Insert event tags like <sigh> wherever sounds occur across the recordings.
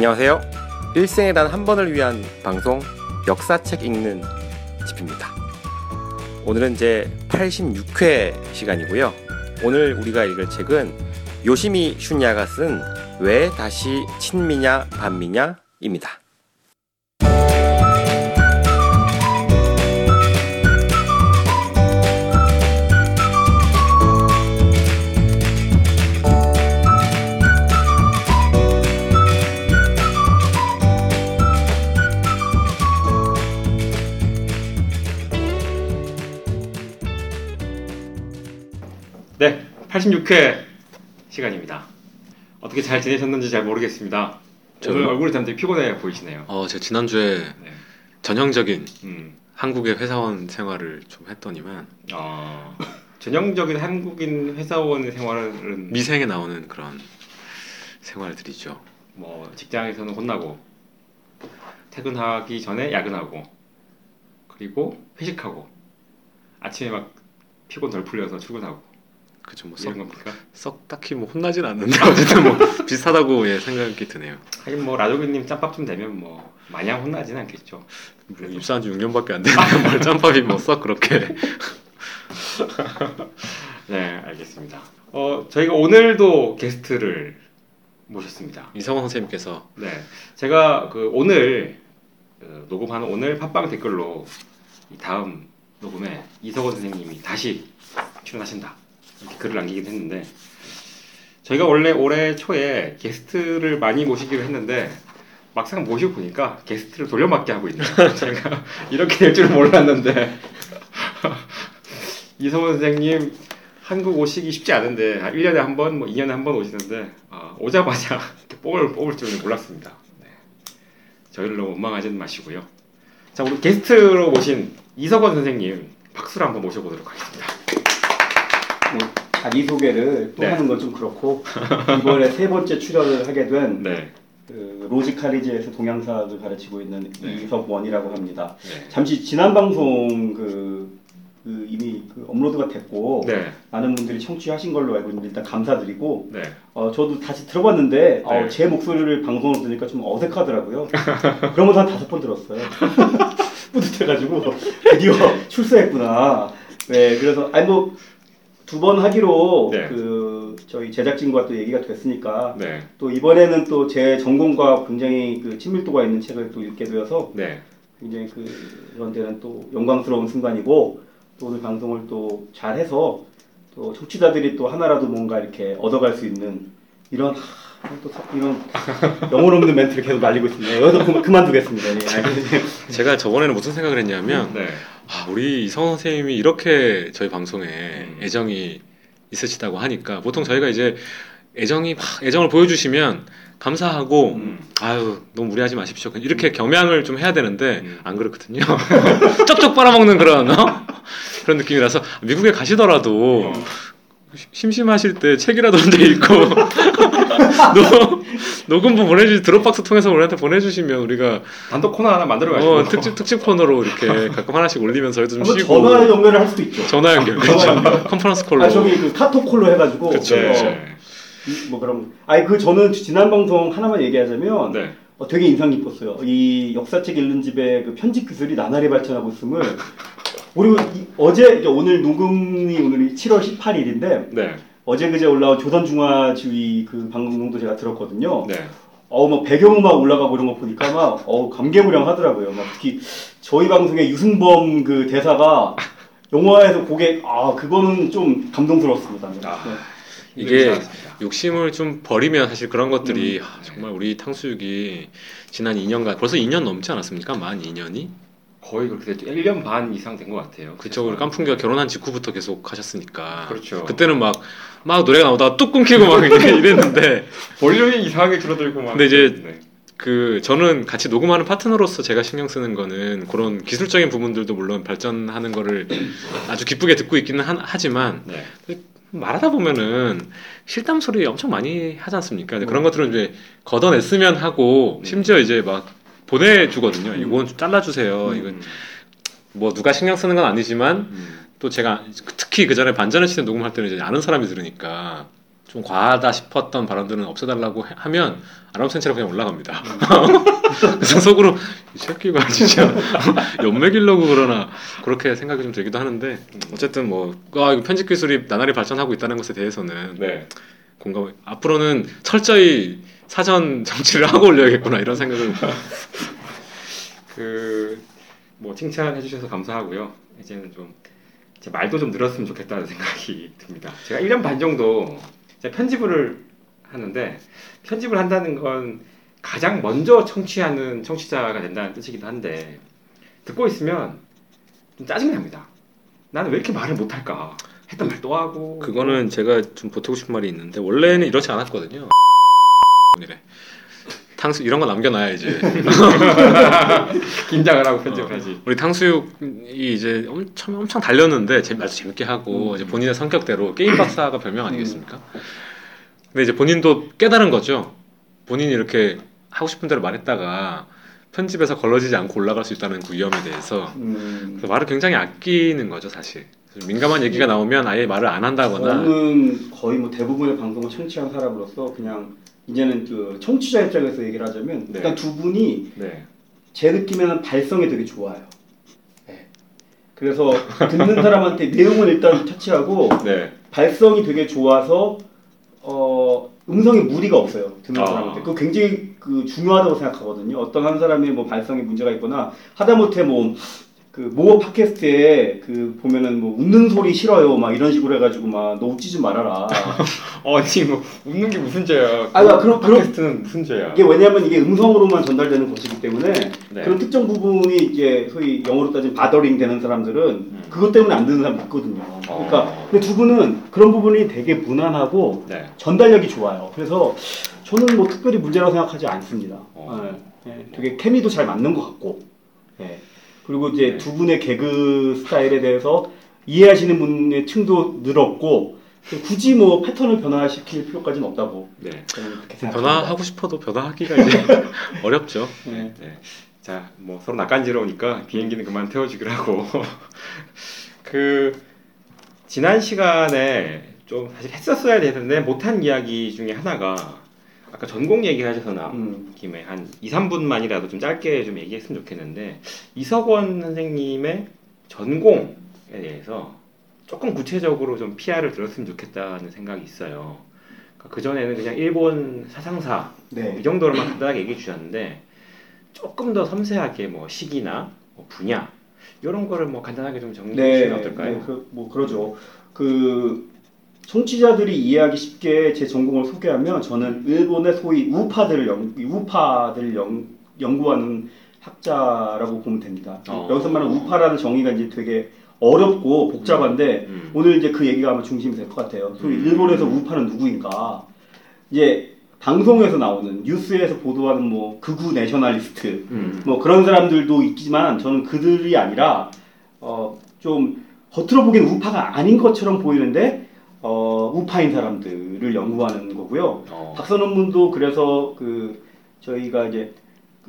안녕하세요. 일생에 단 한 번을 위한 방송 역사책 읽는 집입니다. 오늘은 제 86회 시간이고요. 오늘 우리가 읽을 책은 요시미 슌야가 쓴 왜 다시 친미냐 반미냐입니다. 86회 시간입니다. 어떻게 잘 지내셨는지 잘 모르겠습니다. 저- 오늘 얼굴이 되게 피곤해 보이시네요. 어, 제가 지난주에 네. 전형적인 음, 한국의 회사원 생활을 좀 했더니만 어, 전형적인 한국인 회사원 생활은 미생에 나오는 그런 생활들이죠. 뭐 직장에서는 혼나고 퇴근하기 전에 야근하고 그리고 회식하고 아침에 막 피곤 덜 풀려서 출근하고 그죠, 뭐 이런 썩, 겁니까? 썩 딱히 뭐 혼나진 않는데 <laughs> 어쨌든 뭐 비슷하다고 예, 생각이 드네요. 하긴 뭐 라조기님 짬밥쯤 되면 뭐 마냥 혼나진 않겠죠. 뭐 입사한 지 6년밖에 안 됐는데 뭘 <laughs> 짬밥이 뭐 썩 그렇게 <laughs> 네, 알겠습니다. 어, 저희가 오늘도 게스트를 모셨습니다. 이성원 선생님께서 네, 제가 그 오늘 그 녹음하는 오늘 팟빵 댓글로 이 다음 녹음에 이석원 선생님이 다시 출연하신다 이렇게 글을 남기긴 했는데 저희가 원래 올해 초에 게스트를 많이 모시기로 했는데 막상 모시고 보니까 게스트를 돌려막기 하고 있네요. <laughs> 제가 이렇게 될 줄은 몰랐는데 <laughs> 이성원 선생님 한국 오시기 쉽지 않은데 한 1년에 한 번, 뭐 2년에 한 번 오시는데 아, 오자마자 뽑을, 뽑을 줄은 몰랐습니다. 네. 저희를 너무 원망하지는 마시고요. 자, 우리 게스트로 모신 이석원 선생님 박수로 한번 모셔보도록 하겠습니다. 뭐 자기 소개를 또 네. 하는 건 좀 그렇고 이번에 세 번째 출연을 하게 된 네. 그 로지 카리지에서 동양사를 가르치고 있는 네. 이석원이라고 합니다. 네. 잠시 지난 방송 그, 그 이미 그 업로드가 됐고 네. 많은 분들이 청취하신 걸로 알고 있는데 일단 감사드리고 네. 어, 저도 다시 들어봤는데 어, 네. 제 목소리를 방송으로 들으니까 좀 어색하더라고요. <laughs> 그러면서 한 다섯 번 들었어요. <laughs> 뿌듯해가지고 드디어 출세했구나. 네, 그래서 아니 뭐 두 번 하기로 네. 그 저희 제작진과 또 얘기가 됐으니까 네. 또 이번에는 또 제 전공과 굉장히 그 친밀도가 있는 책을 또 읽게 되어서 네. 굉장히 그 이런 데는 또 영광스러운 순간이고 또 오늘 방송을 또 잘해서 또 청취자들이 또 하나라도 뭔가 이렇게 얻어갈 수 있는 이런 하, 또 서- 이런 <laughs> 영혼 없는 멘트를 계속 날리고 있습니다. 여기서 그, 그만 두겠습니다. 예, 알겠습니다. 제가 저번에는 무슨 생각을 했냐면 네. 아, 우리 이성원 선생님이 이렇게 저희 방송에 음. 애정이 있으시다고 하니까 보통 저희가 이제 애정이 막 애정을 보여주시면 감사하고 음. 아유 너무 무리하지 마십시오 이렇게 겸양을 좀 해야 되는데 음. 안 그렇거든요 <laughs> 쩍쩍 빨아먹는 그런 어? 그런 느낌이라서 미국에 가시더라도 어. 심심하실 때 책이라도 한 대 읽고 <laughs> 녹- 녹음부 보내주 드롭박스 통해서 우리한테 보내주시면 우리가 단독 코너 하나 만들어 가지고 어, 특집 특집 코너로 이렇게 가끔 하나씩 올리면서 저희도 좀 쉬고 전화 연결을 할 수도 있죠. 전화 연결 그렇죠 컨퍼런스 콜로 아 저기 그 카톡 콜로 해가지고 그쵸, 어, 그쵸. 네. 이- 뭐 그럼 아니 그 저는 지난 방송 하나만 얘기하자면 네. 어, 되게 인상 깊었어요. 이 역사책 읽는 집의 그 편집 기술이 나날이 발전하고 있음을 그리고 이- 어제 이제 오늘 녹음이 오늘이 7월 18일인데 네. 어제 그제 올라온 조선 중화지휘 그 방송도 제가 들었거든요. 네. 어우 막 배경음악 올라가고 이런 거 보니까 막 어우 감개무량하더라고요. 막 특히 저희 방송의 유승범 그 대사가 <laughs> 영화에서 그게 아 그거는 좀 감동스러웠습니다. 아. 네. 이게 괜찮았습니다. 욕심을 좀 버리면 사실 그런 것들이 음. 아, 정말 우리 탕수육이 지난 2년간 벌써 2년 넘지 않았습니까? 만 2년이? 거의 그렇게 1년 반 이상 된 것 같아요. 그쪽으로 깐풍기가 결혼한 직후부터 계속 하셨으니까 그렇죠. 그때는 막 막 노래가 나오다가 뚝 끊기고 막 <laughs> 이랬는데 볼륨이 이상하게 줄어들고 막. 근데 이제 네. 그 저는 같이 녹음하는 파트너로서 제가 신경 쓰는 거는 그런 기술적인 부분들도 물론 발전하는 거를 <clears throat> 아주 기쁘게 듣고 있기는 하, 하지만 네. 말하다 보면은 실담 소리 엄청 많이 하지 않습니까? 근데 그런 음. 것들은 이제 걷어냈으면 하고 음. 심지어 이제 막 보내주거든요. 음. 이건 좀 잘라주세요. 이건 뭐 누가 신경 쓰는 건 아니지만 음. 또 제가 특히 그 전에 반전의 시대 녹음할 때는 이제 아는 사람이 들으니까 좀 과하다 싶었던 발언들은 없애달라고 해- 하면 아람센체로 그냥 올라갑니다. <laughs> 그래서 속으로 이 새끼가 <laughs> 진짜 연맥이려고 그러나 그렇게 생각이 좀 들기도 하는데 어쨌든 뭐 아, 이거 편집 기술이 나날이 발전하고 있다는 것에 대해서는 네. 공감. 앞으로는 철저히 사전 정치를 하고 올려야겠구나 이런 생각을 그뭐 칭찬해 주셔서 감사하고요. 이제는 좀 제 말도 좀 늘었으면 좋겠다는 생각이 듭니다. 제가 1년 반 정도 제가 편집을 하는데 편집을 한다는 건 가장 먼저 청취하는 청취자가 된다는 뜻이기도 한데 듣고 있으면 좀 짜증이 납니다. 나는 왜 이렇게 말을 못할까? 했던 말 또 하고 그거는 제가 좀 보태고 싶은 말이 있는데 원래는 이렇지 않았거든요. 이래. 탕수 이런 거 남겨놔야지. <laughs> 긴장을 하고 편집을 하지. 우리 탕수육이 이제 엄청 엄청 달렸는데 재 말도 재밌게 하고 음. 이제 본인의 성격대로 게임 박사가 별명 아니겠습니까? 근데 이제 본인도 깨달은 거죠. 본인이 이렇게 하고 싶은 대로 말했다가 편집에서 걸러지지 않고 올라갈 수 있다는 그 위험에 대해서 음, 그래서 말을 굉장히 아끼는 거죠, 사실. 민감한 얘기가 나오면 아예 말을 안 한다거나 저는 거의 뭐 대부분의 방송을 청취한 사람으로서 그냥 이제는 그 청취자 입장에서 얘기를 하자면 네. 일단 두 분이 네. 제 느낌에는 발성이 되게 좋아요. 네. 그래서 듣는 사람한테 <laughs> 내용은 일단 터치하고 네. 발성이 되게 좋아서 어 음성에 무리가 없어요 듣는 아. 사람한테 그거 굉장히 그 중요하다고 생각하거든요 어떤 한 사람이 뭐 발성에 문제가 있거나 하다못해 뭐 그 모어 팟캐스트에 그 보면은 뭐 웃는 소리 싫어요 막 이런 식으로 해가지고 막 너 웃지 좀 말아라 <laughs> 어, 지금 뭐 웃는 게 무슨 죄야? 아, 그러니까 그럼- 그럼- 팟캐스트는 무슨 죄야? 이게 왜냐하면 이게 음성으로만 전달되는 것이기 때문에 네. 그런 특정 부분이 이제 소위 영어로 따지면 바더링 되는 사람들은 음. 그것 때문에 안 듣는 사람 있거든요 그러니까 어. 근데 두 분은 그런 부분이 되게 무난하고 네. 전달력이 좋아요. 그래서 저는 뭐 특별히 문제라고 생각하지 않습니다. 어. 예, 예, 되게 케미도 잘 맞는 것 같고. 예. 그리고 이제 네. 두 분의 개그 스타일에 대해서 이해하시는 분의 층도 늘었고 굳이 뭐 패턴을 변화시킬 필요까지는 없다고 네. 저는 그렇게 생각합니다. 변화하고 싶어도 변화하기가 이제 <laughs> 어렵죠. 예. 네. 자, 뭐 서로 낯간지러우니까 비행기는 그만 태워주기로 하고 <laughs> 그 지난 시간에 좀 사실 했었어야 되는데 못한 이야기 중에 하나가 아까 전공 얘기하셔서 나온 음. 김에 한 2, 3분만이라도 좀 짧게 좀 얘기했으면 좋겠는데 이석원 선생님의 전공에 대해서 조금 구체적으로 좀 PR을 들었으면 좋겠다는 생각이 있어요. 그 전에는 그냥 일본 사상사 네. 이 정도로만 간단하게 얘기해 주셨는데 조금 더 섬세하게 뭐 시기나 뭐 분야 이런 거를 뭐 간단하게 좀 정리해 네, 주시면 어떨까요? 네, 그, 뭐 그러죠. 그 청취자들이 이해하기 쉽게 제 전공을 소개하면 저는 일본의 소위 우파들을 연, 이 우파들을 연, 연구하는 학자라고 보면 됩니다. 어. 여기서 말하는 우파라는 정의가 이제 되게 어렵고 복잡한데 음. 오늘 이제 그 얘기가 아마 중심이 될 것 같아요. 소위 음. 일본에서 우파는 누구인가? 이제 방송에서 나오는 뉴스에서 보도하는 뭐 극우 내셔널리스트 음. 뭐 그런 사람들도 있지만 저는 그들이 아니라 어 좀 겉으로 보기엔 우파가 아닌 것처럼 보이는데 어 우파인 사람들을 연구하는 거고요. 어. 박사 논문도 그래서 그 저희가 이제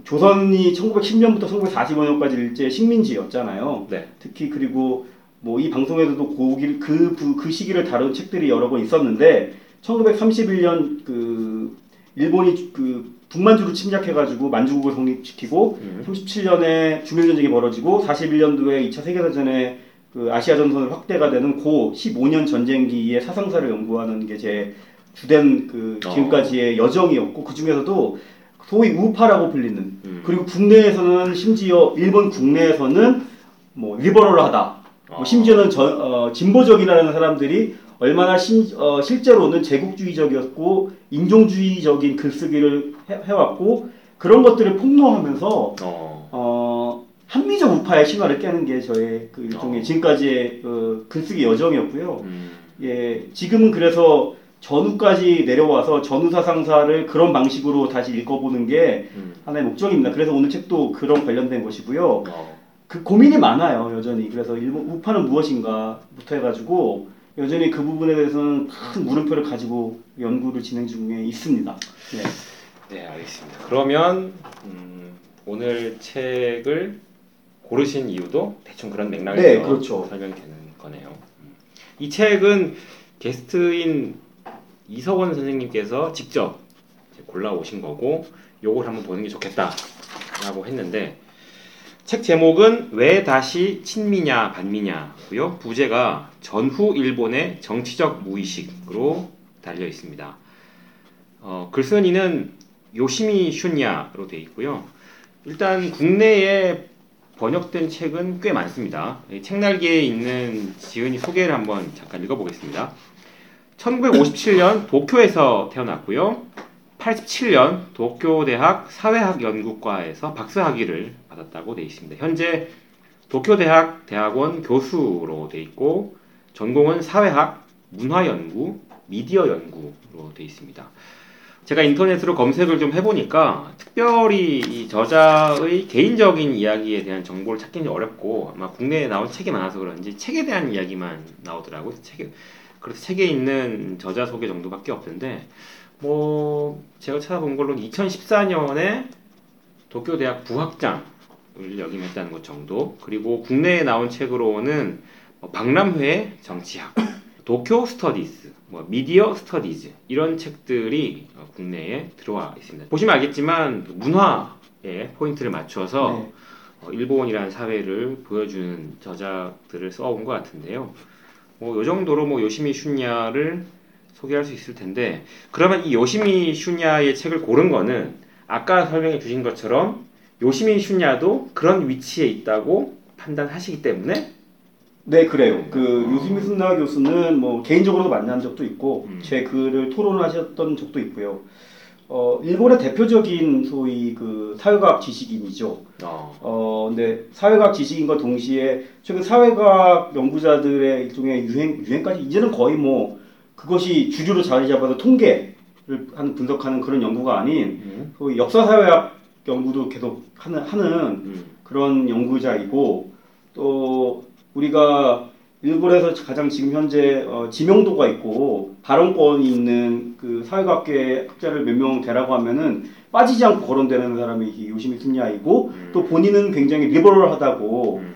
조선이 1910년부터 1945년까지 일제 식민지였잖아요. 네. 특히 그리고 뭐 이 방송에서도 그, 부- 그 시기를 다룬 책들이 여러 번 있었는데 1931년 그 일본이 그 북만주를 침략해가지고 만주국을 성립시키고 음. 37년에 중일전쟁이 벌어지고 41년도에 2차 세계대전에 그 아시아 전선을 확대가 되는 고 15년 전쟁기의 사상사를 연구하는 게 제 주된 그 어. 지금까지의 여정이었고 그 중에서도 소위 우파라고 불리는 음. 그리고 국내에서는 심지어 일본 국내에서는 뭐 리버럴하다 어. 뭐 심지어는 저, 어, 진보적이라는 사람들이 얼마나 신- 어, 실제로는 제국주의적이었고 인종주의적인 글쓰기를 해, 해왔고 그런 것들을 폭로하면서 어. 어, 한미적 우파의 신화를 깨는 게 저의 그 일종의 어. 지금까지의 어, 글쓰기 여정이었고요. 음. 예, 지금은 그래서 전후까지 내려와서 전후 사상사를 그런 방식으로 다시 읽어보는 게 음. 하나의 목적입니다. 그래서 오늘 책도 그런 관련된 것이고요. 어. 그 고민이 많아요, 여전히. 그래서 일본 우파는 무엇인가부터 해가지고 여전히 그 부분에 대해서는 큰 물음표를 가지고 연구를 진행 중에 있습니다. 네. 네, 알겠습니다. 그러면 음, 오늘 책을 고르신 이유도 대충 그런 맥락에서 네, 그렇죠. 설명이 되는 거네요. 음. 이 책은 게스트인 이석원 선생님께서 직접 골라 오신 거고 요걸 한번 보는 게 좋겠다라고 했는데 책 제목은 왜 다시 친미냐 반미냐고요. 부제가 전후 일본의 정치적 무의식으로 달려 있습니다. 어, 글 쓰는 이는 요시미 슌야로 되어 있고요. 일단 국내에 번역된 책은 꽤 많습니다. 이 책날개에 있는 지은이 소개를 한번 잠깐 읽어보겠습니다. 1957년 도쿄에서 태어났고요. 87년 도쿄대학 사회학연구과에서 박사학위를 받았다고 되어 있습니다. 현재 도쿄대학 대학원 교수로 되어 있고 전공은 사회학, 문화연구, 미디어 연구로 되어 있습니다. 제가 인터넷으로 검색을 좀 해보니까 특별히 이 저자의 개인적인 이야기에 대한 정보를 찾기는 어렵고 아마 국내에 나온 책이 많아서 그런지 책에 대한 이야기만 나오더라고요. 책에 그래서 책에 있는 저자 소개 정도밖에 없는데 뭐 제가 찾아본 걸로는 2014년에 도쿄 대학 부학장을 역임했다는 것 정도 그리고 국내에 나온 책으로는 뭐 박람회 정치학, 도쿄 studies, 뭐 media studies 이런 책들이 어, 국내에 들어와 있습니다. 보시면 알겠지만 문화에 포인트를 맞춰서 네. 어, 일본이라는 사회를 보여주는 저작들을 써온 것 같은데요. 뭐, 요 정도로 뭐, 요시미 슌야를 소개할 수 있을 텐데, 그러면 이 요시미 슌야의 책을 고른 거는, 아까 설명해 주신 것처럼, 요시미 슌야도 그런 위치에 있다고 판단하시기 때문에, 네, 그래요. 그 요스미 순나 교수는 뭐 개인적으로도 만난 적도 있고 음. 제 글을 토론하셨던 적도 있고요. 어, 일본의 대표적인 소위 그 사회과학 지식인이죠. 어, 어, 근데 사회과학 지식인과 동시에 최근 사회과학 연구자들의 일종의 유행 유행까지 이제는 거의 뭐 그것이 주류로 자리 잡아서 통계를 하는 분석하는 그런 연구가 아닌 음, 소위 역사 사회학 연구도 계속 하는 하는 음, 그런 연구자이고 또 우리가 일본에서 가장 지금 현재 어, 지명도가 있고 발언권이 있는 그 사회학계 학자를 몇 명 대라고 하면은 빠지지 않고 거론되는 사람이 이 요시미 순야이고 음. 또 본인은 굉장히 리버럴하다고 음,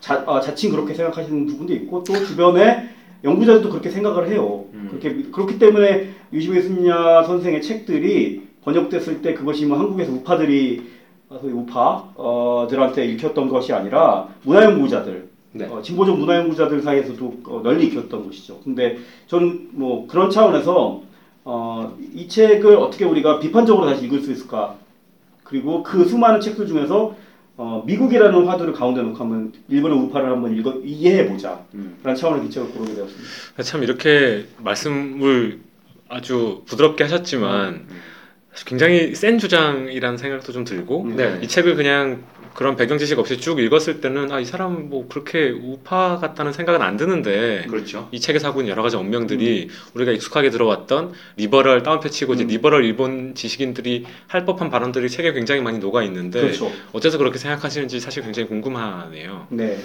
자, 아, 자칭 그렇게 생각하시는 부분도 있고 또 주변에 연구자들도 그렇게 생각을 해요. 음. 그렇게 그렇기 때문에 유시미 순야 선생의 책들이 번역됐을 때 그것이 뭐 한국에서 우파들이 우파 들한테 읽혔던 것이 아니라 문화연구자들, 네. 어, 진보적 문화연구자들 사이에서도 어, 널리 읽혔던 것이죠. 근데 저는 뭐 그런 차원에서 어, 이 책을 어떻게 우리가 비판적으로 다시 읽을 수 있을까? 그리고 그 수많은 책들 중에서 어, 미국이라는 화두를 가운데 놓고 한번 일본의 우파를 한번 읽어 이해해 보자. 음. 라는 차원에 이 책을 고르게 되었습니다. 참 이렇게 말씀을 아주 부드럽게 하셨지만 음. 굉장히 센 주장이라는 생각도 좀 들고 네. 이 책을 그냥 그런 배경 지식 없이 쭉 읽었을 때는 아 이 사람 뭐 그렇게 우파 같다는 생각은 안 드는데 그렇죠. 이 책에서 하고 있는 여러 가지 언명들이 우리가 익숙하게 들어왔던 리버럴 따옴표 치고 이제 음. 리버럴 일본 지식인들이 할 법한 발언들이 책에 굉장히 많이 녹아 있는데 그렇죠. 어째서 그렇게 생각하시는지 사실 굉장히 궁금하네요. 네.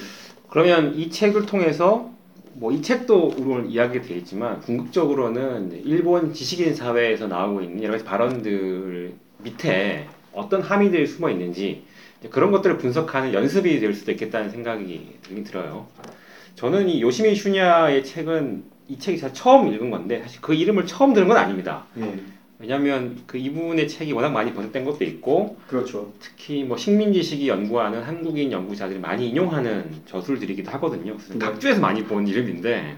그러면 이 책을 통해서 뭐 이 책도 오늘 이야기가 되어 있지만 궁극적으로는 일본 지식인 사회에서 나오고 있는 여러 가지 발언들 밑에 어떤 함의들이 숨어 있는지 그런 것들을 분석하는 연습이 될 수도 있겠다는 생각이 들긴 들어요. 저는 이 요시미 슈냐의 책은 이 책이 제가 처음 읽은 건데 사실 그 이름을 처음 들은 건 아닙니다. 예. 왜냐하면 그 이분의 책이 워낙 많이 번역된 것도 있고 그렇죠. 특히 뭐 식민지식이 연구하는 한국인 연구자들이 많이 인용하는 저술들이기도 하거든요. 그래서 네. 각주에서 많이 본 이름인데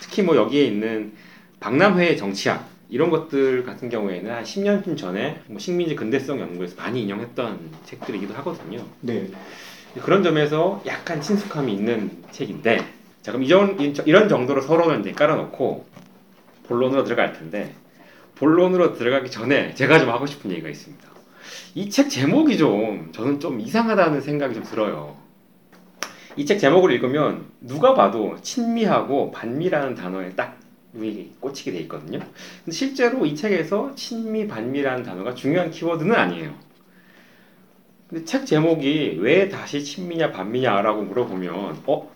특히 뭐 여기에 있는 박람회의 정치학 이런 것들 같은 경우에는 한 10년쯤 전에 뭐 식민지 근대성 연구에서 많이 인용했던 책들이기도 하거든요. 네. 그런 점에서 약간 친숙함이 있는 책인데 자 그럼 이런, 이런 정도로 서론을 이제 깔아놓고 본론으로 들어갈 텐데 본론으로 들어가기 전에 제가 좀 하고 싶은 얘기가 있습니다. 이 책 제목이 좀 저는 좀 이상하다는 생각이 좀 들어요. 이 책 제목을 읽으면 누가 봐도 친미하고 반미라는 단어에 딱 눈이 꽂히게 돼 있거든요. 근데 실제로 이 책에서 친미, 반미라는 단어가 중요한 키워드는 아니에요. 근데 책 제목이 왜 다시 친미냐 반미냐라고 물어보면 어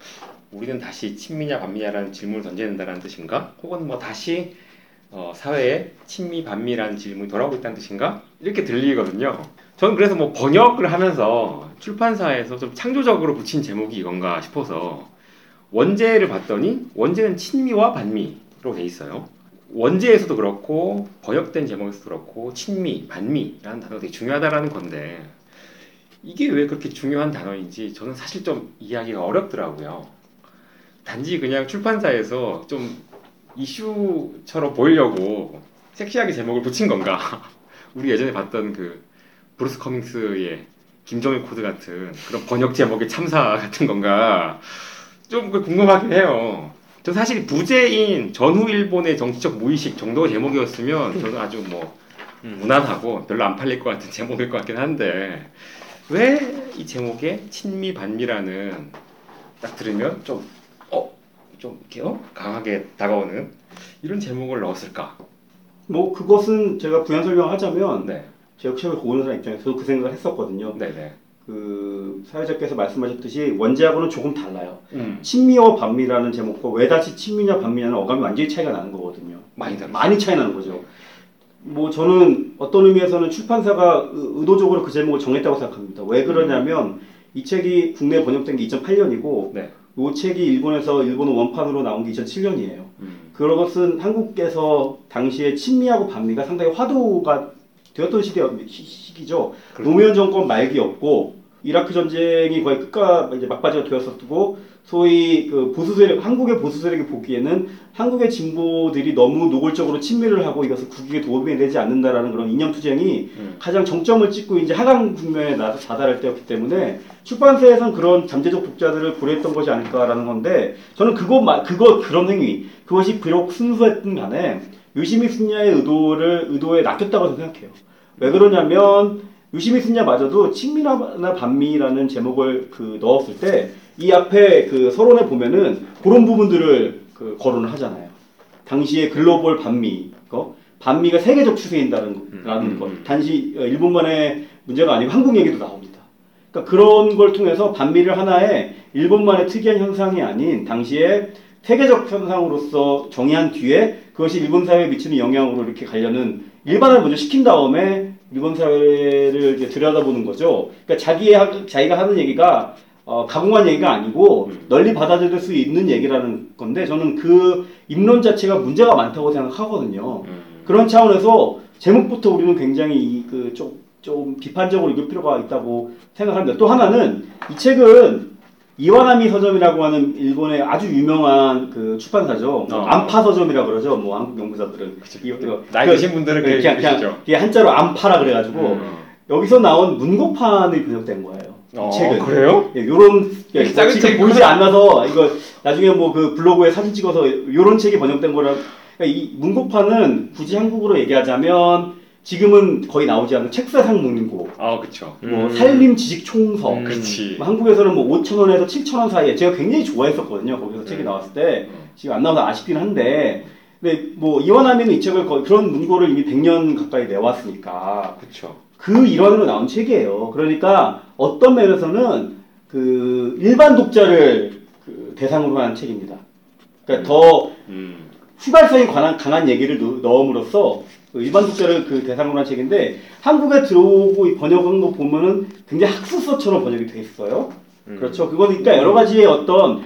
우리는 다시 친미냐 반미냐라는 질문을 된다는 뜻인가? 혹은 뭐 다시 어, 사회에 친미 반미라는 질문이 돌아오고 있다는 뜻인가? 이렇게 들리거든요. 저는 그래서 뭐 번역을 하면서 출판사에서 좀 창조적으로 붙인 제목이 이건가 싶어서 원제를 봤더니 원제는 친미와 반미로 돼 있어요. 원제에서도 그렇고 번역된 제목에서도 그렇고 친미, 반미라는 단어가 되게 중요하다라는 건데 이게 왜 그렇게 중요한 단어인지 저는 사실 좀 이해하기가 어렵더라고요. 단지 그냥 출판사에서 좀 이슈처럼 보이려고 섹시하게 제목을 붙인 건가? <laughs> 우리 예전에 봤던 그 브루스 커밍스의 김정일 코드 같은 그런 번역 제목의 참사 <laughs> 같은 건가? 좀 궁금하긴 해요. 저 사실 부제인 전후 일본의 정치적 무의식 정도 제목이었으면 저는 아주 뭐 무난하고 별로 안 팔릴 것 같은 제목일 것 같긴 한데 왜 이 제목에 친미 반미라는 딱 들으면 좀 어? 좀 이렇게 어? 강하게 다가오는 이런 제목을 넣었을까? 뭐 그것은 제가 부연 설명하자면 네, 제가 책을 보는 사람 입장에서 그 생각을 했었거든요. 네, 네. 그 사회자께서 말씀하셨듯이 원제하고는 조금 달라요. 음, 친미와 반미라는 제목과 왜 다시 친미냐 반미냐는 어감이 완전히 차이가 나는 거거든요. 많이 다르. 많이 차이 나는 거죠. 뭐 저는 어떤 의미에서는 출판사가 의- 의도적으로 그 제목을 정했다고 생각합니다. 왜 그러냐면 이 책이 국내에 번역된 게 2008년이고 네. 이 책이 일본에서 일본 원판으로 나온 게 2007년이에요. 음, 그것은 한국에서 당시에 친미하고 반미가 상당히 화두가 되었던 시대, 시- 시기죠. 그렇죠. 노무현 정권 말기였고 이라크 전쟁이 거의 끝과 이제 막바지가 되었었고 소위 그 보수 세력 한국의 보수 세력이 보기에는 한국의 진보들이 너무 노골적으로 친미를 하고 이것을 국익에 도움이 되지 않는다라는 그런 이념 투쟁이 음. 가장 정점을 찍고 이제 하강 국면에 나서 자살할 때였기 때문에 출판사에선 그런 잠재적 독자들을 고려했던 것이 아닐까라는 건데 저는 그거 마- 그거 그런 행위 그것이 비록 순수했든 간에 유시미 순야의 의도를 의도에 낚였다고 저는 생각해요. 왜 그러냐면 유시미 순야마저도 친미나 반미라는 제목을 그 넣었을 때 이 앞에 그 서론에 보면은 그런 부분들을 그 거론을 하잖아요. 당시의 글로벌 반미, 거 반미가 세계적 추세인다는 라는 음, 것. 음. 단지 어, 일본만의 문제가 아니고 한국 얘기도 나옵니다. 그러니까 그런 걸 통해서 반미를 하나의 일본만의 특이한 현상이 아닌 당시에 세계적 현상으로서 정의한 뒤에 그것이 일본 사회에 미치는 영향으로 이렇게 가려는 일반을 먼저 시킨 다음에 일본 사회를 이제 들여다보는 거죠. 그러니까 자기의 하- 자기가 하는 얘기가 어, 가공한 얘기가 아니고 음. 널리 받아들일 수 있는 얘기라는 건데 저는 그 입론 자체가 문제가 많다고 생각하거든요. 음. 그런 차원에서 제목부터 우리는 굉장히 그좀 좀 비판적으로 읽을 필요가 있다고 생각합니다. 또 하나는 이 책은 이와나미 서점이라고 하는 일본의 아주 유명한 그 출판사죠. 뭐 어. 안파 서점이라고 그러죠. 뭐 한국 연구자들은 이거- 나이 그- 드신 분들은 그냥, 그냥 그냥. 이게 한자로 안파라 그래가지고 음. 여기서 나온 문고판이 번역된 거예요. 이 어, 책은. 그래요? 예, 요런 예, 작은 책이 보이지 않아서 이거 나중에 뭐 그 블로그에 사진 찍어서 요런 책이 번역된 거라 그러니까 이 문고판은 굳이 한국어로 얘기하자면 지금은 거의 나오지 않는 책사상 문고 아, 그쵸. 뭐 음. 살림 지식 총서 음. 그치. 뭐 한국에서는 뭐 5천 원에서 7천 원 사이에 제가 굉장히 좋아했었거든요 거기서 책이 음. 나왔을 때 지금 안 나와서 아쉽긴 한데 근데 뭐 이완하면 이 책을 거의 그런 문고를 이미 100년 가까이 내왔으니까 그쵸. 그 일환으로 나온 책이에요. 그러니까 어떤 면에서는 그 일반 독자를 그 대상으로 한 책입니다. 그러니까 더 음. 휘발성이 강한, 강한 얘기를 넣- 넣음으로써 그 일반 독자를 그 대상으로 한 책인데 한국에 들어오고 이 번역 한 거 보면은 굉장히 학술서처럼 번역이 돼 있어요. 음. 그렇죠. 그건 그러니까 여러 가지의 어떤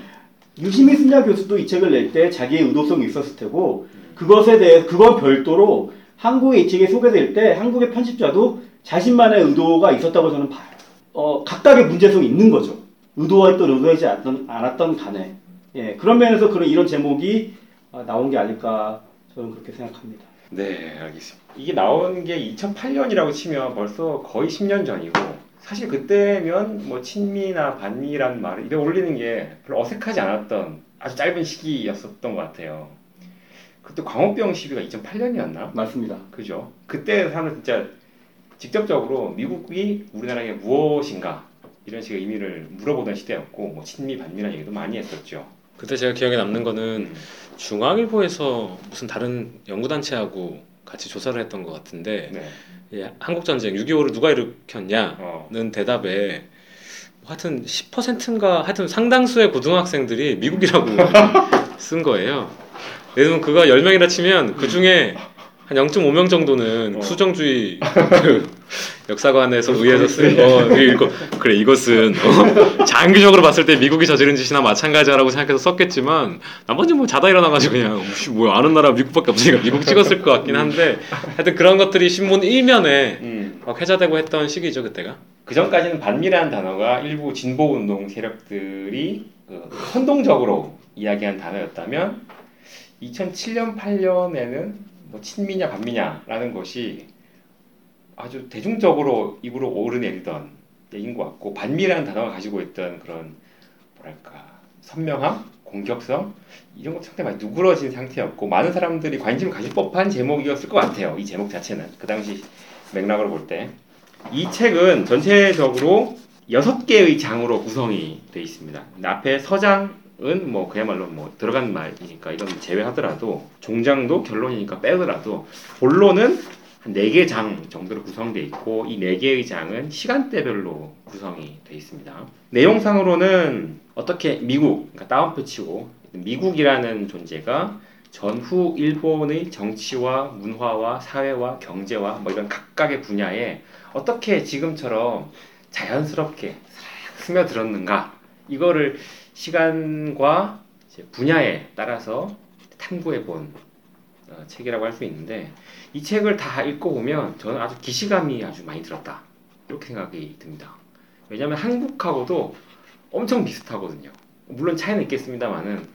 유시미 순야 교수도 이 책을 낼 때 자기의 의도성이 있었을 테고 그것에 대해 그건 별도로 한국에 이 책이 소개될 때 한국의 편집자도 자신만의 의도가 있었다고 저는 봐요. 어, 각각의 문제성이 있는 거죠. 의도했던 의도하지 않았던, 않았던 간에 예, 그런 면에서 그런 이런 제목이 아, 나온 게 아닐까 저는 그렇게 생각합니다. 네, 알겠습니다. 이게 나온 게 2008년이라고 치면 벌써 거의 10년 전이고 사실 그때면 뭐 친미나 반미라는 말을 입에 올리는 게 별로 어색하지 않았던 아주 짧은 시기였었던 것 같아요. 그때 광우병 시비가 2008년이었나? 맞습니다. 그죠? 그때 사는 진짜 직접적으로 미국이 우리나라에 무엇인가 이런 식의 의미를 물어보던 시대였고 뭐 친미 반미라는 얘기도 많이 했었죠. 그때 제가 기억에 남는 거는 중앙일보에서 무슨 다른 연구단체하고 같이 조사를 했던 것 같은데 네. 예, 한국전쟁 6.25를 누가 일으켰냐는 어. 대답에 뭐 하여튼 10%인가 하여튼 상당수의 고등학생들이 미국이라고 <laughs> 쓴 거예요. 예를 들면 그가 10명이라 치면 그 중에 한 0.5명 정도는 어. 수정주의 <laughs> 그 역사관에서 의해서 쓴 어, 이거 그래 이것은 어, <laughs> 장기적으로 봤을 때 미국이 저지른 짓이나 마찬가지라고 생각해서 썼겠지만 나머지 뭐 자다 일어나가지고 그냥 씨, 뭐 아는 나라 미국밖에 없으니까 미국 찍었을 것 같긴 한데 하여튼 그런 것들이 신문 일면에 음. 막 회자되고 했던 시기죠 그때가. 그 전까지는 반미라는 단어가 일부 진보 운동 세력들이 그 선동적으로 이야기한 단어였다면 2007년 8년에는 뭐 친미냐 반미냐라는 것이 아주 대중적으로 입으로 오르내리던 얘기인 것 같고 반미라는 단어가 가지고 있던 그런 뭐랄까 선명함, 공격성 이런 것 상당히 많이 누그러진 상태였고 많은 사람들이 관심을 가질 법한 제목이었을 것 같아요. 이 제목 자체는 그 당시 맥락으로 볼 때. 이 책은 전체적으로 여섯 개의 장으로 구성이 되어 있습니다. 앞에 서장 은뭐 그야말로 뭐 들어간 말이니까 이건 제외하더라도 종장도 결론이니까 빼더라도 본론은 한 네 개 장 정도로 구성되어 있고 이 네 개의 장은 시간대별로 구성이 되어 있습니다. 내용상으로는 어떻게 미국, 그러니까 따옴표 치고 미국이라는 존재가 전후 일본의 정치와 문화와 사회와 경제와 뭐 이런 각각의 분야에 어떻게 지금처럼 자연스럽게 싹 스며들었는가 이거를 시간과 분야에 따라서 탐구해 본 어, 책이라고 할 수 있는데 이 책을 다 읽고 보면 저는 아주 기시감이 아주 많이 들었다 이렇게 생각이 듭니다. 왜냐하면 한국하고도 엄청 비슷하거든요. 물론 차이는 있겠습니다만은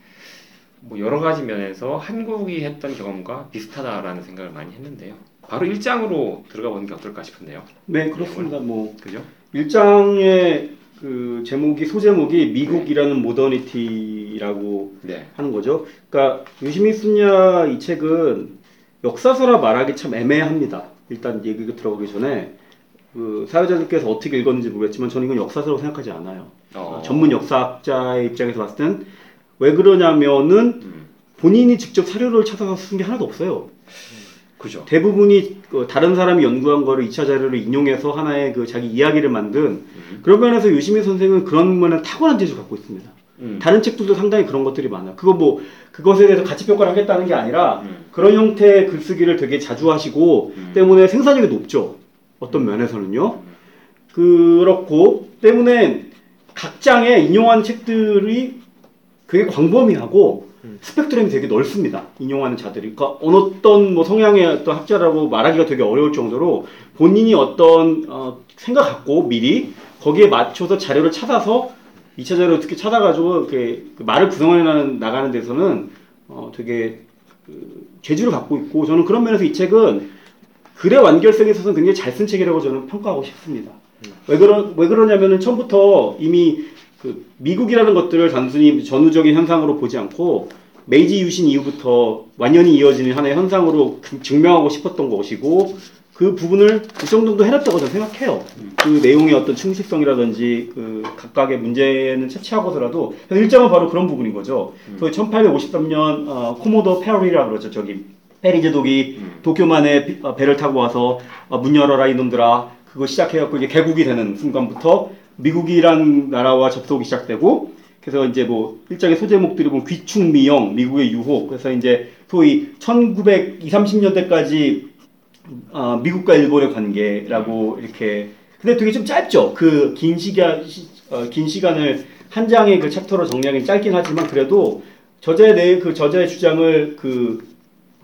뭐 여러 가지 면에서 한국이 했던 경험과 비슷하다라는 생각을 많이 했는데요. 바로 1장으로 들어가 보는 게 어떨까 싶은데요. 네, 그렇습니다. 뭐 그죠? 일장의 그 제목이 소제목이 미국이라는 모더니티라고 네. 하는 거죠. 그러니까 요시미 순야 이 책은 역사서라 말하기 참 애매합니다. 일단 얘기가 들어가기 전에 그 사회자들께서 어떻게 읽었는지 모르겠지만 저는 이건 역사서라고 생각하지 않아요. 어. 전문 역사학자의 입장에서 봤을 땐 왜 그러냐면은 음. 본인이 직접 사료를 찾아서 쓴 게 하나도 없어요. 그죠. 대부분이 그 다른 사람이 연구한 거를 2차 자료를 인용해서 하나의 그 자기 이야기를 만든 음. 그런 면에서 유시민 선생은 그런 면에 탁월한 재주를 갖고 있습니다. 음. 다른 책들도 상당히 그런 것들이 많아. 그거 뭐 그것에 대해서 가치 평가를 하겠다는 게 아니라 음. 그런 형태의 글쓰기를 되게 자주 하시고 음. 때문에 생산력이 높죠. 어떤 면에서는요. 그렇고 때문에 각 장에 인용하는 책들이 되게 광범위하고 음. 스펙트럼이 되게 넓습니다. 인용하는 자들이. 그러니까 어떤 뭐 성향의 어떤 학자라고 말하기가 되게 어려울 정도로 본인이 어떤 어, 생각 갖고 미리 거기에 맞춰서 자료를 찾아서 2차 자료를 어떻게 찾아가지고 이렇게 그 말을 구성해 나가는, 나가는 데서는 어, 되게 그 재주를 갖고 있고 저는 그런 면에서 이 책은 글의 완결성에 있어서는 굉장히 잘 쓴 책이라고 저는 평가하고 싶습니다. 왜 그러 왜 그러냐면은 처음부터 이미 그 미국이라는 것들을 단순히 전후적인 현상으로 보지 않고 메이지 유신 이후부터 완연히 이어지는 하나의 현상으로 그- 증명하고 싶었던 것이고 그 부분을 일정 정도 해냈다고 저는 생각해요. 그 내용의 어떤 충실성이라든지 그 각각의 문제는 채취하고서라도 일장은 바로 그런 부분인 거죠. 소위 1853년 어, commodore 페리라 그러죠. 저기 페리 제독이 음. 도쿄만에 비- 어, 배를 타고 와서 어, 문 열어라 이놈들아 그거 시작해갖고 이게 개국이 되는 순간부터 미국이란 나라와 접속이 시작되고 그래서 이제 뭐 일장의 소제목들이 보면 귀축 미영 미국의 유혹. 그래서 이제 소위 1920, 30년대까지 어, 미국과 일본의 관계라고 이렇게. 근데 되게 좀 짧죠? 그 긴 시간 시- 어, 긴 시간을 한 장의 그 챕터로 정리하기 짧긴 하지만 그래도 저자의 내 그 저자의 주장을 그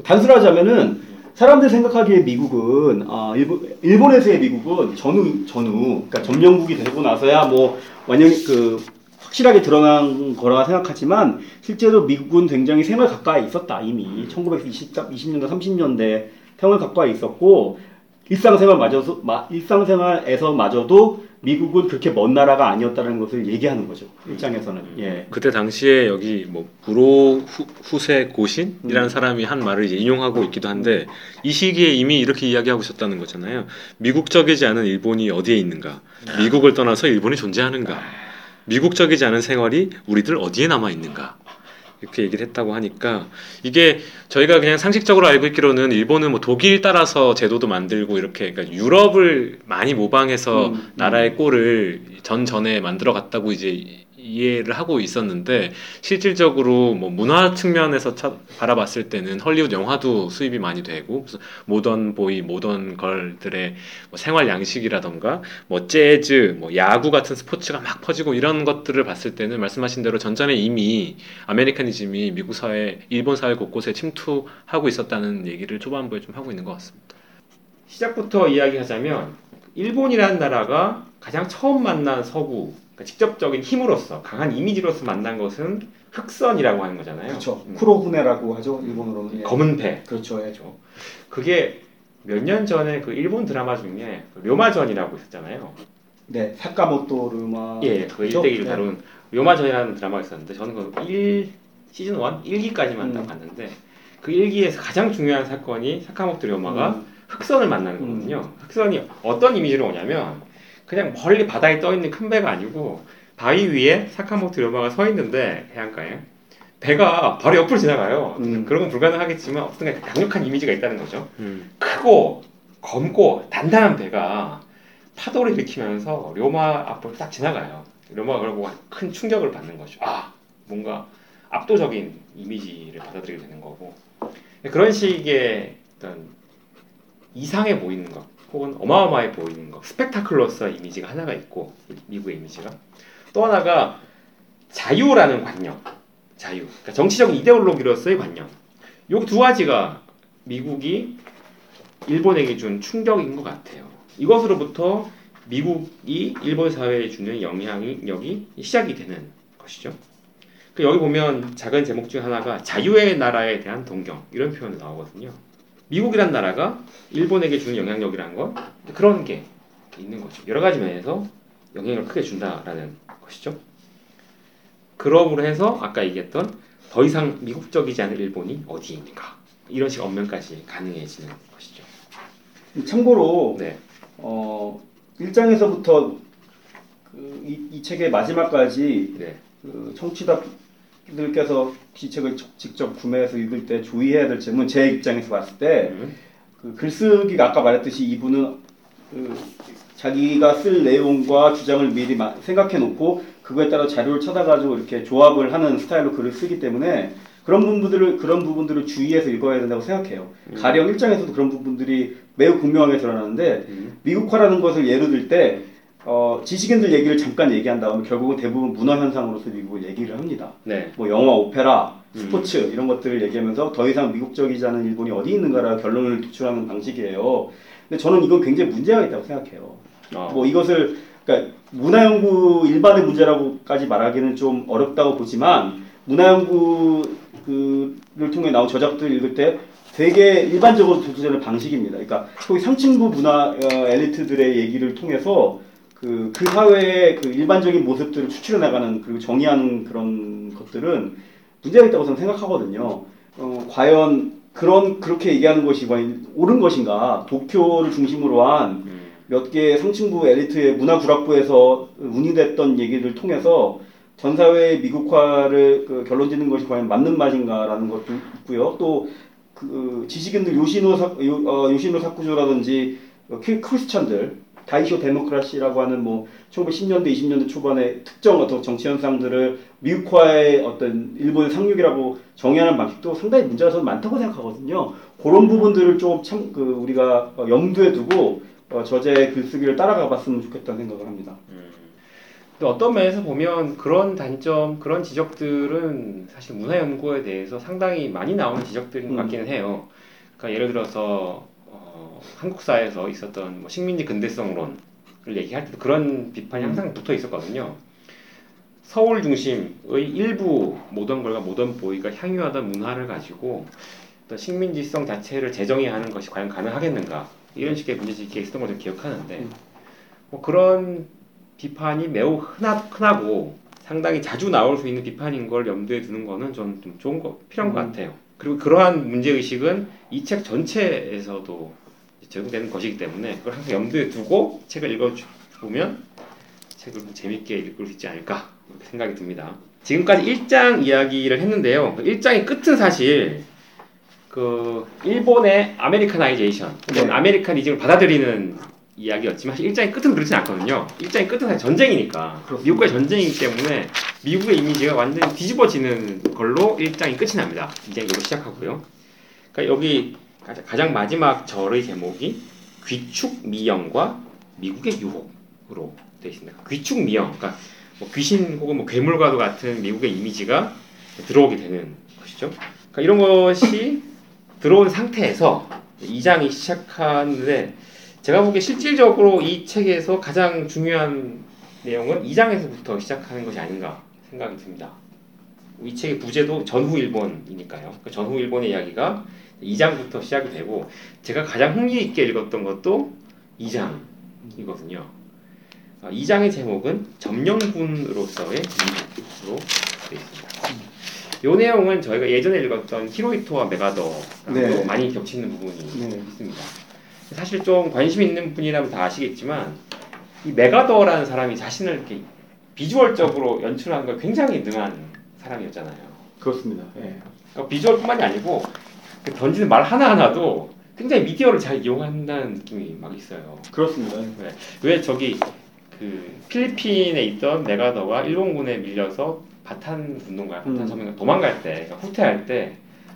단순하자면은 사람들 생각하기에 미국은 아 일본 일본 에서의 미국은 전후 전후 그러니까 점령국이 되고 나서야 뭐 완전히 그 확실하게 드러난 거라 생각하지만 실제로 미국은 굉장히 생활 가까이 있었다. 이미 1920 20년대 30년대 생활 가까이 있었고 일상생활 마저도 마, 일상생활에서 마저도 미국은 그렇게 먼 나라가 아니었다는 것을 얘기하는 거죠 일장에서는 예. 그때 당시에 여기 뭐 부로 후, 후세 고신이라는 음. 사람이 한 말을 이제 인용하고 있기도 한데 이 시기에 이미 이렇게 이야기하고 있었다는 거잖아요. 미국적이지 않은 일본이 어디에 있는가? 미국을 떠나서 일본이 존재하는가? 미국적이지 않은 생활이 우리들 어디에 남아 있는가? 이렇게 얘기를 했다고 하니까 이게 저희가 그냥 상식적으로 알고 있기로는 일본은 뭐 독일 따라서 제도도 만들고 이렇게 그러니까 유럽을 많이 모방해서 음, 음. 나라의 꼴을 전 전에 만들어 갔다고 이제 이해를 하고 있었는데 실질적으로 뭐 문화 측면에서 차, 바라봤을 때는 헐리우드 영화도 수입이 많이 되고 모던 보이, 모던 걸들의 뭐 생활 양식이라던가 뭐 재즈, 뭐 야구 같은 스포츠가 막 퍼지고 이런 것들을 봤을 때는 말씀하신 대로 전전에 이미 아메리카니즘이 미국 사회, 일본 사회 곳곳에 침투하고 있었다는 얘기를 초반부에 좀 하고 있는 것 같습니다. 시작부터 이야기하자면 일본이라는 나라가 가장 처음 만난 서구 그러니까 직접적인 힘으로서 강한 이미지로서 만난 것은 흑선이라고 하는 거잖아요. 그렇죠. 음. 쿠로후네라고 하죠 일본어로는. 예. 검은 배. 그렇죠. 예. 그렇죠. 그게 몇 년 전에 그 일본 드라마 중에 그 료마전이라고 있었잖아요. 네, 사카모토 르마. 예, 그 그죠? 일대기를 네. 다룬 료마전이라는 드라마가 있었는데 저는 그 1, 시즌 1, 1기까지만 딱 음. 봤는데 그 1기에서 가장 중요한 사건이 사카모토 료마가 음. 흑선을 만나는 거거든요. 흑선이 어떤 이미지로 오냐면 그냥 멀리 바다에 떠 있는 큰 배가 아니고 바위 위에 사카모토 료마가 서 있는데 해안가에 배가 바로 옆으로 지나가요. 음. 그런 건 불가능하겠지만 어떤 강력한 이미지가 있다는 거죠. 음. 크고 검고 단단한 배가 파도를 일으키면서 료마 앞을 딱 지나가요. 료마가 그러고 큰 충격을 받는 거죠. 아, 뭔가 압도적인 이미지를 받아들이게 되는 거고 그런 식의 어떤 이상해 보이는 것 혹은 어마어마해 보이는 것 스펙타클러스한 이미지가 하나가 있고 미국의 이미지가 또 하나가 자유라는 관념 자유 그러니까 정치적인 이데올로기로서의 관념 요 두 가지가 미국이 일본에게 준 충격인 것 같아요. 이것으로부터 미국이 일본 사회에 주는 영향력이 시작이 되는 것이죠. 그 여기 보면 작은 제목 중 하나가 자유의 나라에 대한 동경 이런 표현이 나오거든요. 미국이란 나라가 일본에게 주는 영향력이라는 건 그런 게 있는 거죠. 여러 가지 면에서 영향을 크게 준다라는 것이죠. 그러므로 해서 아까 얘기했던 더 이상 미국적이지 않은 일본이 어디에 있는가 이런 식 언명까지 가능해지는 것이죠. 참고로 네. 어, 일장에서부터 그, 이, 이 책의 마지막까지 네. 그 청취자 들께서 이 책을 적- 직접 구매해서 읽을 때 주의해야 될 점은 제 입장에서 봤을 때 음. 그 글쓰기가 아까 말했듯이 이분은 그 자기가 쓸 내용과 주장을 미리 마- 생각해 놓고 그거에 따라 자료를 찾아가지고 이렇게 조합을 하는 스타일로 글을 쓰기 때문에 그런 부분들을 그런 부분들을 주의해서 읽어야 된다고 생각해요. 음. 가령 일장에서도 그런 부분들이 매우 분명하게 드러나는데 음. 미국화라는 것을 예로 들 때 어, 지식인들 얘기를 잠깐 얘기한 다음에 결국은 대부분 문화 현상으로서 미국을 얘기를 합니다. 네. 뭐 영화, 오페라, 음. 스포츠 이런 것들을 얘기하면서 더 이상 미국적이지 않은 일본이 어디 있는가라 결론을 도출하는 방식이에요. 근데 저는 이건 굉장히 문제가 있다고 생각해요. 어. 뭐 이것을 그러니까 문화 연구 일반의 문제라고까지 말하기는 좀 어렵다고 보지만 문화 연구를 통해 나온 저작들 읽을 때 되게 일반적으로 도출되는 방식입니다. 그러니까 소위 상층부 문화 어, 엘리트들의 얘기를 통해서 그, 그 사회의 그 일반적인 모습들을 추출해 나가는 그리고 정의하는 그런 것들은 문제가 있다고 저는 생각하거든요. 어, 과연 그런 그렇게 얘기하는 것이 과연 옳은 것인가? 도쿄를 중심으로 한 음. 몇개 상층부 엘리트의 문화 구락부에서 운이됐던 얘기를 통해서 전 사회의 미국화를 그 결론 짓는 것이 과연 맞는 말인가라는 것도 있고요. 또 그 지식인들 요시노 사, 요, 어, 요시노 사쿠조라든지 어, 크- 크리스천들 다이쇼 데모크라시라고 하는 뭐 1910년대 20년대 초반에 특정 어떤 정치 현상들을 미국화의 어떤 일본의 상륙이라고 정의하는 방식도 상당히 문제가 저는 많다고 생각하거든요. 그런 부분들을 좀 참 그 우리가 어, 염두에 두고 어, 저자의 글쓰기를 따라가 봤으면 좋겠다는 생각을 합니다. 음. 근데 어떤 면에서 보면 그런 단점, 그런 지적들은 사실 문화 연구에 대해서 상당히 많이 나오는 지적들인 것 음. 같기는 해요. 그러니까 예를 들어서 어, 한국 사회에서 있었던 뭐 식민지 근대성론을 얘기할 때도 그런 비판이 음. 항상 붙어 있었거든요. 서울 중심의 일부 모던 걸과 모던 보이가 향유하던 문화를 가지고 어떤 식민지성 자체를 재정의하는 것이 과연 가능하겠는가 이런 식의 문제제기가 있었던 걸좀 기억하는데 음. 뭐 그런 비판이 매우 흔하, 흔하고 상당히 자주 나올 수 있는 비판인 걸 염두에 두는 거는 좀, 좀 좋은 거 필요한 것 음. 같아요. 그리고 그러한 문제 의식은 이 책 전체에서도 적용되는 것이기 때문에 그걸 항상 염두에 두고 책을 읽어보면 책을 좀 재밌게 읽을 수 있지 않을까 이렇게 생각이 듭니다. 지금까지 1장 이야기를 했는데요. 그 1장의 끝은 사실 그 일본의 Americanization, 네. 아메리카니즘을 받아들이는 이야기였지만 사실 1장의 끝은 그렇진 않거든요. 1장의 끝은 사실 전쟁이니까 그렇습니다. 미국과의 전쟁이기 때문에 미국의 이미지가 완전히 뒤집어지는 걸로 1장이 끝이 납니다. 2장이 이걸로 시작하고요. 그러니까 여기 가장- 마지막 절의 제목이 귀축 미영과 미국의 유혹으로 되어 있습니다. 귀축 미영, 그러니까 뭐 귀신 혹은 뭐 괴물과도 같은 미국의 이미지가 들어오게 되는 것이죠. 그러니까 이런 것이 들어온 상태에서 2장이 시작하는데 제가 보기에 실질적으로 이 책에서 가장 중요한 내용은 2장에서부터 시작하는 것이 아닌가 생각이 듭니다. 이 책의 부제도 전후 일본이니까요. 그 전후 일본의 이야기가 2장부터 시작이 되고 제가 가장 흥미 있게 읽었던 것도 2장이거든요. 2장의 제목은 점령군으로서의 미국으로 되어 있습니다. 이 내용은 저희가 예전에 읽었던 히로이토와 메가더랑 네. 많이 겹치는 부분이 네. 있습니다. 사실 좀 관심 있는 분이라면 다 아시겠지만 이 메가더라는 사람이 자신을 이렇게 비주얼적으로 연출하는 걸 굉장히 능한 사람이었잖아요. 그렇습니다. 예. 그러니까 비주얼뿐만이 아니고 그 던지는 말 하나 하나도 굉장히 미디어를 잘 이용한다는 느낌이 막 있어요. 그렇습니다. 왜 저기 그 필리핀에 있던 맥아더가 일본군에 밀려서 바탄 반도인가, 바탄 음. 섬인가 도망갈 때, 그러니까 후퇴할 때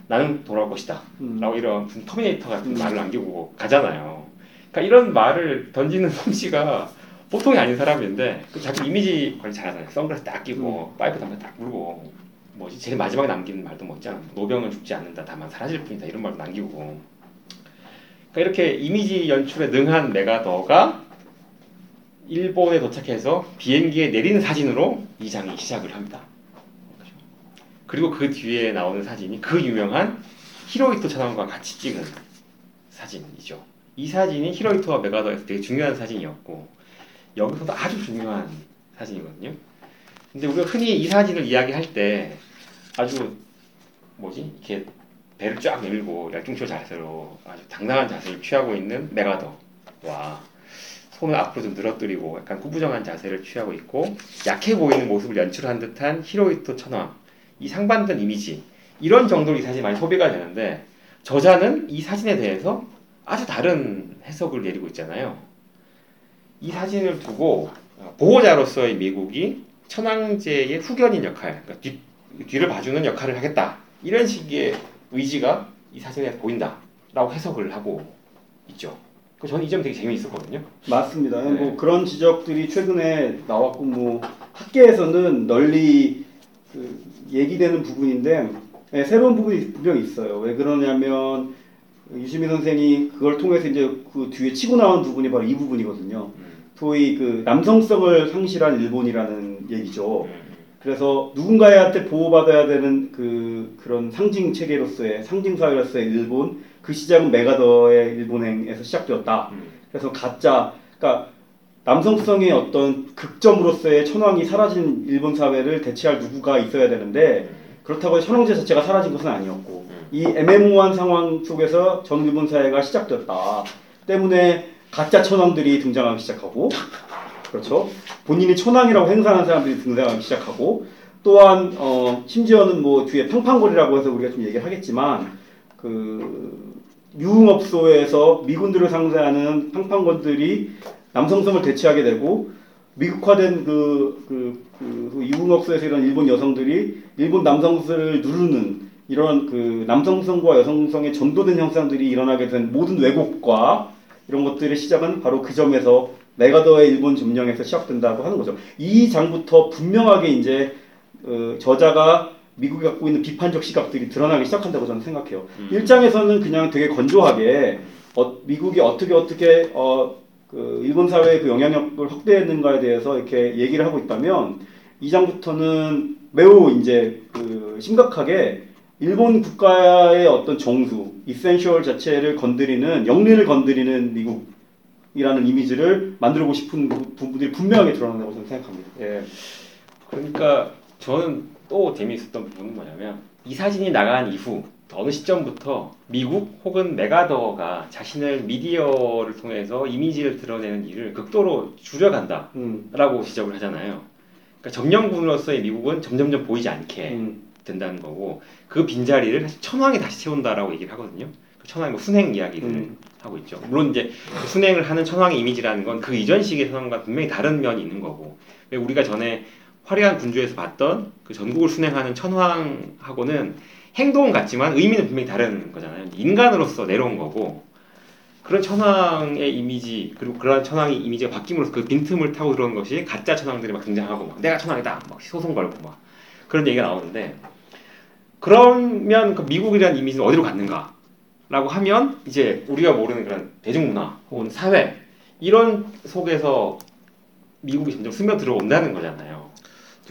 나는 돌아올 것이다. 음. 라고 이런 무슨 터미네이터 같은 음. 말을 남기고 가잖아요. 그러니까 이런 말을 던지는 <laughs> 솜씨가 보통이 아닌 사람인데 그 자기 이미지 관리 잘하잖아요. 선글라스 딱 끼고 파이프 담배 딱 물고 뭐지 제일 마지막에 남기는 말도 뭐 있잖아. 노병은 죽지 않는다. 다만 사라질 뿐이다. 이런 말도 남기고 그러니까 이렇게 이미지 연출에 능한 메가더가 일본에 도착해서 비행기에 내리는 사진으로 이 장이 시작을 합니다. 그리고 그 뒤에 나오는 사진이 그 유명한 히로히토 차남과 같이 찍은 사진이죠. 이 사진이 히로히토와 메가더에서 되게 중요한 사진이었고 여기서도 아주 중요한 사진이거든요. 근데 우리가 흔히 이 사진을 이야기할 때 아주 뭐지 이렇게 배를 쫙 내밀고 열중쇼 자세로 아주 당당한 자세를 취하고 있는 메가더와 손을 앞으로 좀 늘어뜨리고 약간 구부정한 자세를 취하고 있고 약해 보이는 모습을 연출한 듯한 히로히토 천왕 이 상반된 이미지 이런 정도로 이 사진이 많이 소비가 되는데 저자는 이 사진에 대해서 아주 다른 해석을 내리고 있잖아요. 이 사진을 두고 어, 보호자로서의 미국이 천황제의 후견인 역할, 그러니까 뒤, 뒤를 봐주는 역할을 하겠다 이런 식의 의지가 이 사진에 보인다라고 해석을 하고 있죠. 그 저는 이 점 되게 재미있었거든요. 맞습니다. 네. 뭐 그런 지적들이 최근에 나왔고 뭐 학계에서는 널리 그 얘기되는 부분인데 예, 새로운 부분이 분명히 있어요. 왜 그러냐면 유시민 선생이 그걸 통해서 이제 그 뒤에 치고 나온 부분이 바로 이 부분이거든요. 소위 그 남성성을 상실한 일본이라는 얘기죠. 그래서 누군가한테 보호받아야 되는 그 그런 상징 체계로서의 상징 사회로서의 일본 그 시작은 메가더의 일본행에서 시작되었다. 그래서 가짜 그러니까 남성성의 어떤 극점으로서의 천황이 사라진 일본 사회를 대체할 누구가 있어야 되는데 그렇다고 천황제 자체가 사라진 것은 아니었고 이 애매모호한 상황 속에서 전 일본 사회가 시작되었다. 때문에 가짜 천황들이 등장하기 시작하고 <laughs> 그렇죠? 본인이 천황이라고 행사하는 사람들이 등장하기 시작하고 또한 어, 심지어는 뭐 뒤에 팡팡거리라고 해서 우리가 좀 얘기를 하겠지만 그 유흥업소에서 미군들을 상대하는 팡팡건들이 남성성을 대체하게 되고 미국화된 그, 그, 그 유흥업소에서 이런 일본 여성들이 일본 남성들을 누르는 이런 그 남성성과 여성성의 전도된 현상들이 일어나게 된 모든 왜곡과 이런 것들의 시작은 바로 그 점에서 메가더의 일본 점령에서 시작된다고 하는 거죠. 이 장부터 분명하게 이제 어, 저자가 미국이 갖고 있는 비판적 시각들이 드러나기 시작한다고 저는 생각해요. 음. 일장에서는 그냥 되게 건조하게 어, 미국이 어떻게 어떻게 어, 그 일본 사회의 그 영향력을 확대했는가에 대해서 이렇게 얘기를 하고 있다면 이 장부터는 매우 이제 그 심각하게 일본 국가의 어떤 정수, 이센셜 자체를 건드리는 영리를 건드리는 미국 이라는 이미지를 만들고 싶은 부- 부분들이 분명하게 드러난다고 저는 생각합니다. 예. 그러니까 저는 또 재미있었던 부분은 뭐냐면 이 사진이 나간 이후 어느 시점부터 미국 혹은 메가더가 자신을 미디어를 통해서 이미지를 드러내는 일을 극도로 줄여간다라고 음, 지적을 하잖아요. 그러니까 점령군으로서의 미국은 점점점 보이지 않게 음, 된다는 거고 그 빈자리를 천황이 다시 채운다라고 얘기를 하거든요. 그 천황이 뭐 순행 이야기를 음. 하고 있죠. 물론 이제 그 순행을 하는 천황의 이미지라는 건 그 이전 시기의 천황과 분명히 다른 면이 있는 거고 왜 우리가 전에 화려한 군주에서 봤던 그 전국을 순행하는 천황하고는 행동은 같지만 의미는 분명히 다른 거잖아요. 인간으로서 내려온 거고 그런 천황의 이미지 그리고 그런 천황의 이미지가 바뀜으로써 그 빈틈을 타고 들어온 것이 가짜 천황들이 막 등장하고 막 내가 천황이다 막 소송 걸고 막 그런 얘기가 나오는데 그러면 그 미국이라는 이미지는 어디로 갔는가? 라고 하면 이제 우리가 모르는 그런 대중문화 혹은 사회 이런 속에서 미국이 점점 스며 들어온다는 거잖아요.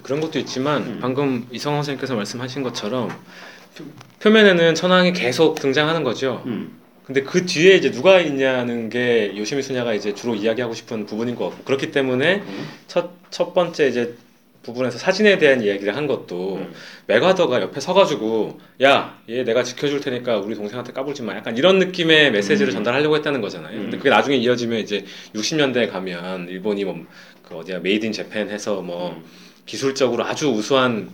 그런 것도 있지만 음. 방금 이성호 선생님께서 말씀하신 것처럼 표- 표면에는 천황이 계속 등장하는 거죠. 음. 근데 그 뒤에 이제 누가 있냐는 게 요시미 수냐가 이제 주로 이야기하고 싶은 부분인 것 같고 그렇기 때문에 음. 첫, 첫 번째 이제 부분에서 사진에 대한 이야기를 한 것도 음. 맥와더가 옆에 서가지고 야 얘 내가 지켜줄 테니까 우리 동생한테 까불지 마 약간 이런 느낌의 메시지를 음. 전달하려고 했다는 거잖아요. 음. 근데 그게 나중에 이어지면 이제 60년대에 가면 일본이 뭐 그 어디야 made in Japan 해서 뭐 음. 기술적으로 아주 우수한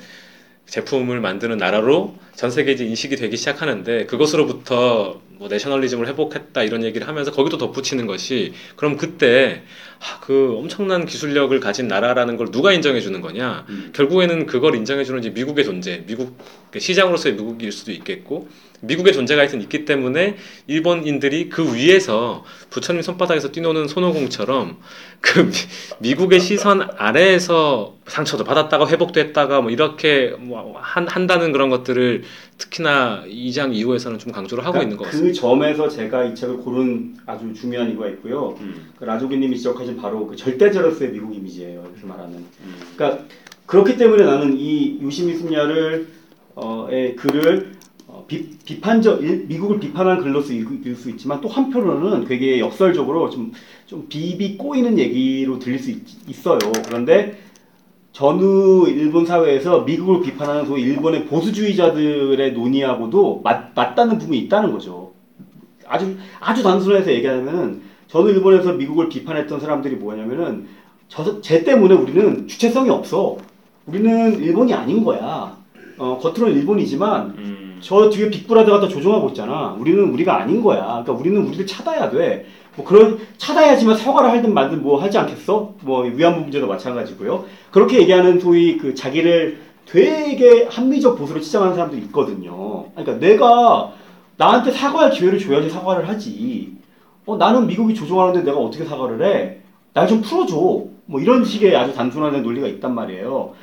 제품을 만드는 나라로 전 세계에 이제 인식이 되기 시작하는데 그것으로부터 뭐 내셔널리즘을 회복했다 이런 얘기를 하면서 거기도 덧붙이는 것이 그럼 그때 아, 그 엄청난 기술력을 가진 나라라는 걸 누가 인정해 주는 거냐 음. 결국에는 그걸 인정해 주는 이제 미국의 존재 미국 그 시장으로서의 미국일 수도 있겠고 미국의 존재가 하여튼 있기 때문에 일본인들이 그 위에서 부처님 손바닥에서 뛰노는 손오공처럼 그 미- 미국의 시선 아래에서 상처도 받았다가 회복도 했다가 뭐 이렇게 뭐 한, 한다는 그런 것들을 특히나 이장 이후에서는 좀 강조를 하고 있는 것 같습니다. 그 점에서 제가 이 책을 고른 아주 중요한 이유가 있고요. 음. 그 라조기님이 지적하신 바로 그 절대제로스의 미국 이미지예요. 여기서 말하는. 음. 그러니까 그렇기 때문에 나는 이 유시미 순야를 어의 글을 어, 비, 비판적 일- 미국을 비판한 글로서 읽을 수 있지만 또 한편으로는 되게 역설적으로 좀, 좀 비비 꼬이는 얘기로 들릴 수 있, 있어요. 그런데 전후 일본 사회에서 미국을 비판하는 소위 일본의 보수주의자들의 논의하고도 맞, 맞다는 부분이 있다는 거죠. 아주 아주 단순해서 얘기하면은 전후 일본에서 미국을 비판했던 사람들이 뭐냐면은 저, 쟤 때문에 우리는 주체성이 없어. 우리는 일본이 아닌 거야. 어, 겉으로는 일본이지만 음. 저 뒤에 빅브라더가 더 조종하고 있잖아. 우리는 우리가 아닌 거야. 그러니까 우리는 우리를 찾아야 돼. 뭐 그런 찾아야지만 사과를 하든 말든 뭐 하지 않겠어? 뭐 위안부 문제도 마찬가지고요. 그렇게 얘기하는 소위 그 자기를 되게 합리적 보수로 치장하는 사람들이 있거든요. 그러니까 내가 나한테 사과할 기회를 줘야지 사과를 하지. 어 나는 미국이 조종하는데 내가 어떻게 사과를 해? 날 좀 풀어줘. 뭐 이런 식의 아주 단순한 논리가 있단 말이에요.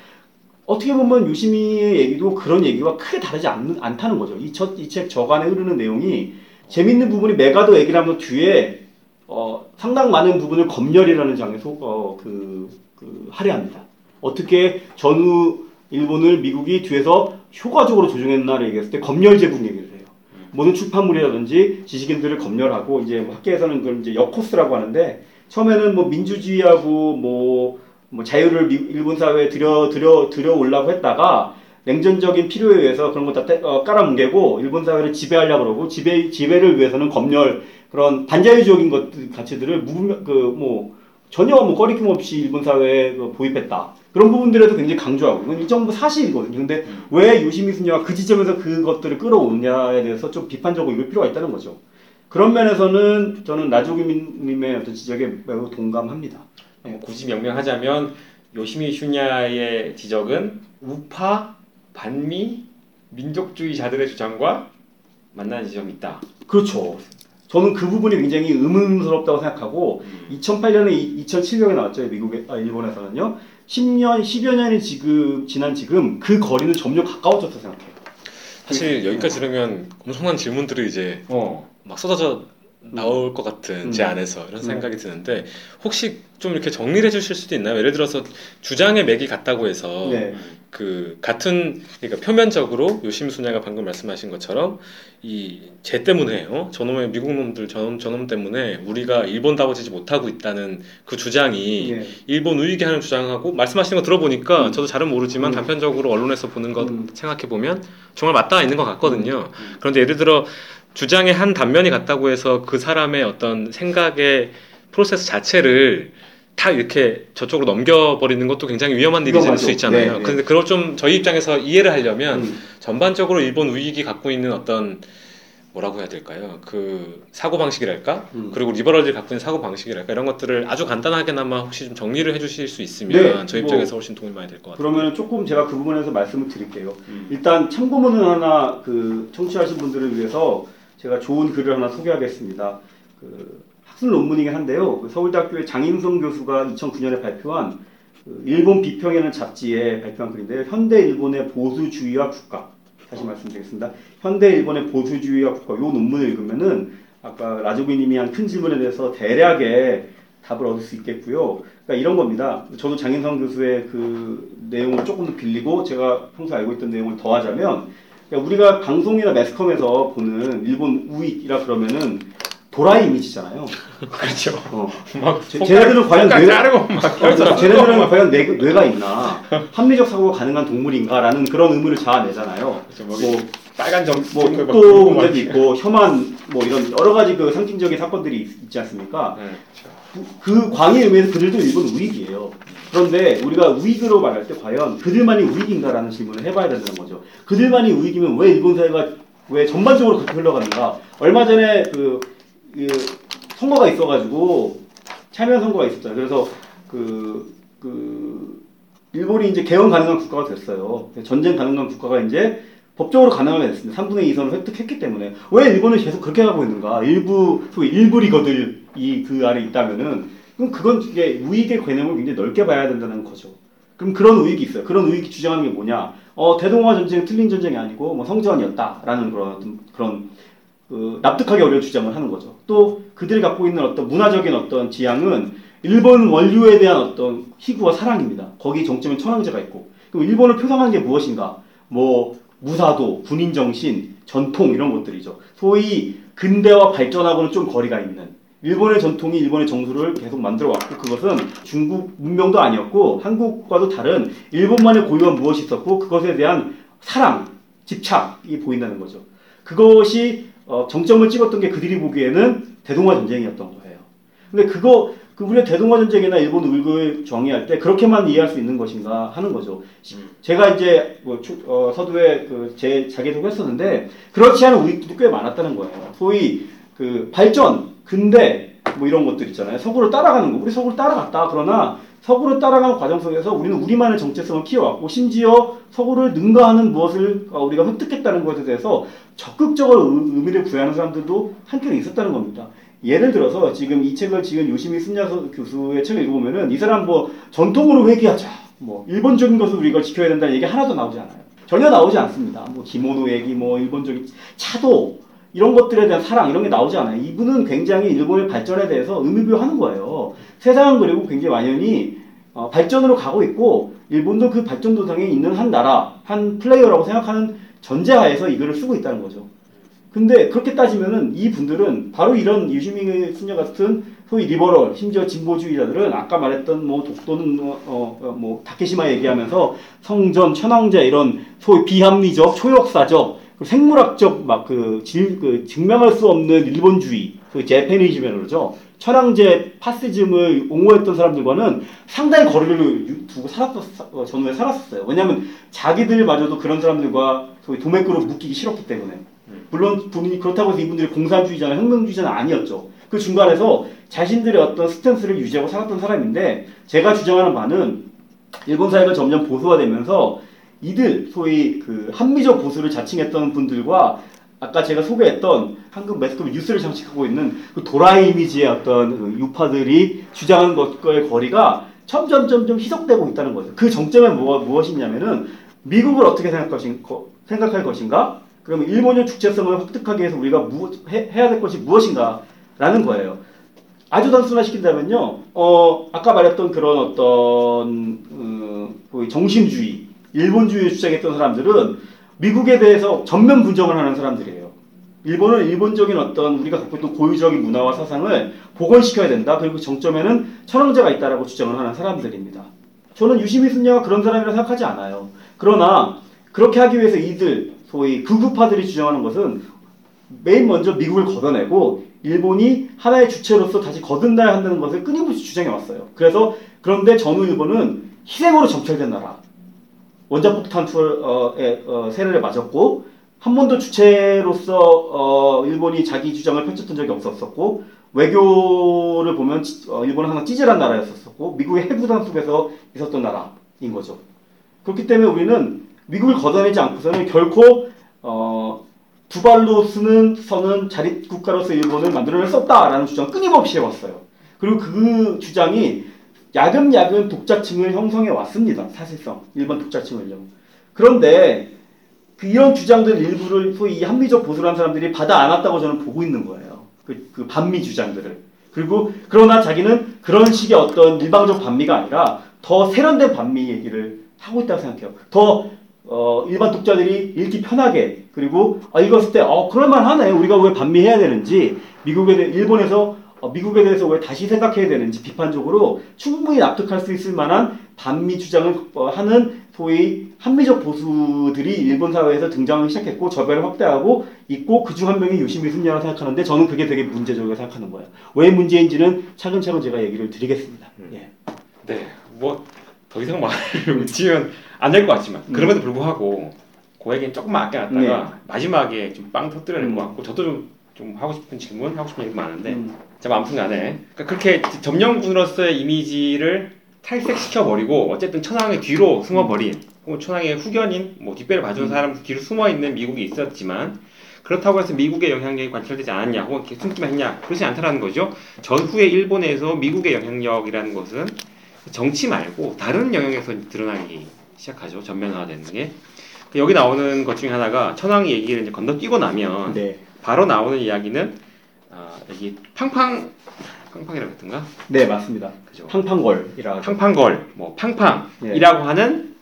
어떻게 보면 유시미의 얘기도 그런 얘기와 크게 다르지 않는, 않다는 거죠. 이 첫, 이 책 저간에 흐르는 내용이 재밌는 부분이 메가더 얘기를 하면 뒤에 어, 상당 많은 부분을 검열이라는 장에 소, 어, 그, 그, 할애합니다. 어떻게 전후 일본을 미국이 뒤에서 효과적으로 조종했나를 얘기했을 때 검열 제국 얘기를 해요. 모든 출판물이라든지 지식인들을 검열하고 이제 뭐 학계에서는 그걸 이제 역코스라고 하는데 처음에는 뭐 민주주의하고 뭐, 뭐 자유를 미- 일본 사회에 들여 들여 들여 올라고 했다가 냉전적인 필요에 의해서 그런 거다 어, 깔아뭉개고 일본 사회를 지배하려고 그러고 지배 지배를 위해서는 검열 그런 반자유적인 것들 가치들을 무분 그뭐 전혀 뭐 꺼리낌 없이 일본 사회에 그 보입했다 그런 부분들에서 굉장히 강조하고 이건 일정부 사실이거든요. 근데 왜 요시미 수녀가 그 지점에서 그것들을 끌어오느냐에 대해서 좀 비판적으로 읽을 필요가 있다는 거죠. 그런 면에서는 저는 나조기님의 어떤 지적에 매우 동감합니다. 어, 굳이 명명하자면 요시미 슈냐의 지적은 우파 반미 민족주의자들의 주장과 만나는 지점이 있다. 그렇죠. 저는 그 부분이 굉장히 의문스럽다고 생각하고 2008년에 2007년에 나왔죠 미국에 아, 일본에서는요 10년 10여 년이 지금 지난 지금 그 거리는 점점 가까워졌다 생각해요. 사실 여기까지 들으면 엄청난 질문들이 이제 어. 막 쏟아져 나올 것 같은 음. 제 안에서 이런 음. 생각이 드는데 혹시 좀 이렇게 정리를 해주실 수도 있나요? 예를 들어서 주장의 맥이 같다고 해서 네. 그 같은 그러니까 표면적으로 요심 수냐가 방금 말씀하신 것처럼 이 쟤 때문에 어? 저놈의 미국 놈들 저놈 저놈 때문에 우리가 일본다워지지 못하고 있다는 그 주장이 예. 일본 우익이 하는 주장하고 말씀하시는 거 들어보니까 음. 저도 잘은 모르지만 음. 단편적으로 언론에서 보는 것 음. 생각해 보면 정말 맞닿아 있는 것 같거든요. 음. 그런데 예를 들어 주장의 한 단면이 같다고 해서 그 사람의 어떤 생각의 프로세스 자체를 다 이렇게 저쪽으로 넘겨버리는 것도 굉장히 위험한 일이 될. 수 있잖아요. 네, 네. 그런데 그걸 좀 저희 입장에서 이해를 하려면 음. 전반적으로 일본 우익이 갖고 있는 어떤 뭐라고 해야 될까요? 그 사고 방식이랄까? 음. 그리고 리버럴들이 갖고 있는 사고 방식이랄까? 이런 것들을 아주 간단하게나마 혹시 좀 정리를 해주실 수 있으면 네, 저희 뭐, 입장에서 훨씬 도움이 많이 될 것 같아요. 그러면 조금 제가 그 부분에서 말씀을 드릴게요. 음. 일단 참고문을 하나 그 청취하신 분들을 위해서 제가 좋은 글을 하나 소개하겠습니다. 그 학술 논문이긴 한데요. 그 서울대학교의 장인성 교수가 2009년에 발표한 그 일본 비평이라는 잡지에 발표한 글인데요. 현대 일본의 보수주의와 국가. 다시 말씀드리겠습니다. 현대 일본의 보수주의와 국가. 이 논문을 읽으면은 아까 라조비님이 한 큰 질문에 대해서 대략의 답을 얻을 수 있겠고요. 그러니까 이런 겁니다. 저도 장인성 교수의 그 내용을 조금 더 빌리고 제가 평소 알고 있던 내용을 더하자면 그러니까 우리가 방송이나 매스컴에서 보는 일본 우익이라 그러면은 도라이 이미지잖아요. <laughs> 그렇죠. 어. 막 제- 쟤네들은 과연 손가락 뇌- 자르고 막 어, 쟤네들은 과연 뇌, 뇌가 있나? 합리적 사고가 가능한 동물인가라는 그런 의문을 자아내잖아요. 그렇죠. 뭐, 빨간 점뭐 긁고 막 문제도 있고 혐한 뭐 이런 여러 가지 그 상징적인 사건들이 있, 있지 않습니까? 네, 그 광의 의미에서 그들도 일본 우익이에요. 그런데 우리가 우익으로 말할 때 과연 그들만이 우익인가라는 질문을 해봐야 된다는 거죠. 그들만이 우익이면 왜 일본 사회가 왜 전반적으로 그렇게 흘러가는가? 얼마 전에 그, 그 선거가 있어가지고 참여 선거가 있었잖아요. 그래서 그, 그 일본이 이제 개헌 가능한 국가가 됐어요. 전쟁 가능한 국가가 이제 법적으로 가능하게 됐습니다. 3분의 2선을 획득했기 때문에 왜 일본은 계속 그렇게 가고 있는가? 일부 소위 일부 리거들이 그 안에 있다면은 그럼 그건 이게 우익의 개념을 굉장히 넓게 봐야 된다는 거죠. 그럼 그런 우익이 있어요. 그런 우익이 주장하는 게 뭐냐? 어, 대동아 전쟁은 틀린 전쟁이 아니고 뭐 성전이었다라는 그런 그런 그 납득하기 어려운 주장을 하는 거죠. 또 그들이 갖고 있는 어떤 문화적인 어떤 지향은 일본 원류에 대한 어떤 희구와 사랑입니다. 거기 정점에 천황제가 있고 그럼 일본을 표상하는 게 무엇인가? 뭐 무사도, 군인 정신, 전통 이런 것들이죠. 소위 근대와 발전하고는 좀 거리가 있는 일본의 전통이 일본의 정수를 계속 만들어 왔고 그것은 중국 문명도 아니었고 한국과도 다른 일본만의 고유한 무엇이 있었고 그것에 대한 사랑, 집착이 보인다는 거죠. 그것이 어, 정점을 찍었던 게 그들이 보기에는 대동아 전쟁이었던 거예요. 근데 그거 그 우리가 대동아 전쟁이나 일본 울구를 정의할 때 그렇게만 이해할 수 있는 것인가 하는 거죠. 음. 제가 이제 뭐 초- 어, 서두에 그제 자기소개 했었는데 그렇지 않은 우익도 꽤 많았다는 거예요. 소위 그 발전, 근대 뭐 이런 것들 있잖아요. 서구를 따라가는 거. 우리 서구를 따라갔다. 그러나 서구를 따라가는 과정 속에서 우리는 우리만의 정체성을 키워왔고 심지어 서구를 능가하는 무엇을 어, 우리가 획득했다는 것에 대해서 적극적으로 의- 의미를 부여하는 사람들도 한켠에 있었다는 겁니다. 예를 들어서 지금 이 책을 지금 요시미 순야 교수의 책을 읽어보면은 이 사람 뭐 전통으로 회귀하자, 뭐 일본적인 것을 우리가 지켜야 된다는 얘기 하나도 나오지 않아요. 전혀 나오지 않습니다. 뭐 기모노 얘기, 뭐 일본적인 차도 이런 것들에 대한 사랑 이런 게 나오지 않아요. 이분은 굉장히 일본의 발전에 대해서 의미부여하는 거예요. 세상은 그리고 굉장히 완연히 어, 발전으로 가고 있고 일본도 그 발전 도상에 있는 한 나라, 한 플레이어라고 생각하는 전제하에서 이 글을 쓰고 있다는 거죠. 근데 그렇게 따지면은 이 분들은 바로 이런 요시미 슌야 같은 소위 리버럴, 심지어 진보주의자들은 아까 말했던 뭐 독도는 뭐, 어, 어, 뭐 다케시마 얘기하면서 성전, 천황제 이런 소위 비합리적, 초역사적, 그 생물학적 막그 그 증명할 수 없는 일본주의, 그 제페니즘이라고 그러죠. 천황제 파시즘을 옹호했던 사람들과는 상당히 거리를 유- 두고 살았었, 어, 전후에 살았었어요. 왜냐하면 자기들마저도 그런 사람들과 소위 도매그로 묶이기 싫었기 때문에. 물론 본인이 그렇다고 해서 이분들이 공산주의자나 혁명주의자는 아니었죠. 그 중간에서 자신들의 어떤 스탠스를 유지하고 살았던 사람인데 제가 주장하는 바는 일본 사회가 점점 보수화되면서 이들 소위 그 한미적 보수를 자칭했던 분들과 아까 제가 소개했던 한국 매스컴 뉴스를 장식하고 있는 그 도라이 이미지의 어떤 그 유파들이 주장하는 것과의 거리가 점점 점점 희석되고 있다는 거죠. 그 정점에 뭐, 무엇이냐면은 미국을 어떻게 생각할 것인가? 그러면 일본의 주체성을 획득하기 위해서 우리가 무, 해, 해야 될 것이 무엇인가라는 거예요. 아주 단순화시킨다면요, 어, 아까 말했던 그런 어떤, 어, 거의 정신주의, 일본주의를 주장했던 사람들은 미국에 대해서 전면 부정을 하는 사람들이에요. 일본은 일본적인 어떤 우리가 갖고 있던 고유적인 문화와 사상을 복원시켜야 된다. 그리고 정점에는 천황제가 있다라고 주장을 하는 사람들입니다. 저는 유시미 순녀가 그런 사람이라고 생각하지 않아요. 그러나 그렇게 하기 위해서 이들 소위 극우파들이 주장하는 것은 맨 먼저 미국을 걷어내고 일본이 하나의 주체로서 다시 거듭나야 한다는 것을 끊임없이 주장해 왔어요. 그래서 그런데 전후 일본은 희생으로 점철된 나라. 원자폭탄 투어, 어, 에, 어, 세례를 맞았고 한 번도 주체로서 어, 일본이 자기 주장을 펼쳤던 적이 없었었고 외교를 보면 일본은 항상 찌질한 나라였었고 미국의 해부단 속에서 있었던 나라인 거죠. 그렇기 때문에 우리는 미국을 걷어내지 않고서는 결코 어, 두 발로 쓰는 서는 자립 국가로서 일본을 만들어낼 수 없다라는 주장 을 끊임없이 해왔어요. 그리고 그 주장이 야금야금 독자층을 형성해 왔습니다. 사실상 일본 독자층을요. 그런데 그 이런 주장들 일부를 소위 이 한미적 보수라는 사람들이 받아 안았다고 저는 보고 있는 거예요. 그, 그 반미 주장들을. 그리고 그러나 자기는 그런 식의 어떤 일방적 반미가 아니라 더 세련된 반미 얘기를 하고 있다고 생각해요. 더 어, 일반 독자들이 읽기 편하게 그리고 아, 읽었을 때 어, 그럴만하네. 우리가 왜 반미해야 되는지 미국에 대, 일본에서 어, 미국에 대해서 왜 다시 생각해야 되는지 비판적으로 충분히 납득할 수 있을 만한 반미 주장을 어, 하는 소위 한미적 보수들이 일본 사회에서 등장하기 시작했고 저변을 확대하고 있고 그 중 한 명이 요시미 승리라고 생각하는데 저는 그게 되게 문제적이라고 생각하는 거예요. 왜 문제인지는 차근차근 제가 얘기를 드리겠습니다. 음. 예. 네, 뭐 더 이상 말을 묻히면 <laughs> 안 될 것 같지만 음. 그럼에도 불구하고 그 얘기는 조금만 아껴놨다가 마지막에 좀 빵 터뜨려야 될것 음. 같고 저도 좀, 좀 하고 싶은 질문, 하고 싶은 얘기 많은데 음. 자, 아무튼간에 그러니까 그렇게 점령군으로서의 이미지를 탈색시켜 버리고 어쨌든 천황의 뒤로 숨어 버린 혹은 천황의 후견인 뭐 뒷배를 봐주는 음. 사람 뒤로 숨어 있는 미국이 있었지만 그렇다고 해서 미국의 영향력이 관철되지 않았냐 혹은 이렇게 숨기만 했냐 그렇지 않다라는 거죠. 전후에 일본에서 미국의 영향력이라는 것은 정치 말고 다른 영역에서 드러나기 시작하죠. 전면화되는 게. 여기 나오는 것 중에 하나가 천황이 얘기를 이제 건너뛰고 나면 네. 바로 나오는 이야기는 아, 여기 팡팡 팡팡이라고 했던가? 네, 맞습니다. 그죠. 팡팡걸이라 하죠. 팡팡걸, 뭐 팡팡이라고 하는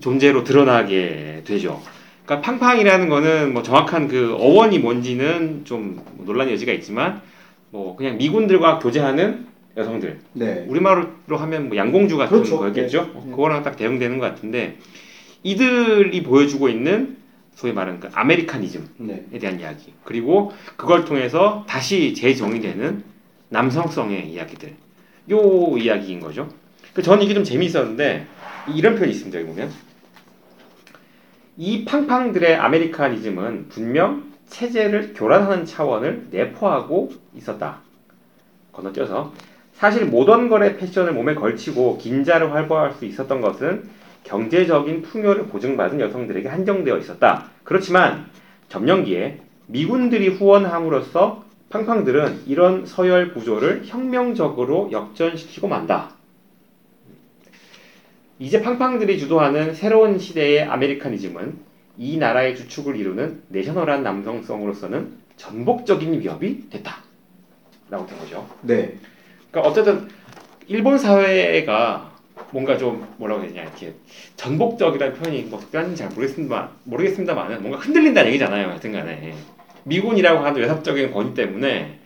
존재로 드러나게 되죠. 그러니까 팡팡이라는 거는 뭐 정확한 그 어원이 뭔지는 좀 논란의 여지가 있지만 뭐 그냥 미군들과 교제하는 여성들 네. 우리말로 하면 뭐 양공주 같은 그렇죠. 거였겠죠. 네. 그거랑 딱 대응되는 것 같은데 이들이 보여주고 있는 소위 말하는 그 아메리카니즘에 네. 대한 이야기 그리고 그걸 통해서 다시 재정의되는 남성성의 이야기들 요 이야기인 거죠. 그 저는 이게 좀 재미있었는데 이런 표현이 있습니다. 여기 보면 이 팡팡들의 아메리카니즘은 분명 체제를 교란하는 차원을 내포하고 있었다. 건너뛰어서 사실 모던 거래 패션을 몸에 걸치고 긴자를 활보할 수 있었던 것은 경제적인 풍요를 보증받은 여성들에게 한정되어 있었다. 그렇지만 점령기에 미군들이 후원함으로써 팡팡들은 이런 서열 구조를 혁명적으로 역전시키고 만다. 이제 팡팡들이 주도하는 새로운 시대의 아메리카니즘은 이 나라의 주축을 이루는 내셔널한 남성성으로서는 전복적인 위협이 됐다. 라고 된 거죠. 네. 그러니까 어쨌든 일본 사회가 뭔가 좀 뭐라고 해야 되냐 이렇게 전복적이라는 표현이 뭐 적절한지 잘 모르겠습니다 모르겠습니다만은 뭔가 흔들린다는 얘기잖아요 하여튼간에. 미군이라고 하는 외삽적인 권위 때문에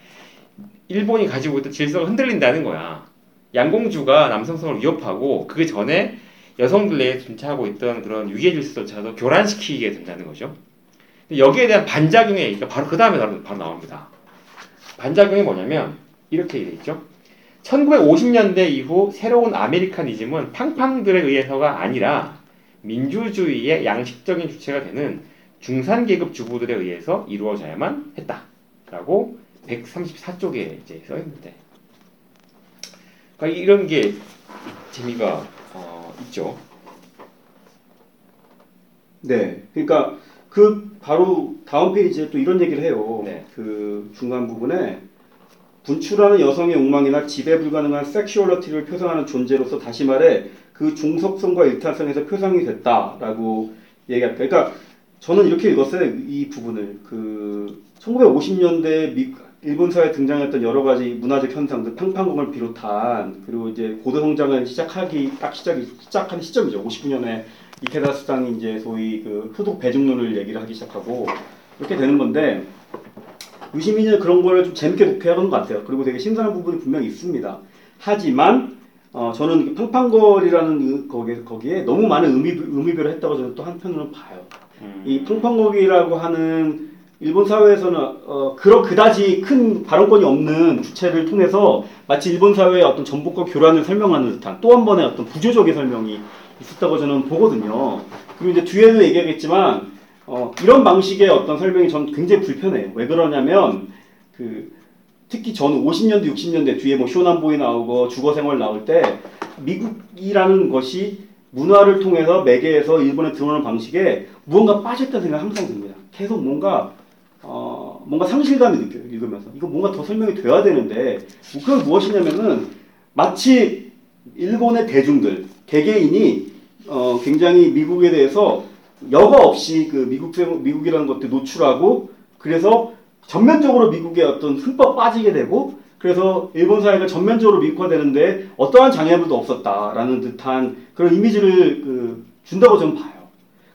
일본이 가지고 있던 질서가 흔들린다는 거야. 양공주가 남성성을 위협하고 그 전에 여성들 내에 존재하고 있던 그런 유해 질서조차도 교란시키게 된다는 거죠. 여기에 대한 반작용의 얘기가 바로 그 다음에 바로, 바로 나옵니다. 반작용이 뭐냐면 이렇게 돼 있죠 1950년대 이후 새로운 아메리카니즘은 팡팡들에 의해서가 아니라 민주주의의 양식적인 주체가 되는 중산계급 주부들에 의해서 이루어져야만 했다 라고 134쪽에 이제 써 있는데 그러니까 이런 게 재미가 어, 있죠. 네. 그러니까 그 바로 다음 페이지에 또 이런 얘기를 해요. 네. 그 중간 부분에 분출하는 여성의 욕망이나 지배 불가능한 sexuality를 표상하는 존재로서 다시 말해 그 종속성과 일탈성에서 표상이 됐다라고 얘기할 그러니까 저는 이렇게 읽었어요 이 부분을. 그 1950년대 미, 일본 사회에 등장했던 여러 가지 문화적 현상들 팡팡걸을 비롯한 그리고 이제 고도 성장을 시작하기 딱 시작이 시작하는 시점이죠. 59년에 이케다 수상이 이제 소위 그 소득 배중론을 얘기를 하기 시작하고 이렇게 되는 건데 유시민은 그런 걸좀 재밌게 독해하는 것 같아요. 그리고 되게 신선한 부분이 분명히 있습니다. 하지만 어, 저는 팡팡걸이라는 그- 거기에, 거기에 너무 많은 의미, 의미별을 했다고 저는 또 한편으로는 봐요. 음. 이 팡팡걸이라고 하는 일본 사회에서는 어, 그러 그다지 큰 발언권이 없는 주체를 통해서 마치 일본 사회의 어떤 전복과 교란을 설명하는 듯한 또 한 번의 어떤 부조적인 설명이 있었다고 저는 보거든요. 그리고 이제 뒤에도 얘기하겠지만 어, 이런 방식의 어떤 설명이 전 굉장히 불편해요. 왜 그러냐면 그 특히 저는 50년대, 60년대 뒤에 뭐 쇼남보이 나오고 주거생활 나올 때 미국이라는 것이 문화를 통해서 매개해서 일본에 들어오는 방식에 무언가 빠졌다는 생각이 항상 듭니다. 계속 뭔가 어, 뭔가 상실감이 느껴요. 읽으면서. 이거 뭔가 더 설명이 돼야 되는데 그건 무엇이냐면은 마치 일본의 대중들, 개개인이 어, 굉장히 미국에 대해서 여과 없이 그 미국 미국이라는 것들 노출하고 그래서 전면적으로 미국의 어떤 흠뻑 빠지게 되고 그래서 일본 사회가 전면적으로 미국화되는데 어떠한 장애물도 없었다라는 듯한 그런 이미지를 그 준다고 저는 봐요.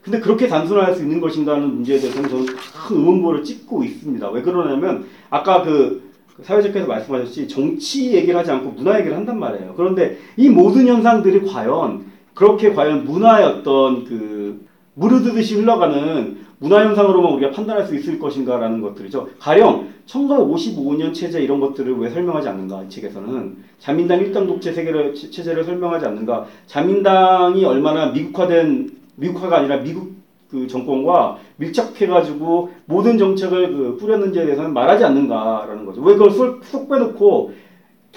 근데 그렇게 단순화할 수 있는 것인가 하는 문제에 대해서는 저는 큰 의문고를 찍고 있습니다. 왜 그러냐면 아까 그 사회자께서 말씀하셨지 정치 얘기를 하지 않고 문화 얘기를 한단 말이에요. 그런데 이 모든 현상들이 과연 그렇게 과연 문화의 어떤 그 무르드듯이 흘러가는 문화 현상으로만 우리가 판단할 수 있을 것인가라는 것들이죠. 가령 1955년 체제 이런 것들을 왜 설명하지 않는가 이 책에서는 자민당 일당 독재 세계를 체제를 설명하지 않는가 자민당이 얼마나 미국화된 미국화가 아니라 미국 그 정권과 밀착해가지고 모든 정책을 그 뿌렸는지에 대해서는 말하지 않는가라는 거죠. 왜 그걸 쏙, 쏙 빼놓고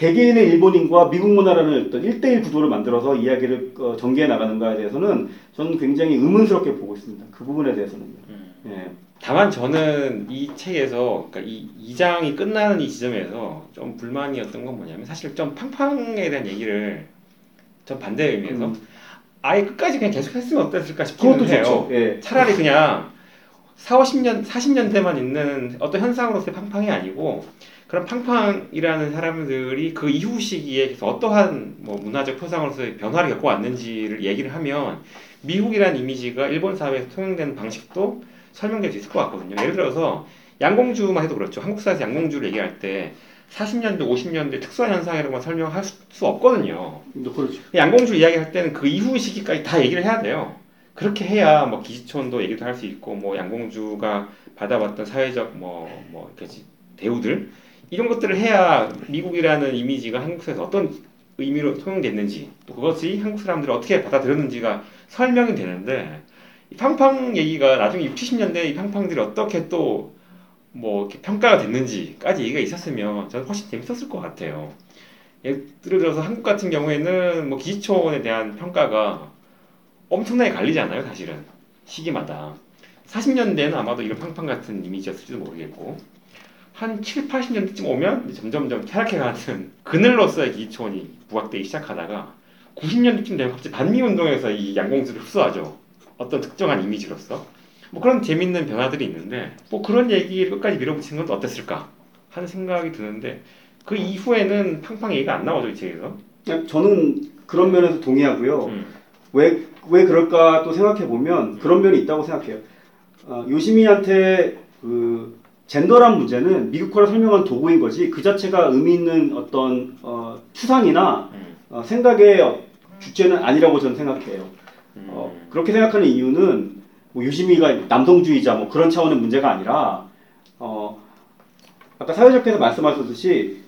개개인의 일본인과 미국 문화라는 어떤 1대1 구도를 만들어서 이야기를 어, 전개해 나가는가에 대해서는 저는 굉장히 의문스럽게 보고 있습니다. 그 부분에 대해서는. 음. 예. 다만 저는 이 책에서 그러니까 이 2장이 끝나는 이 지점에서 좀 불만이었던 건 뭐냐면 사실 좀 팡팡에 대한 얘기를 좀 반대 의미에서 음. 아예 끝까지 그냥 계속 했으면 어땠을까 싶기는 해요. 예. 차라리 그냥 4, 50년, 40년대만 있는 어떤 현상으로서의 팡팡이 아니고 그런 팡팡이라는 사람들이 그 이후 시기에 어떠한 뭐 문화적 표상으로서의 변화를 겪어왔는지를 얘기를 하면 미국이라는 이미지가 일본 사회에서 통용되는 방식도 설명될 수 있을 것 같거든요. 예를 들어서 양공주만 해도 그렇죠. 한국 사회에서 양공주를 얘기할 때 40년대, 50년대 특수한 현상이라고만 설명할 수, 수 없거든요. 그렇죠. 양공주 이야기할 때는 그 이후 시기까지 다 얘기를 해야 돼요. 그렇게 해야 뭐 기지촌도 얘기도 할 수 있고 뭐 양공주가 받아왔던 사회적 뭐뭐 이렇게 대우들 이런 것들을 해야 미국이라는 이미지가 한국 사회에서 어떤 의미로 통용됐는지 또 그것이 한국 사람들이 어떻게 받아들였는지가 설명이 되는데 이 팡팡 얘기가 나중에 60, 70년대 이 팡팡들이 어떻게 또뭐 평가가 됐는지까지 얘기가 있었으면 저는 훨씬 재밌었을 것 같아요. 예를 들어서 한국 같은 경우에는 뭐 기지촌에 대한 평가가 엄청나게 갈리잖아요, 사실은. 시기마다. 40년대는 아마도 이런 팡팡 같은 이미지였을지도 모르겠고, 한 7, 80년대쯤 오면 점점점 타락해가는 <laughs> 그늘로서의 기초원이 부각되기 시작하다가 90년대쯤 되면 갑자기 반미운동에서 이 양공수를 흡수하죠. 어떤 특정한 이미지로서. 뭐 그런 재밌는 변화들이 있는데 뭐 그런 얘기를 끝까지 밀어붙이는 건 어땠을까 하는 생각이 드는데 그 이후에는 팡팡 얘기가 안 나오죠 이 책에서. 저는 그런 면에서 동의하고요. 음. 왜, 왜 그럴까 또 생각해 보면 그런 면이 있다고 생각해요. 어, 요시미한테 그 젠더란 문제는 미국화를 설명한 도구인 거지 그 자체가 의미 있는 어떤 어, 추상이나 음. 어, 생각의 주제는 아니라고 저는 생각해요. 어, 음. 그렇게 생각하는 이유는 뭐 유시미가 남성주의자 뭐 그런 차원의 문제가 아니라 어, 아까 사회자께서 말씀하셨듯이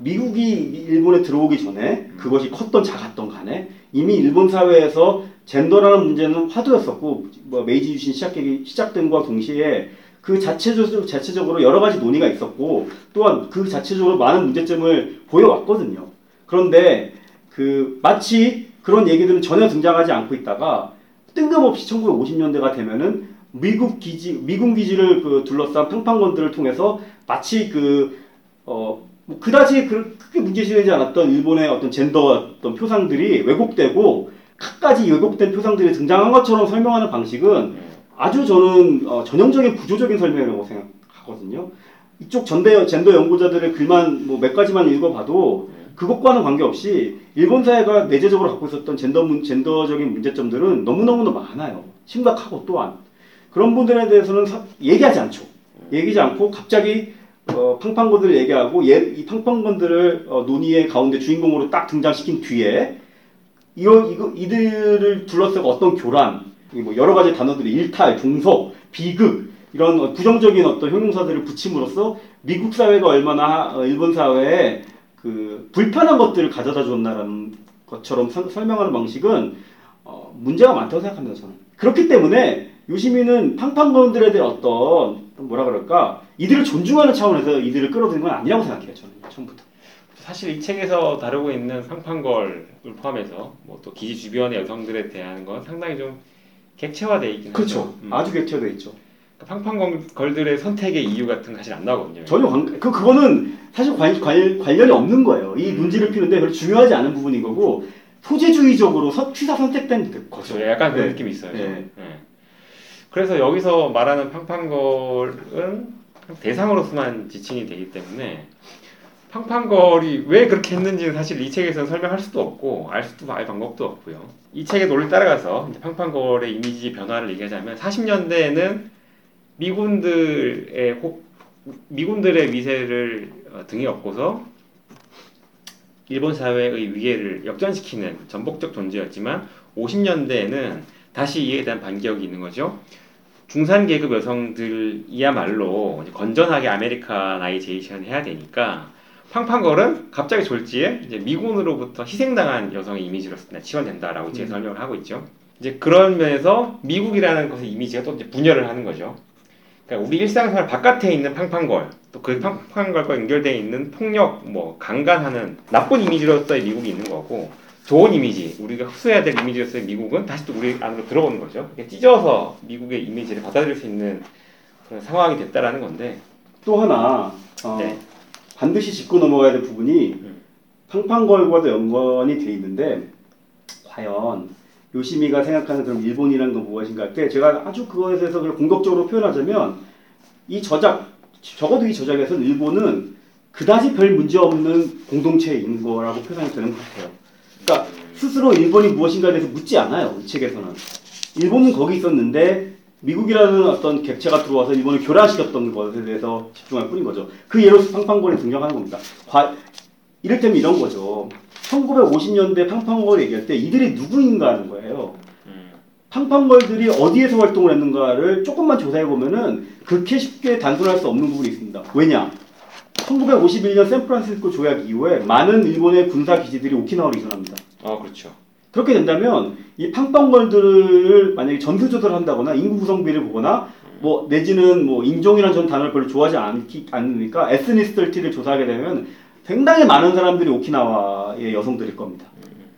미국이 일본에 들어오기 전에 음. 그것이 컸던 작았던 간에 이미 일본 사회에서 젠더라는 문제는 화두였었고 뭐 메이지 유신 시작되기 시작된과 동시에 그 자체적으로, 자체적으로 여러 가지 논의가 있었고 또한 그 자체적으로 많은 문제점을 보여왔거든요. 그런데 그 마치 그런 얘기들은 전혀 등장하지 않고 있다가 뜬금없이 1950년대가 되면은 미국 기지 미군 기지를 그 둘러싼 팡팡건들을 통해서 마치 그 어, 뭐 그다지 그 크게 문제시되지 않았던 일본의 어떤 젠더 어떤 표상들이 왜곡되고 끝까지 왜곡된 표상들이 등장한 것처럼 설명하는 방식은 아주 저는 어, 전형적인 구조적인 설명이라고 생각하거든요. 이쪽 전대, 젠더 연구자들의 글만 뭐 몇 가지만 읽어봐도 그것과는 관계없이 일본 사회가 내재적으로 갖고 있었던 젠더 문, 젠더적인 문제점들은 너무너무 많아요. 심각하고 또한 그런 분들에 대해서는 사, 얘기하지 않죠. 얘기하지 않고 갑자기 어, 팡팡건들을 얘기하고 얘, 이 팡팡건들을 어, 논의의 가운데 주인공으로 딱 등장시킨 뒤에 이거, 이거 이들을 둘러싸고 어떤 교란 뭐 여러 가지 단어들이 일탈, 종속, 비극 이런 부정적인 어떤 형용사들을 붙임으로써 미국 사회가 얼마나 어, 일본 사회에 그 불편한 것들을 가져다 줬나라는 것처럼 설명하는 방식은 어 문제가 많다고 생각합니다 저는 그렇기 때문에 요시미는 팡팡건들에 대한 어떤 뭐라 그럴까 이들을 존중하는 차원에서 이들을 끌어들인 건 아니라고 생각해요 저는 처음부터. 사실 이 책에서 다루고 있는 팡팡걸을 포함해서 뭐 또 기지 주변의 여성들에 대한 건 상당히 좀 객체화돼 있긴 그렇죠. 음. 아주 객체돼 있죠. 그러니까 팡팡 걸들의 선택의 이유 같은 거 사실 안 나오거든요. 전혀 관, 그 그거는 사실 관, 관, 관련이 없는 거예요. 이 음. 문제를 피는데 별로 중요하지 않은 부분인 거고 소재주의적으로 서, 취사 선택된 거죠. 그렇죠. 약간 그런 네. 느낌이 있어요. 네. 네. 그래서 여기서 말하는 팡팡걸은 대상으로서만 지칭이 되기 때문에 팡팡걸이 왜 그렇게 했는지는 사실 이 책에서는 설명할 수도 없고 알 수도 알 방법도 없고요. 이 책의 논리를 따라가서 팡팡걸의 이미지 변화를 얘기하자면 40년대에는 미군들의 호- 미군들의 위세를 어, 등에 업고서 일본 사회의 위계를 역전시키는 전복적 존재였지만 50년대에는 다시 이에 대한 반격이 있는 거죠. 중산 계급 여성들이야말로 건전하게 Americanization 해야 되니까 팡팡걸은 갑자기 졸지에 이제 미군으로부터 희생당한 여성의 이미지로 치환된다라고 이제 음. 설명을 하고 있죠. 이제 그런 면에서 미국이라는 것의 이미지가 또 이제 분열을 하는 거죠. 그러니까 우리 일상생활 바깥에 있는 팡팡걸, 또 그 팡팡걸과 연결되어 있는 폭력, 뭐 강간하는 나쁜 이미지로서의 미국이 있는 거고, 좋은 이미지, 우리가 흡수해야 될 이미지로서의 미국은 다시 또 우리 안으로 들어오는 거죠. 찢어서 미국의 이미지를 받아들일 수 있는 그런 상황이 됐다라는 건데, 또 하나 어, 네. 반드시 짚고 넘어가야 될 부분이 음. 팡팡걸과도 연관이 돼 있는데 과연 요시미가 생각하는 그럼 일본이란 건 무엇인가 할 때 제가 아주 그거에 대해서 그냥 공격적으로 표현하자면 이 저작 적어도 이 저작에서는 일본은 그다지 별 문제 없는 공동체인 거라고 표현이 되는 것 같아요. 그러니까 스스로 일본이 무엇인가에 대해서 묻지 않아요. 이 책에서는 일본은 거기 있었는데 미국이라는 어떤 객체가 들어와서 일본을 교란시켰던 것에 대해서 집중할 뿐인 거죠. 그 예로 팡팡걸이 등장하는 겁니다. 과- 이를테면 이런 거죠. 1950년대 팡팡걸 얘기할 때 이들이 누구인가 하는 거예요. 음, 팡팡걸들이 어디에서 활동을 했는가를 조금만 조사해 보면은 그렇게 쉽게 단순할 수 없는 부분이 있습니다. 왜냐? 1951년 샌프란시스코 조약 이후에 많은 일본의 군사 기지들이 오키나와로 이전합니다. 어 그렇죠. 그렇게 된다면 이 팡팡걸들을 만약에 전투 조사를 한다거나 인구 구성비를 보거나 뭐 내지는 뭐 인종이라는 전 단어를 별로 좋아하지 않기, 않으니까 에스니스털티를 조사하게 되면 굉장히 많은 사람들이 오키나와의 여성들일 겁니다.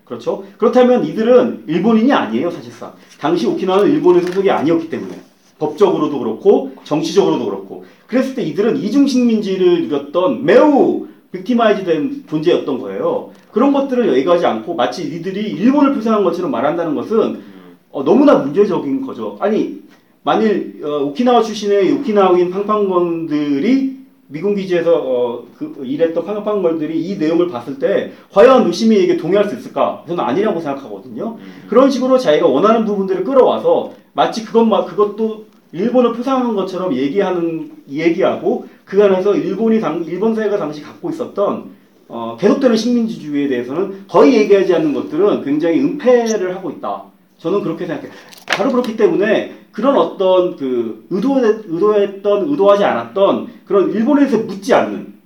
그렇죠? 그렇다면 이들은 일본인이 아니에요, 사실상. 당시 오키나와는 일본의 소속이 아니었기 때문에. 법적으로도 그렇고, 정치적으로도 그렇고. 그랬을 때 이들은 이중식민지를 누렸던 매우 빅티마이즈된 존재였던 거예요. 그런 것들을 얘기하지 않고 마치 이들이 일본을 표현한 것처럼 말한다는 것은 음, 어, 너무나 문제적인 거죠. 아니 만일 어, 오키나와 출신의 오키나와인 팡팡건들이 미군 기지에서 어, 그, 일했던 팡팡건들이 이 내용을 봤을 때 과연 유시미에게 동의할 수 있을까? 저는 아니라고 생각하거든요. 음, 그런 식으로 자기가 원하는 부분들을 끌어와서 마치 그것만 그것도 일본을 표상한 것처럼 얘기하는 얘기하고 그 안에서 일본이 당 일본 사회가 당시 갖고 있었던 어, 계속되는 식민지주의에 대해서는 거의 얘기하지 않는 것들은 굉장히 은폐를 하고 있다. 저는 그렇게 생각해요. 바로 그렇기 때문에 그런 어떤 그 의도 의도했던 의도하지 않았던 그런 일본에서 묻지 않는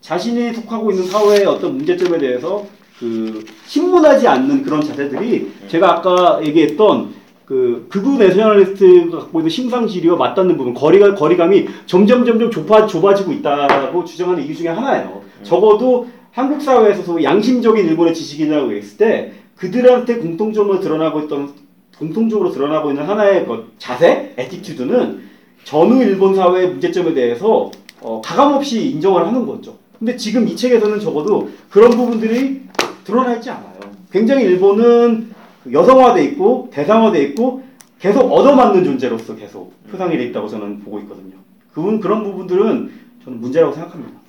자신이 속하고 있는 사회의 어떤 문제점에 대해서 그 신문하지 않는 그런 자세들이 제가 아까 얘기했던 그 극우 내셔널리스트가 갖고 있는 심상지리와 맞닿는 부분 거리가 거리감이 점점 점점 좁아 좁아지고 있다고 주장하는 이유 중에 하나예요. 적어도 한국 사회에서 소위 양심적인 일본의 지식인이라고 했을 때 그들한테 공통적으로 드러나고 있던 공통적으로 드러나고 있는 하나의 그 자세, attitude는 전후 일본 사회의 문제점에 대해서 어, 가감 없이 인정을 하는 거죠. 근데 지금 이 책에서는 적어도 그런 부분들이 드러나 있지 않아요. 굉장히 일본은 여성화돼 있고 대상화돼 있고 계속 얻어맞는 존재로서 계속 표상이 돼 있다고 저는 보고 있거든요. 그분 그런 부분들은 저는 문제라고 생각합니다.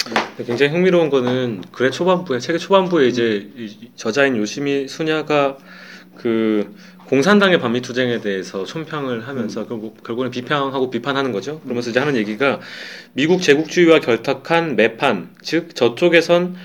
굉장히 흥미로운 거는 글의 초반부에 책의 초반부에 이제 이 저자인 요시미 수냐가 그 공산당의 반미 투쟁에 대해서 촌평을 하면서 결국 결국은 비평하고 비판하는 거죠. 그러면서 이제 하는 얘기가 미국 제국주의와 결탁한 매판 즉 저쪽에선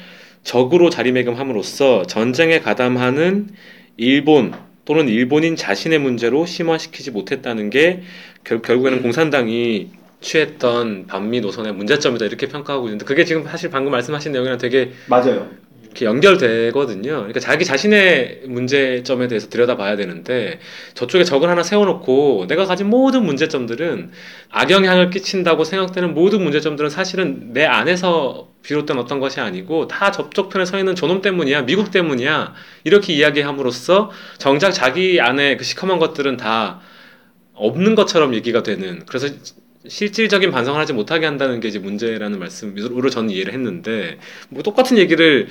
적으로 자리매김함으로써 전쟁에 가담하는 일본 또는 일본인 자신의 문제로 심화시키지 못했다는 게 결, 결국에는 공산당이 취했던 반미 노선의 문제점이다 이렇게 평가하고 있는데 그게 지금 사실 방금 말씀하신 내용이랑 되게 맞아요. 이렇게 연결되거든요. 그러니까 자기 자신의 문제점에 대해서 들여다봐야 되는데 저쪽에 적을 하나 세워놓고 내가 가진 모든 문제점들은 악영향을 끼친다고 생각되는 모든 문제점들은 사실은 내 안에서 비롯된 어떤 것이 아니고 다 접촉편에 서 있는 저놈 때문이야, 미국 때문이야 이렇게 이야기함으로써 정작 자기 안에 그 시커먼 것들은 다 없는 것처럼 얘기가 되는 그래서 실질적인 반성을 하지 못하게 한다는 게 이제 문제라는 말씀으로 저는 이해를 했는데 뭐 똑같은 얘기를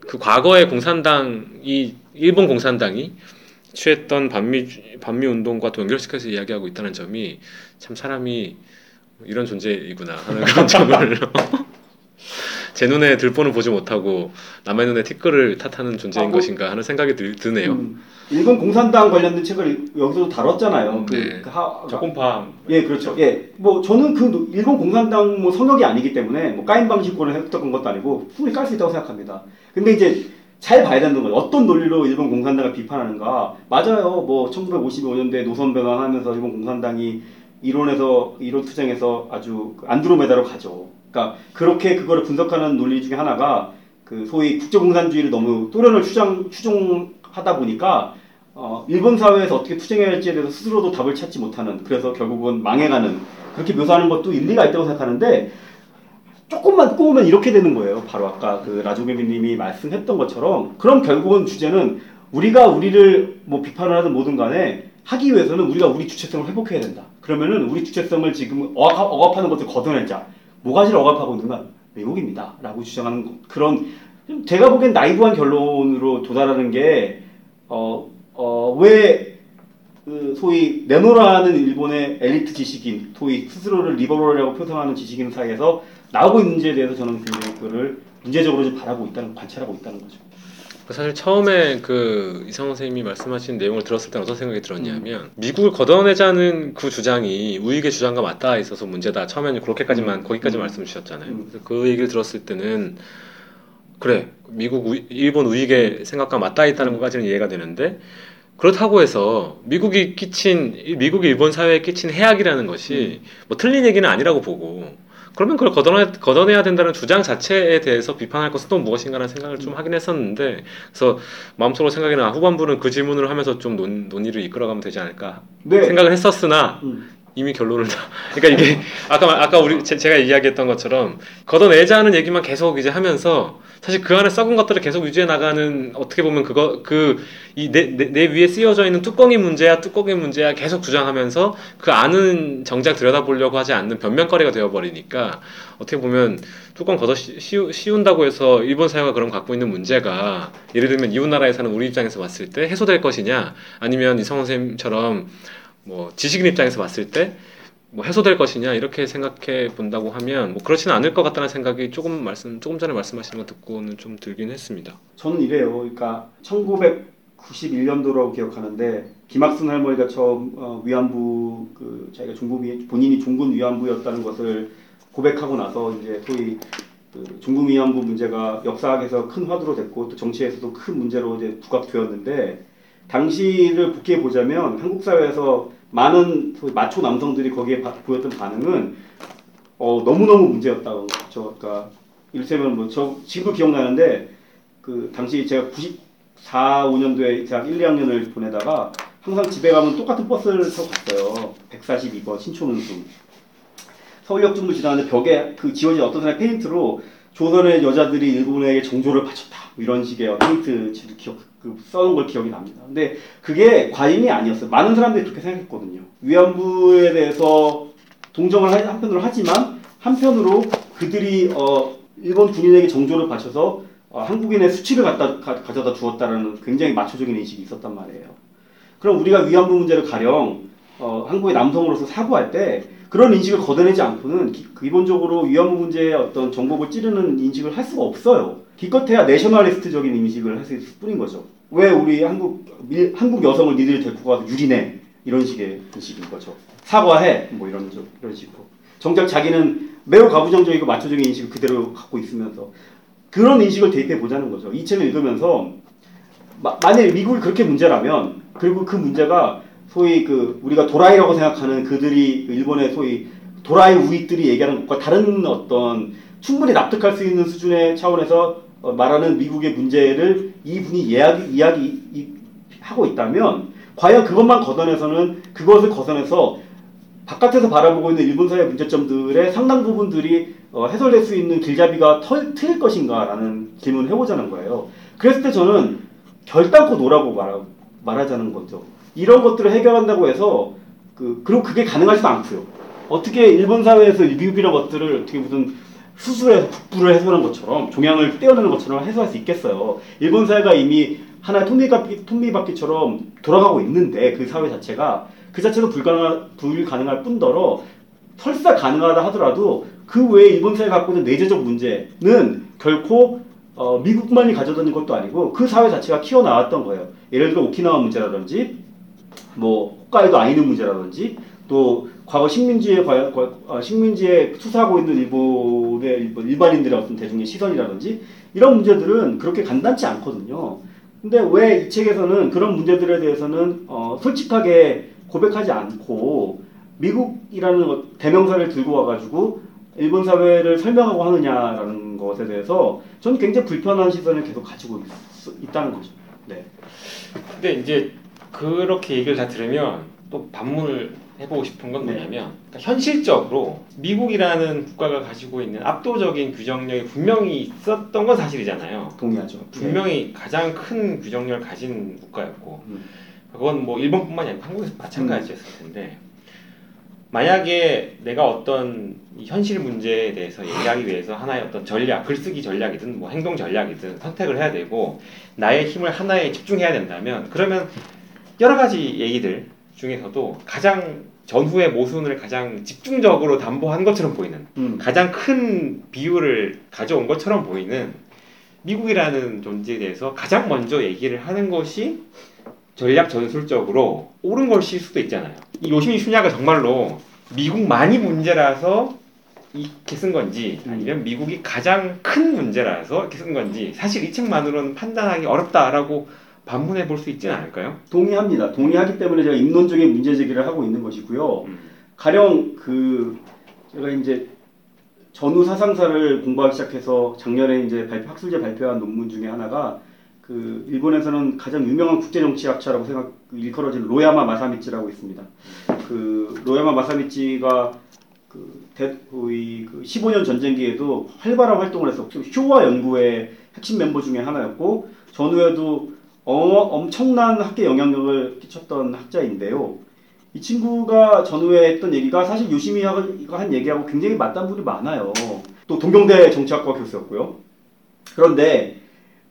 그 과거의 공산당이 일본 공산당이 취했던 반미 반미 운동과 또 연결시켜서 이야기하고 있다는 점이 참 사람이 이런 존재이구나 하는 <laughs> 그런 점을 제 눈에 들보는 보지 못하고 남의 눈에 티끌을 탓하는 존재인 아, 뭐- 것인가 하는 생각이 드, 드네요. 음, 일본 공산당 관련된 책을 여기서도 다뤘잖아요. 그, 네. 그 하, 적군파 예, 그렇죠. 예, 뭐 저는 그 노- 일본 공산당 뭐 성역이 아니기 때문에 뭐 까임 방지권을 획득한 것도 아니고 충분히 깔 수 있다고 생각합니다. 근데 이제 잘 봐야 되는 거예요. 어떤 논리로 일본 공산당을 비판하는가. 맞아요. 뭐 1955년도에 노선 변환하면서 일본 공산당이 이론에서 이론 투쟁에서 아주 그 안드로메다로 가죠. 그러니까 그렇게 그거를 분석하는 논리 중에 하나가 그 소위 국제공산주의를 너무 또련을 추정 추종하다 보니까 어, 일본 사회에서 어떻게 투쟁해야 할지에 대해서 스스로도 답을 찾지 못하는 그래서 결국은 망해가는 그렇게 묘사하는 것도 일리가 있다고 생각하는데 조금만 꼬우면 이렇게 되는 거예요. 바로 아까 그 라조베비님이 말씀했던 것처럼 그럼 결국은 주제는 우리가 우리를 뭐 비판을 하든 뭐든 간에 하기 위해서는 우리가 우리 주체성을 회복해야 된다. 그러면은 우리 주체성을 지금 억압, 억압하는 것을 걷어내자. 뭐가지를 억압하고 있는 건 외국입니다. 라고 주장하는 거- 그런 좀 제가 보기엔 나이브한 결론으로 도달하는 게 어, 어, 왜, 그, 소위, 내로라하는 일본의 엘리트 지식인, 소위 스스로를 리버럴이라고 표상하는 지식인 사이에서 나오고 있는지에 대해서 저는 굉장히 그거를 문제적으로 좀 바라고 있다는, 관찰하고 있다는 거죠. 사실 처음에 그 이석원 선생님이 말씀하신 내용을 들었을 때는 어떤 생각이 들었냐면 미국을 걷어내자는 그 주장이 우익의 주장과 맞닿아 있어서 문제다. 처음에는 그렇게까지만 거기까지 음. 말씀 주셨잖아요. 음. 그 얘기를 들었을 때는 그래 미국 우, 일본 우익의 생각과 맞닿아 있다는 것까지는 이해가 되는데 그렇다고 해서 미국이 끼친 미국이 일본 사회에 끼친 해악이라는 것이 뭐 틀린 얘기는 아니라고 보고 그러면 그걸 걷어내, 걷어내야 된다는 주장 자체에 대해서 비판할 것은 또 무엇인가라는 생각을 좀 하긴 했었는데 그래서 마음속으로 생각이 나 후반부는 그 질문을 하면서 좀 논, 논의를 이끌어가면 되지 않을까 네. 생각을 했었으나 음. 이미 결론을 다 <laughs> 그러니까 이게 아까 말- 아까 우리 제, 가 이야기했던 것처럼 걷어내자는 얘기만 계속 이제 하면서 사실 그 안에 썩은 것들을 계속 유지해 나가는 어떻게 보면 그거 그 이 내 내 위에 쓰여져 있는 뚜껑이 문제야 뚜껑이 문제야 계속 주장하면서 그 안은 정작 들여다보려고 하지 않는 변명거리가 되어버리니까 어떻게 보면 뚜껑 걷어 씌운다고 해서 일본 사회가 그럼 갖고 있는 문제가 예를 들면 이웃 나라에 사는 우리 입장에서 봤을 때 해소될 것이냐 아니면 이성원 선생님처럼 뭐 지식인 입장에서 봤을 때 뭐 해소될 것이냐 이렇게 생각해 본다고 하면 뭐 그렇지는 않을 것 같다는 생각이 조금 말씀 조금 전에 말씀하시는 거 듣고는 좀 들긴 했습니다. 저는 이래요. 그러니까 1991년도라고 기억하는데 김학순 할머니가 처음 어, 위안부 그 자기가 중국 본인이 중군 위안부였다는 것을 고백하고 나서 이제 소위 그 중국 위안부 문제가 역사학에서 큰 화두로 됐고 또 정치에서도 큰 문제로 이제 부각되었는데 당시를 복기해 보자면 한국 사회에서 많은 소위 마초 남성들이 거기에 바- 보였던 반응은 어, 너무너무 문제였다고 그렇죠. 그러니까 이를테면 뭐저 지금도 기억나는데 그 당시 제가 94, 5년도에 대학 1, 2학년을 보내다가 항상 집에 가면 똑같은 버스를 타고 갔어요. 142번 신촌운수. 서울역 중을 지나는데 벽에 그 지워진 어떤 사람의 페인트로 조선의 여자들이 일본에게 정조를 바쳤다. 뭐 이런 식의 페인트 칠을 기억, 그 써놓은 걸 기억이 납니다. 근데 그게 과잉이 아니었어요. 많은 사람들이 그렇게 생각했거든요. 위안부에 대해서 동정을 하- 한편으로 하지만 한편으로 그들이 어, 일본 군인에게 정조를 바쳐서 어, 한국인의 수치를 갖다 가, 져다 주었다라는 굉장히 마초적인 인식이 있었단 말이에요. 그럼 우리가 위안부 문제를 가령 어, 한국의 남성으로서 사고할 때 그런 인식을 걷어내지 않고는 기, 기본적으로 위안부 문제의 어떤 정복을 찌르는 인식을 할 수가 없어요. 기껏해야 내셔널리스트적인 인식을 할 수 있을 뿐인 거죠. 왜 우리 한국 미- 한국 여성을 니들이 데리고 가서 유린해 이런 식의 인식인 거죠. 사과해 뭐 이런 저- 이런 식으로. 정작 자기는 매우 가부장적이고 마초적인 인식을 그대로 갖고 있으면서 그런 인식을 대입해 보자는 거죠. 이 책을 읽으면서 마- 만약에 미국이 그렇게 문제라면 그리고 그 문제가 소위 그 우리가 도라이라고 생각하는 그들이 그 일본의 소위 도라이 우익들이 얘기하는 것과 다른 어떤 충분히 납득할 수 있는 수준의 차원에서 어, 말하는 미국의 문제를 이분이 이야기 이야기 이- 하고 있다면 과연 그것만 걷어내서는 그것을 걷어내서 바깥에서 바라보고 있는 일본 사회 문제점들의 상당 부분들이 어, 해설될 수 있는 길잡이가 털, 트일 것인가라는 질문을 해보자는 거예요. 그랬을 때 저는 결단코 no라고 말하, 말하자는 거죠. 이런 것들을 해결한다고 해서 그 그리고 그게 가능하지도 않고요. 어떻게 일본 사회에서 미국이란 것들을 어떻게 무슨 수술해서 북부를 해소하는 것처럼 종양을 떼어내는 것처럼 해소할 수 있겠어요. 일본 사회가 이미 하나의 톱니바퀴, 톱니바퀴처럼 돌아가고 있는데 그 사회 자체가 그 자체도 불가능할, 불가능할 뿐더러 설사 가능하다 하더라도 그 외에 일본 사회가 갖고 있는 내재적 문제는 결코 어, 미국만이 가져다는 것도 아니고 그 사회 자체가 키워나왔던 거예요. 예를 들어 오키나와 문제라든지 뭐 홋카이도 아이누 문제라든지 또 과거 식민지에 과- 과- 어, 식민지에 투사하고 있는 일본의 일본 일반인들의 어떤 대중의 시선이라든지 이런 문제들은 그렇게 간단치 않거든요. 근데 왜 이 책에서는 그런 문제들에 대해서는 어, 솔직하게 고백하지 않고 미국이라는 것- 대명사를 들고 와가지고 일본 사회를 설명하고 하느냐라는 것에 대해서 저는 굉장히 불편한 시선을 계속 가지고 있, 다는 거죠. 네. 근데 이제 그렇게 얘기를 다 들으면 또 반문을 해보고 싶은 건 뭐냐면 그러니까 현실적으로 미국이라는 국가가 가지고 있는 압도적인 규정력이 분명히 있었던 건 사실이잖아요. 동의하죠. 분명히 가장 큰 규정력을 가진 국가였고 음. 그건 뭐 일본뿐만이 아니고 한국에서 마찬가지였을 텐데 만약에 내가 어떤 이 현실 문제에 대해서 얘기하기 위해서 하나의 어떤 전략, 글쓰기 전략이든 뭐 행동 전략이든 선택을 해야 되고 나의 힘을 하나에 집중해야 된다면 그러면 여러 가지 얘기들 중에서도 가장 전후의 모순을 가장 집중적으로 담보한 것처럼 보이는 음. 가장 큰 비율을 가져온 것처럼 보이는 미국이라는 존재에 대해서 가장 먼저 얘기를 하는 것이 전략 전술적으로 옳은 것일 수도 있잖아요. 이 요시미 슈냐가 정말로 미국만이 문제라서 이렇게 쓴 건지 아니면 미국이 가장 큰 문제라서 이렇게 쓴 건지 사실 이 책만으로는 판단하기 어렵다라고 반문해 볼 수 있지는 않을까요? 동의합니다. 동의하기 때문에 제가 입론적인 문제 제기를 하고 있는 것이고요. 음. 가령 그 제가 이제 전후 사상사를 공부하기 시작해서 작년에 이제 발표, 학술제 발표한 논문 중에 하나가 그 일본에서는 가장 유명한 국제 정치학자라고 생각 일컬어진 로야마 마사미치라고 있습니다. 그 로야마 마사미치가 그 대, 거의 그 15년 전쟁기에도 활발한 활동을 해서 효와 연구의 핵심 멤버 중에 하나였고 전후에도 어, 엄청난 학계 영향력을 끼쳤던 학자인데요. 이 친구가 전후에 했던 얘기가 사실 요시미가 한 얘기하고 굉장히 맞다는 분이 많아요. 또 동경대 정치학과 교수였고요. 그런데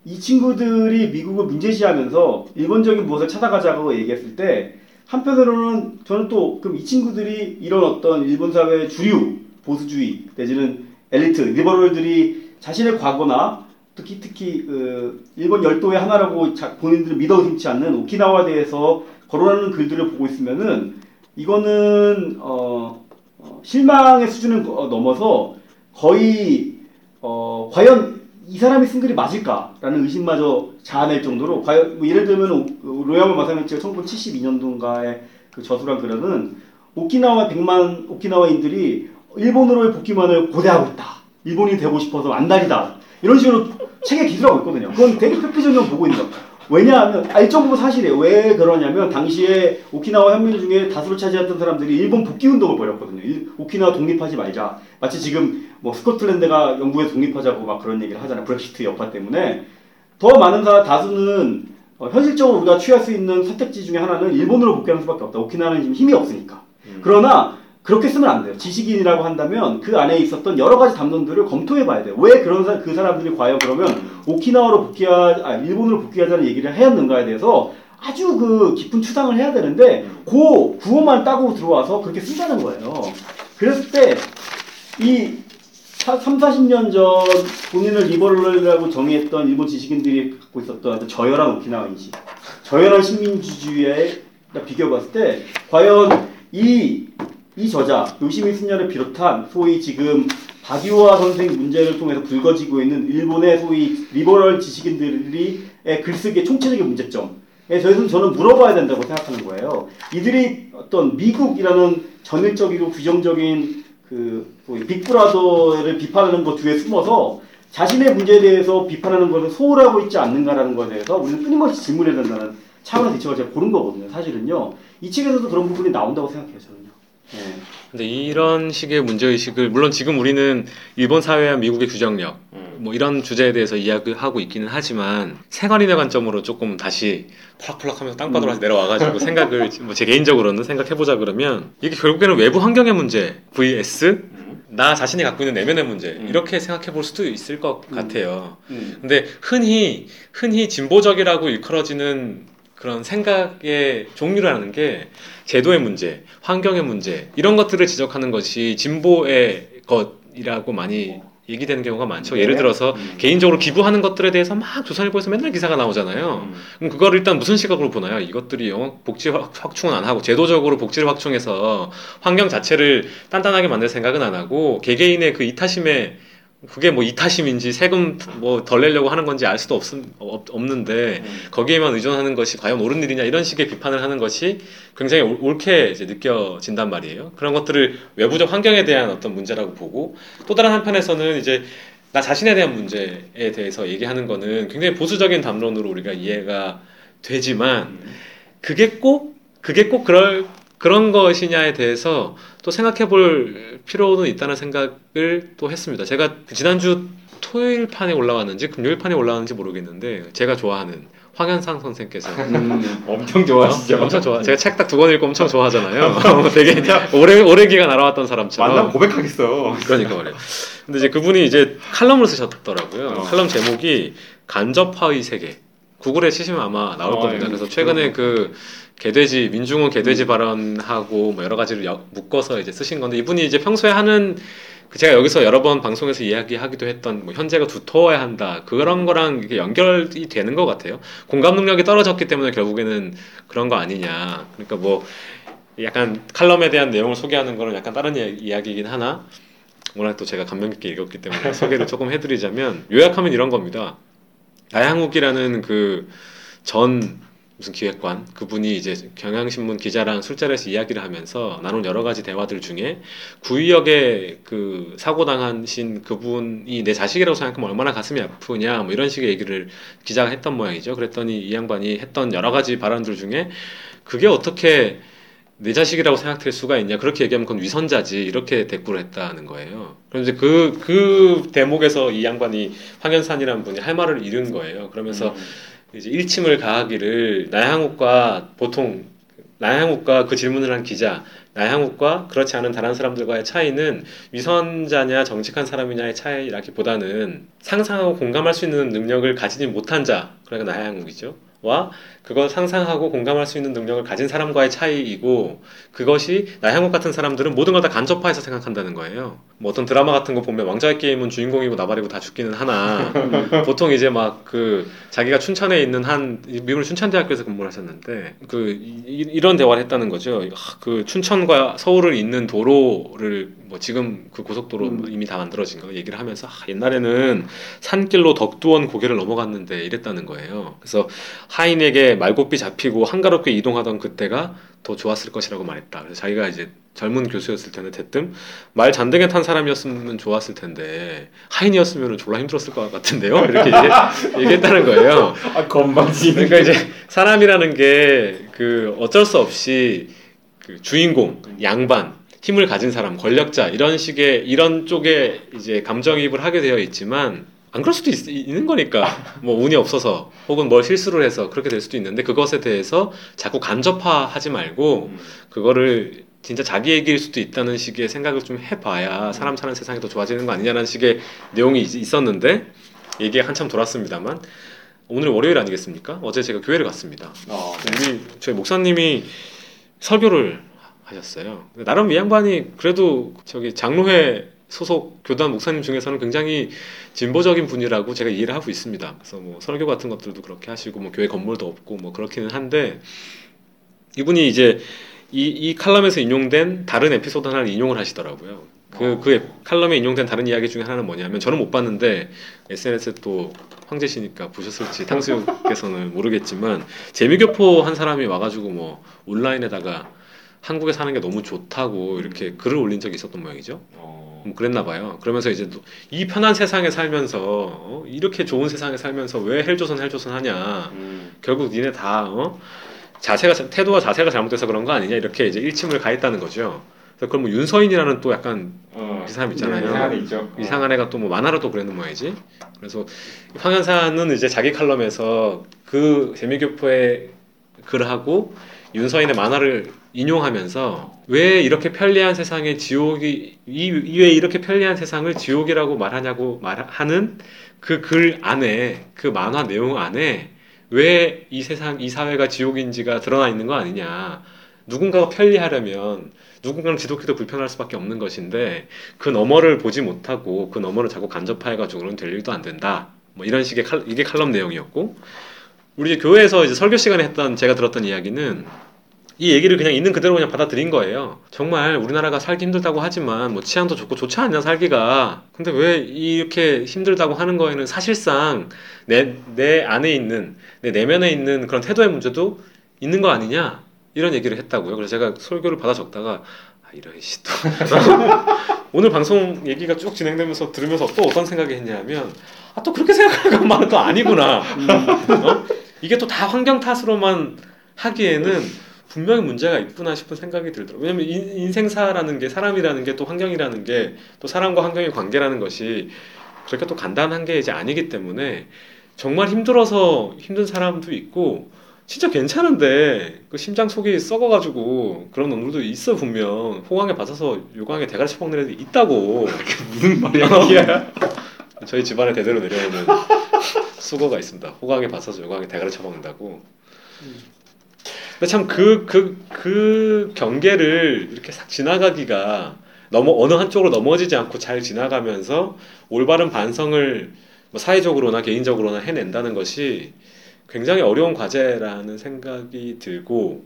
이 친구들이 미국을 문제시하면서 일본적인 무엇을 찾아가자고 얘기했을 때 한편으로는 저는 또 그럼 이 친구들이 이런 어떤 일본 사회의 주류 보수주의 내지는 엘리트 리버럴들이 자신의 과거나 특히 특히 그 일본 열도의 하나라고 자, 본인들을 믿어 의심치 않는 오키나와에 대해서 거론하는 글들을 보고 있으면은 이거는 어, 어, 실망의 수준을 어, 넘어서 거의 어, 과연 이 사람이 쓴 글이 맞을까라는 의심마저 자아낼 정도로 과연 뭐 예를 들면 오- 로야마 마사미치가 1972년도인가에 그 저술한 글에는 오키나와 100만 오키나와인들이 일본으로의 복귀만을 고대하고 있다. 일본이 되고 싶어서 안달이다. 이런 식으로 책에 기술하고 있거든요. 그건 되게 폐폐전전 보고 있는 거. 왜냐하면 알 정도 사실이에요. 왜 그러냐면 당시에 오키나와 현민 중에 다수를 차지했던 사람들이 일본 복귀 운동을 벌였거든요. 일- 오키나와 독립하지 말자. 마치 지금 뭐 스코틀랜드가 영국에서 독립하자고 막 그런 얘기를 하잖아요. 브렉시트 여파 때문에 더 많은 사 다수는 어, 현실적으로 우리가 취할 수 있는 선택지 중에 하나는 일본으로 복귀하는 수밖에 없다. 오키나와는 지금 힘이 없으니까. 음. 그러나 그렇게 쓰면 안 돼요. 지식인이라고 한다면 그 안에 있었던 여러 가지 담론들을 검토해 봐야 돼요. 왜 그런 사, 그 사람들이 과연 그러면 오키나와로 복귀하, 아, 일본으로 복귀하자는 얘기를 하였는가에 대해서 아주 그 깊은 추상을 해야 되는데 그 구호만 따고 들어와서 그렇게 쓰자는 거예요. 그랬을 때 이 3, 40년 전 본인을 리버럴이라고 정의했던 일본 지식인들이 갖고 있었던 저열한 오키나와 인식, 저열한 식민지주의에 비교해 봤을 때 과연 이, 이 저자 요시미 슌야를 비롯한 소위 지금 박유하 선생 문제를 통해서 불거지고 있는 일본의 소위 리버럴 지식인들이 글쓰기의 총체적인 문제점에 대해서는 저는 물어봐야 된다고 생각하는 거예요. 이들이 어떤 미국이라는 전일적이고 규정적인 그 빅브라더를 비판하는 것 뒤에 숨어서 자신의 문제에 대해서 비판하는 것을 소홀하고 있지 않는가라는 것에 대해서 우리는 끊임없이 질문해야 된다는 차원의 대책을 제가 고른 거거든요. 사실은요. 이 책에서도 그런 부분이 나온다고 생각해요. 저는 요. 예. 근데 이런 식의 문제 의식을 물론 지금 우리는 일본 사회와 미국의 규정력 음. 뭐 이런 주제에 대해서 이야기하고 있기는 하지만 생활인의 관점으로 조금 다시 펄럭펄럭하면서 땅바닥으로 음. 내려와가지고 생각을 <laughs> 뭐 제 개인적으로는 생각해보자 그러면 이게 결국에는 외부 환경의 문제 vs 음. 나 자신이 갖고 있는 내면의 문제 음. 이렇게 생각해 볼 수도 있을 것 음. 같아요. 음. 근데 흔히 흔히 진보적이라고 일컬어지는 그런 생각의 종류라는 게 제도의 문제, 환경의 문제 이런 것들을 지적하는 것이 진보의 것이라고 많이 얘기되는 경우가 많죠. 네. 예를 들어서 음. 개인적으로 기부하는 것들에 대해서 막 조선일보에서 맨날 기사가 나오잖아요. 음. 그럼 그걸 일단 무슨 시각으로 보나요? 이것들이 영어 복지 확- 확충은 안 하고 제도적으로 복지를 확충해서 환경 자체를 단단하게 만들 생각은 안 하고 개개인의 그 이타심에 그게 뭐 이타심인지 세금 뭐 덜 내려고 하는 건지 알 수도 없, 없, 없는데 음. 거기에만 의존하는 것이 과연 옳은 일이냐 이런 식의 비판을 하는 것이 굉장히 올- 옳게 이제 느껴진단 말이에요. 그런 것들을 외부적 환경에 대한 어떤 문제라고 보고 또 다른 한편에서는 이제 나 자신에 대한 문제에 대해서 얘기하는 거는 굉장히 보수적인 담론으로 우리가 이해가 되지만 음. 그게 꼭 그게 꼭 그럴 그런 것이냐에 대해서 또 생각해 볼 필요는 있다는 생각을 또 했습니다. 제가 지난주 토요일 판에 올라왔는지 금요일 판에 올라왔는지 모르겠는데 제가 좋아하는 황현상 선생께서 <laughs> 음. 엄청 좋아하시죠. 엄청 좋아. 제가 책 딱 두 권 읽고 엄청 좋아하잖아요. <laughs> 되게 오래 오래 기간 알아왔던 사람처럼. 만나면 고백하겠어. 그러니까 말이에요. 근데 이제 그분이 이제 칼럼을 쓰셨더라고요. 어. 칼럼 제목이 간접화의 세계. 구글에 치시면 아마 나올 어, 겁니다. 예. 그래서 최근에 그 개돼지 민중은 개돼지 발언하고 뭐 여러 가지를 여- 묶어서 이제 쓰신 건데 이분이 이제 평소에 하는 그 제가 여기서 여러 번 방송에서 이야기하기도 했던 뭐 현재가 두터워야 한다 그런 거랑 이게 연결이 되는 것 같아요. 공감 능력이 떨어졌기 때문에 결국에는 그런 거 아니냐. 그러니까 뭐 약간 칼럼에 대한 내용을 소개하는 거는 약간 다른 이야- 이야기이긴 하나 워낙 또 제가 감명 깊게 읽었기 때문에 <laughs> 소개를 조금 해드리자면 요약하면 이런 겁니다. 나양욱이라는 그 전 무슨 기획관 그분이 이제 경향신문 기자랑 술자리에서 이야기를 하면서 나눈 여러 가지 대화들 중에 구의역에 그 사고 당하신 그분이 내 자식이라고 생각하면 얼마나 가슴이 아프냐 뭐 이런 식의 얘기를 기자가 했던 모양이죠. 그랬더니 이 양반이 했던 여러 가지 발언들 중에 그게 어떻게 내 자식이라고 생각될 수가 있냐 그렇게 얘기하면 그건 위선자지 이렇게 대꾸를 했다는 거예요. 그럼 이제 그, 그 대목에서 이 양반이 황현산이라는 분이 할 말을 잃은 거예요. 그러면서 이제 일침을 가하기를 나향욱과 보통 나향욱과 그 질문을 한 기자 나향욱과 그렇지 않은 다른 사람들과의 차이는 위선자냐 정직한 사람이냐의 차이라기보다는 상상하고 공감할 수 있는 능력을 가지지 못한 자 그러니까 나향욱이죠 와 그걸 상상하고 공감할 수 있는 능력을 가진 사람과의 차이이고 그것이 나향욱 같은 사람들은 모든 걸 다 간접화해서 생각한다는 거예요. 뭐 어떤 드라마 같은 거 보면 왕좌의 게임은 주인공이고 나발이고 다 죽기는 하나 <laughs> 보통 이제 막 그 자기가 춘천에 있는 한 미국 춘천대학교에서 근무를 하셨는데 그 이, 이런 대화를 했다는 거죠. 아, 그 춘천과 서울을 잇는 도로를 뭐 지금 그 고속도로 음. 이미 다 만들어진 거 얘기를 하면서 아, 옛날에는 산길로 덕두원 고개를 넘어갔는데 이랬다는 거예요. 그래서 하인에게 말고삐 잡히고 한가롭게 이동하던 그때가 더 좋았을 것이라고 말했다. 그래서 자기가 이제 젊은 교수였을 텐데 대뜸 말 잔등에 탄 사람이었으면 좋았을 텐데 하인이었으면 졸라 힘들었을 것 같은데요. 이렇게 <laughs> 얘기했다는 거예요. 아 건방지. 그러니까 이제 사람이라는 게 그 어쩔 수 없이 그 주인공, 양반, 힘을 가진 사람, 권력자 이런 식의 이런 쪽에 이제 감정이입을 하게 되어 있지만 안 그럴 수도 있, 는 거니까 <laughs> 뭐 운이 없어서 혹은 뭘 실수를 해서 그렇게 될 수도 있는데 그것에 대해서 자꾸 간접화하지 말고 그거를 진짜 자기 얘기일 수도 있다는 식의 생각을 좀 해봐야 사람 사는 세상이 더 좋아지는 거 아니냐는 식의 내용이 있- 있었는데 얘기가 한참 돌았습니다만 오늘 월요일 아니겠습니까? 어제 제가 교회를 갔습니다. 어, 우리 저희 목사님이 설교를 하셨어요. 나름 이 양반이 그래도 저기 장로회 소속 교단 목사님 중에서는 굉장히 진보적인 분이라고 제가 이해를 하고 있습니다. 그래서 뭐 설교 같은 것들도 그렇게 하시고 뭐 교회 건물도 없고 뭐 그렇기는 한데 이분이 이제 이, 이 칼럼에서 인용된 다른 에피소드 하나를 인용을 하시더라고요. 그, 그 칼럼에 인용된 다른 이야기 중에 하나는 뭐냐면 저는 못 봤는데 SNS에 또 황제 씨니까 보셨을지 탕수육께서는 모르겠지만 재미교포 한 사람이 와가지고 뭐 온라인에다가 한국에 사는 게 너무 좋다고 이렇게 글을 올린 적이 있었던 모양이죠. 어, 뭐 그랬나 봐요. 그러면서 이제 또이 편한 세상에 살면서 어? 이렇게 좋은 세상에 살면서 왜 헬조선 헬조선 하냐. 음. 결국 니네 다 어? 자세가 태도와 자세가 잘못돼서 그런 거 아니냐 이렇게 이제 일침을 가했다는 거죠. 그래서 그럼 뭐 윤서인이라는 또 약간 어. 그 사람 있잖아요. 이상한 애 있죠. 어. 이상한 애가 또 뭐 만화로 또 그랬는 모양이지. 그래서 황현사는 이제 자기 칼럼에서 그 재미교포의 글을 하고 윤서인의 만화를 인용하면서 왜 이렇게 편리한 세상에 지옥이 이 왜 이렇게 편리한 세상을 지옥이라고 말하냐고 말하는 그 글 안에 그 만화 내용 안에 왜 이 세상 이 사회가 지옥인지가 드러나 있는 거 아니냐. 누군가가 편리하려면 누군가는 지독히도 불편할 수밖에 없는 것인데 그 너머를 보지 못하고 그 너머를 자꾸 간접화해가지고는 될 일도 안 된다. 뭐 이런 식의 칼, 이게 칼럼 내용이었고 우리 교회에서 이제 설교 시간에 했던 제가 들었던 이야기는 이 얘기를 그냥 있는 그대로 그냥 받아들인 거예요. 정말 우리나라가 살기 힘들다고 하지만 뭐 치안도 좋고 좋지 않냐 살기가. 근데 왜 이렇게 힘들다고 하는 거에는 사실상 내, 내 안에 있는 내 내면에 있는 그런 태도의 문제도 있는 거 아니냐 이런 얘기를 했다고요. 그래서 제가 설교를 받아 적다가 아, 이런 씨 또. <laughs> 오늘 방송 얘기가 쭉 진행되면서 들으면서 또 어떤 생각이 했냐면 아 또 그렇게 생각하는 것만은 또 아니구나. 어? 이게 또 다 환경 탓으로만 하기에는 분명히 문제가 있구나 싶은 생각이 들더라고요. 왜냐면 인, 인생사라는 게 사람이라는 게 또 환경이라는 게 또 사람과 환경의 관계라는 것이 그렇게 또 간단한 게 이제 아니기 때문에 정말 힘들어서 힘든 사람도 있고 진짜 괜찮은데 그 심장 속이 썩어가지고 그런 놈들도 있어 분명 호강에 받아서 요강에 대가리 쳐먹는 애들이 있다고 무슨 말이야? 이게? <laughs> 저희 집안에 대대로 내려오는 <laughs> 수거가 있습니다. 호강에 받아서 요강에 대가리 쳐먹는다고. 근데 참 그 그 그 경계를 이렇게 싹 지나가기가 넘어 어느 한쪽으로 넘어지지 않고 잘 지나가면서 올바른 반성을 뭐 사회적으로나 개인적으로나 해낸다는 것이 굉장히 어려운 과제라는 생각이 들고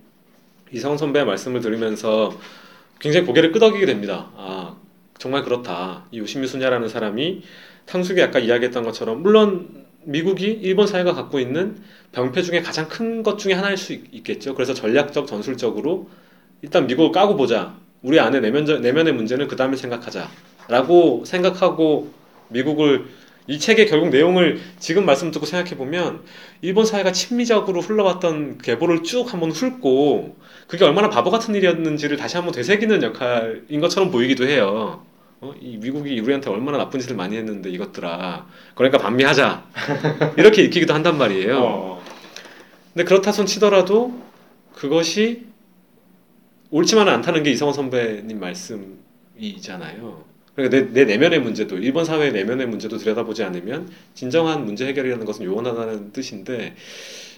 이성훈 선배의 말씀을 들으면서 굉장히 고개를 끄덕이게 됩니다. 아 정말 그렇다. 이 요시미 수냐라는 사람이 탕숙이 아까 이야기했던 것처럼 물론 미국이 일본 사회가 갖고 있는 병폐 중에 가장 큰 것 중에 하나일 수 있, 겠죠 그래서 전략적 전술적으로 일단 미국을 까고 보자. 우리 안에 내면 내면의 문제는 그 다음에 생각하자라고 생각하고 미국을 이 책의 결국 내용을 지금 말씀 듣고 생각해 보면 일본 사회가 친미적으로 흘러왔던 계보를 쭉 한번 훑고 그게 얼마나 바보 같은 일이었는지를 다시 한번 되새기는 역할인 것처럼 보이기도 해요. 어? 이 미국이 우리한테 얼마나 나쁜 짓을 많이 했는데 이것들아. 그러니까 반미하자. <laughs> 이렇게 익히기도 한단 말이에요. 어. 근데 그렇다 손 치더라도 그것이 옳지만은 않다는 게 이성호 선배님 말씀이잖아요. 그러니까 내, 내 내면의 문제도 일본 사회의 내면의 문제도 들여다보지 않으면 진정한 문제 해결이라는 것은 요원하다는 뜻인데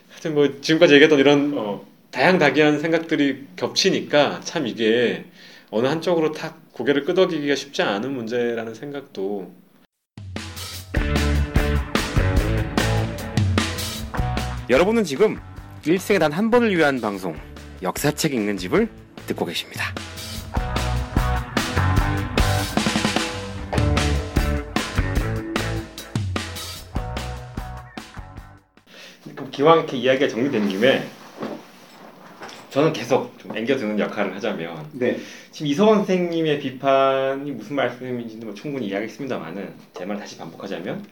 하여튼 뭐 지금까지 얘기했던 이런 어. 다양다기한 생각들이 겹치니까 참 이게 어느 한쪽으로 탁 고개를 끄덕이기가 쉽지 않은 문제라는 생각도 여러분은 지금 일생에 단 한 번을 위한 방송 역사책 읽는 집을 듣고 계십니다. 그럼 기왕 이렇게 이야기가 정리된 김에 저는 계속 좀 앵겨드는 역할을 하자면 네. 지금 이서원 선생님의 비판이 무슨 말씀인지는 뭐 충분히 이야기했습니다만은 제 말 다시 반복하자면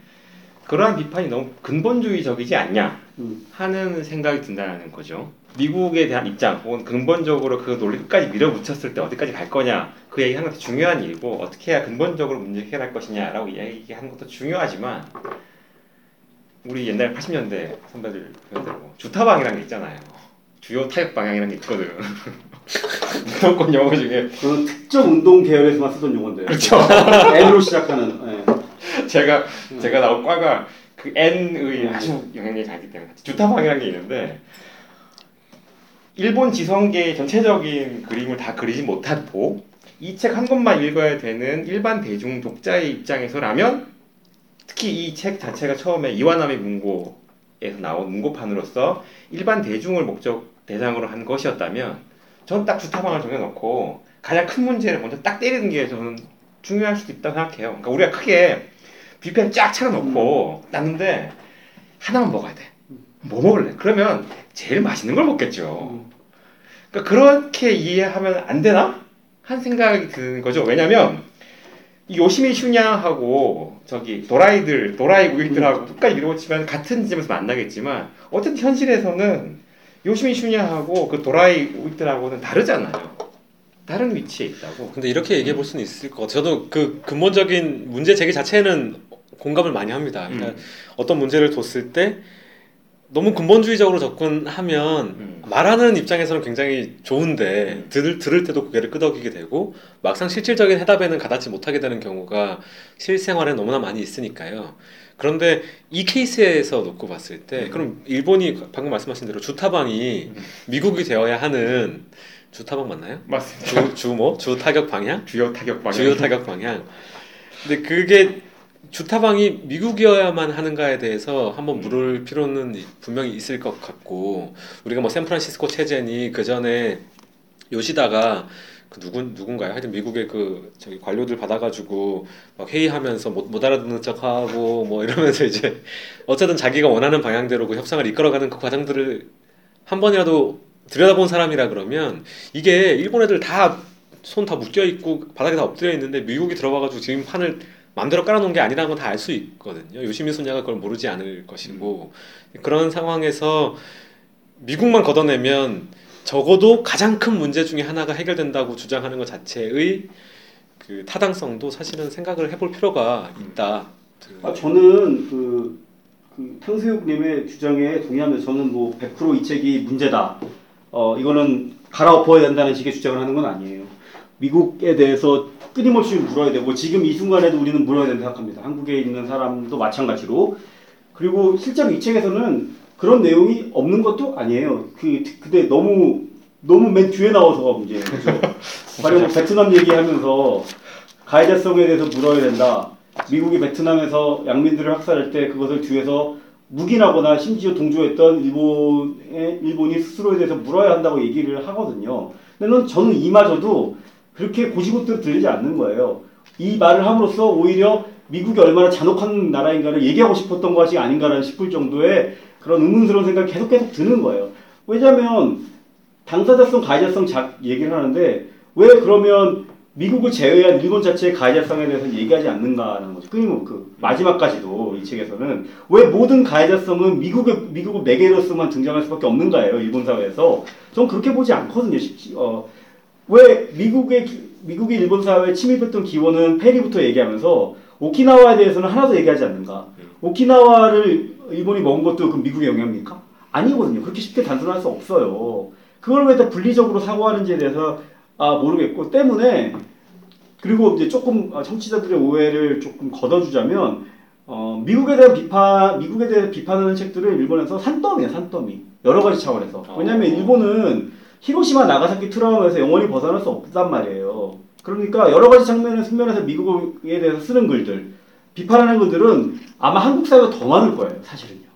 그러한 비판이 너무 근본주의적이지 않냐 음. 하는 생각이 든다는 거죠. 미국에 대한 입장 혹은 근본적으로 그 논리 끝까지 밀어붙였을 때 어디까지 갈 거냐 그 얘기하는 것도 중요한 일이고 어떻게 해야 근본적으로 문제 해결할 것이냐라고 이야기하는 것도 중요하지만 우리 옛날 80년대 선배들 표현대로 주타방이라는 게 있잖아요. 주요 타격 방향이라는 게 있거든. <laughs> 무조건 영어 중에 그건 특정 운동 계열에서만 쓰던 용어인데. 그렇죠. <laughs> N으로 시작하는. 예. 제가 제가 나온 과가 그 N의 아주 영향력이 강하기 때문에 주타방이라는 게 있는데 일본 지성계의 전체적인 그림을 다 그리지 못하고 이 책 한 권만 읽어야 되는 일반 대중 독자의 입장에서라면 특히 이 책 자체가 처음에 이와나미 문고 에서 나온 문고판으로서 일반 대중을 목적 대상으로 한 것이었다면 저는 딱 주타방을 정해놓고 가장 큰 문제를 먼저 딱 때리는 게 저는 중요할 수도 있다고 생각해요. 그러니까 우리가 크게 뷔페 쫙 차려놓고 놨는데 하나만 먹어야 돼. 뭐 먹을래? 그러면 제일 맛있는 걸 먹겠죠. 음. 그러니까 그렇게 이해하면 안 되나? 한 생각이 드는 거죠. 왜냐면 이 요시미 슈냐하고 저기 도라이들 도라이 우익들하고 끝까지 밀어붙이면 같은 지점에서 만나겠지만 어쨌든 현실에서는 요시미 슈냐하고 그 도라이 우익들하고는 다르잖아요. 다른 위치에 있다고. 근데 이렇게 얘기해 볼 수는 있을 것 같아요. 저도 그 근본적인 문제 제기 자체는 공감을 많이 합니다. 그러니까 음. 어떤 문제를 뒀을 때 너무 근본주의적으로 접근하면 음. 말하는 입장에서는 굉장히 좋은데 음. 들을, 들을 때도 고개를 끄덕이게 되고 막상 실질적인 해답에는 가닿지 못하게 되는 경우가 실생활에 너무나 많이 있으니까요. 그런데 이 케이스에서 놓고 봤을 때 음. 그럼 일본이 방금 말씀하신 대로 주타방이 음. 미국이 되어야 하는 주타방 맞나요? 맞습니다. 주, 주 뭐? 주 타격 방향? 주요 타격 방향. 주요 타격 방향. 근데 그게 주타방이 미국이어야만 하는가에 대해서 한번 물을 필요는 분명히 있을 것 같고 우리가 뭐 샌프란시스코 체제니 그 전에 요시다가 그 누군 누군가요? 하여튼 미국의 그 저기 관료들 받아가지고 막 회의하면서 못, 못 알아듣는 척하고 뭐 이러면서 이제 어쨌든 자기가 원하는 방향대로 그 협상을 이끌어가는 그 과정들을 한 번이라도 들여다본 사람이라 그러면 이게 일본 애들 다 손다 묶여 있고 바닥에 다 엎드려 있는데 미국이 들어와가지고 지금 판을 마음대로 깔아놓은 게 아니라는 건 다 알 수 있거든요. 요시미 소냐가 그걸 모르지 않을 것이고 그런 상황에서 미국만 걷어내면 적어도 가장 큰 문제 중에 하나가 해결된다고 주장하는 것 자체의 그 타당성도 사실은 생각을 해볼 필요가 있다. 그- 아, 저는 그, 그 탕수육님의 주장에 동의하면서 저는 뭐 100%이 책이 문제다. 어, 이거는 갈아엎어야 된다는 식의 주장을 하는 건 아니에요. 미국에 대해서 끊임없이 물어야 되고 지금 이 순간에도 우리는 물어야 된다 생각합니다. 한국에 있는 사람도 마찬가지로 그리고 실제로 이 책에서는 그런 내용이 없는 것도 아니에요. 그 근데 너무 너무 맨 뒤에 나와서가 문제예요. 그죠? 가령 뭐 베트남 얘기하면서 가해자성에 대해서 물어야 된다. 미국이 베트남에서 양민들을 학살할 때 그것을 뒤에서 묵인하거나 심지어 동조했던 일본의 일본이 스스로에 대해서 물어야 한다고 얘기를 하거든요. 근데 저는 이마저도 그렇게 고지고대로 들리지 않는 거예요. 이 말을 함으로써 오히려 미국이 얼마나 잔혹한 나라인가를 얘기하고 싶었던 것이 아닌가라는 싶을 정도의 그런 의문스러운 생각이 계속 계속 드는 거예요. 왜냐하면 당사자성, 가해자성 작 얘기를 하는데 왜 그러면 미국을 제외한 일본 자체의 가해자성에 대해서 얘기하지 않는가라는 거죠. 끊임없 그 마지막까지도 이 책에서는 왜 모든 가해자성은 미국의 미국의 매개로서만 등장할 수밖에 없는가예요. 일본 사회에서. 전 그렇게 보지 않거든요. 어, 왜 미국의 기- 미국이 일본 사회에 침입했던 기원은 페리부터 얘기하면서 오키나와에 대해서는 하나도 얘기하지 않는가? 오키나와를 일본이 먹은 것도 그 미국의 영향입니까? 아니거든요. 그렇게 쉽게 단순할 수 없어요. 그걸 왜 다 분리적으로 사고하는지에 대해서 아 모르겠고 때문에 그리고 이제 조금 어, 청취자들의 오해를 조금 걷어주자면 어, 미국에 대한 비판 미국에 대해 비판하는 책들은 일본에서 산더미예요 산더미 여러 가지 차원에서 왜냐하면 일본은 히로시마 나가사키 트라우마에서 영원히 벗어날 수 없단 말이에요. 그러니까 여러 가지 장면의 측면에서 미국에 대해서 쓰는 글들 비판하는 글들은 아마 한국 사회가 더 많을 거예요 사실은요.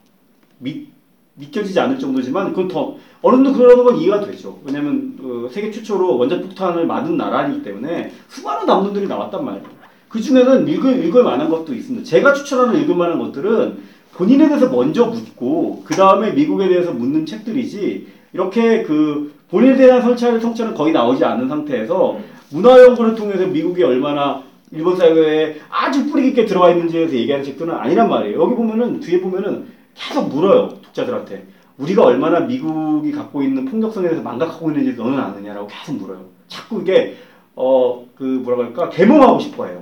믿, 믿겨지지 않을 정도지만 그건 더 어느 정도 그러는 건 이해가 되죠. 왜냐하면 어, 세계 최초로 원자폭탄을 맞은 나라이기 때문에 수많은 남론들이 나왔단 말이에요. 그 중에는 읽을, 읽을 만한 것도 있습니다. 제가 추천하는 읽을 만한 것들은 본인에 대해서 먼저 묻고 그 다음에 미국에 대해서 묻는 책들이지 이렇게 그 본인에 대한 성찰, 성찰은 거의 나오지 않는 상태에서 문화 연구를 통해서 미국이 얼마나 일본 사회에 아주 뿌리 깊게 들어와 있는지에 대해서 얘기하는 책들은 아니란 말이에요. 여기 보면은 뒤에 보면은 계속 물어요 독자들한테 우리가 얼마나 미국이 갖고 있는 폭력성에 대해서 망각하고 있는지 너는 아느냐라고 계속 물어요. 자꾸 이게 어 그 뭐라 그럴까 개몽하고 싶어해요.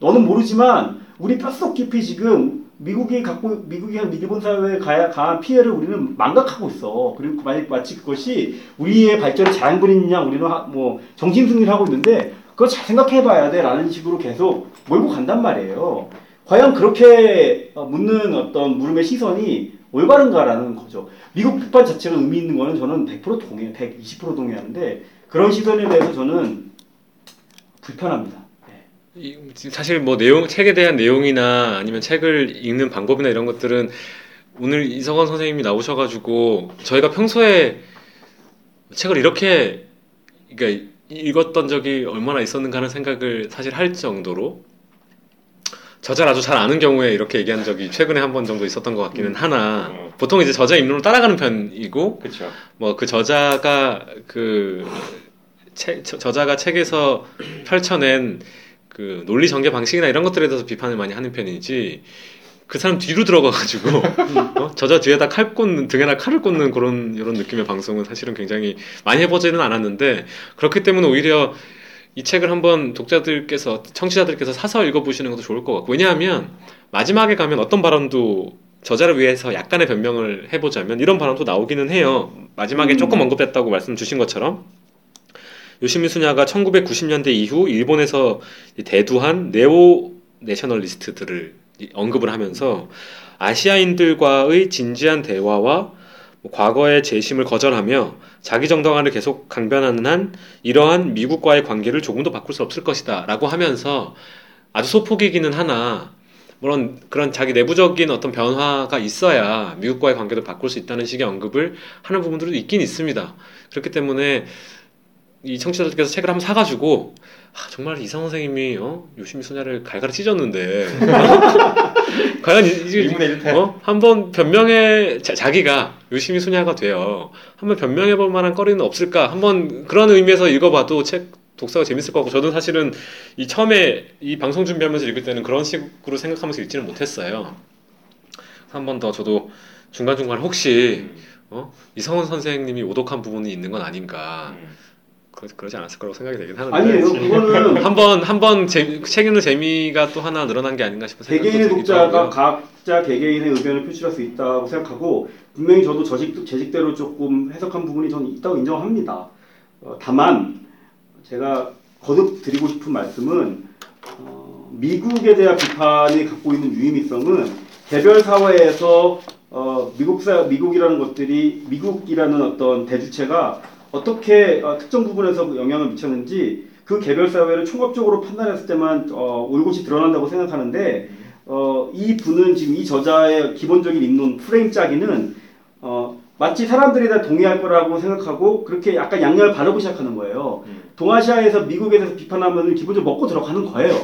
너는 모르지만 우리 뼛속 깊이 지금 미국이 갖고 미국이 한 일본 사회에 가야 가한 피해를 우리는 망각하고 있어. 그리고 만약 마치 그것이 우리의 발전의 자양분이냐 우리는 하- 뭐 정신 승리를 하고 있는데 그거 잘 생각해봐야 돼라는 식으로 계속 몰고 간단 말이에요. 과연 그렇게 어, 묻는 어떤 물음의 시선이 올바른가라는 거죠. 미국 비판 자체가 의미 있는 거는 저는 100% 동의해요. 120% 동의하는데 그런 시선에 대해서 저는 불편합니다. 네. 이- 사실 뭐 내용 책에 대한 내용이나 아니면 책을 읽는 방법이나 이런 것들은 오늘 이성원 선생님이 나오셔가지고 저희가 평소에 책을 이렇게 그러니까 읽었던 적이 얼마나 있었는가 하는 생각을 사실 할 정도로 저자를 아주 잘 아는 경우에 이렇게 얘기한 적이 최근에 한 번 정도 있었던 것 같기는 하나 음. 보통 이제 저자 입론을 따라가는 편이고. 뭐 그 저자가 그 책, 저- 저자가 책에서 펼쳐낸 그 논리 전개 방식이나 이런 것들에 대해서 비판을 많이 하는 편이지 그 사람 뒤로 들어가가지고 <laughs> 어? 저자 뒤에다 칼 꽂는 등에다 칼을 꽂는 그런 이런 느낌의 방송은 사실은 굉장히 많이 해보지는 않았는데 그렇기 때문에 오히려 이 책을 한번 독자들께서 청취자들께서 사서 읽어보시는 것도 좋을 것 같고 왜냐하면 마지막에 가면 어떤 발언도 저자를 위해서 약간의 변명을 해보자면 이런 발언도 나오기는 해요. 마지막에 음. 조금 언급했다고 말씀 주신 것처럼 요시미 수냐가 1990년대 이후 일본에서 대두한 네오 내셔널리스트들을 언급을 하면서 아시아인들과의 진지한 대화와 뭐 과거의 재심을 거절하며 자기 정당화를 계속 강변하는 한 이러한 미국과의 관계를 조금 더 바꿀 수 없을 것이다 라고 하면서 아주 소폭이기는 하나 물론 그런 자기 내부적인 어떤 변화가 있어야 미국과의 관계도 바꿀 수 있다는 식의 언급을 하는 부분들도 있긴 있습니다. 그렇기 때문에 이 청취자들께서 책을 한번 사가지고 아, 정말 이상 선생님이 어? 요시미 소냐를 갈갈이 찢었는데 <laughs> 과연 이- 이게 1분의 1패. 어? 한번 변명해 자, 자기가 요시미 소냐가 돼요. 한번 변명해 볼 만한 거리는 없을까? 한번 그런 의미에서 읽어봐도 책 독서가 재밌을 것 같고 저도 사실은 이 처음에 이 방송 준비하면서 읽을 때는 그런 식으로 생각하면서 읽지는 못했어요. 한 번 더 저도 중간 중간 혹시 어? 이성훈 선생님이 오독한 부분이 있는 건 아닌가 음. 그러, 그러지 않았을 거라고 생각이 되긴 하는데 아니에요. 그거는 <laughs> 한번 한번 재- 책 읽는 재미가 또 하나 늘어난 게 아닌가 싶은 개개인의 독자가. 각자 개개인의 의견을 표출할 수 있다고 생각하고 분명히 저도 저식, 제식대로 조금 해석한 부분이 저는 있다고 인정합니다. 어, 다만 제가 거듭 드리고 싶은 말씀은 어, 미국에 대한 비판이 갖고 있는 유의미성은 개별 사회에서 어, 미국 사 미국이라는 것들이 미국이라는 어떤 대주체가 어떻게 어, 특정 부분에서 영향을 미쳤는지 그 개별 사회를 총합적으로 판단했을 때만 어, 올곧이 드러난다고 생각하는데 어, 이 분은 지금 이 저자의 기본적인 입론 프레임 짜기는 어, 마치 사람들이 다 동의할 거라고 생각하고 그렇게 약간 양념을 바르고 시작하는 거예요. 음. 동아시아에서 미국에 대해서 비판하면 기본적으로 먹고 들어가는 거예요.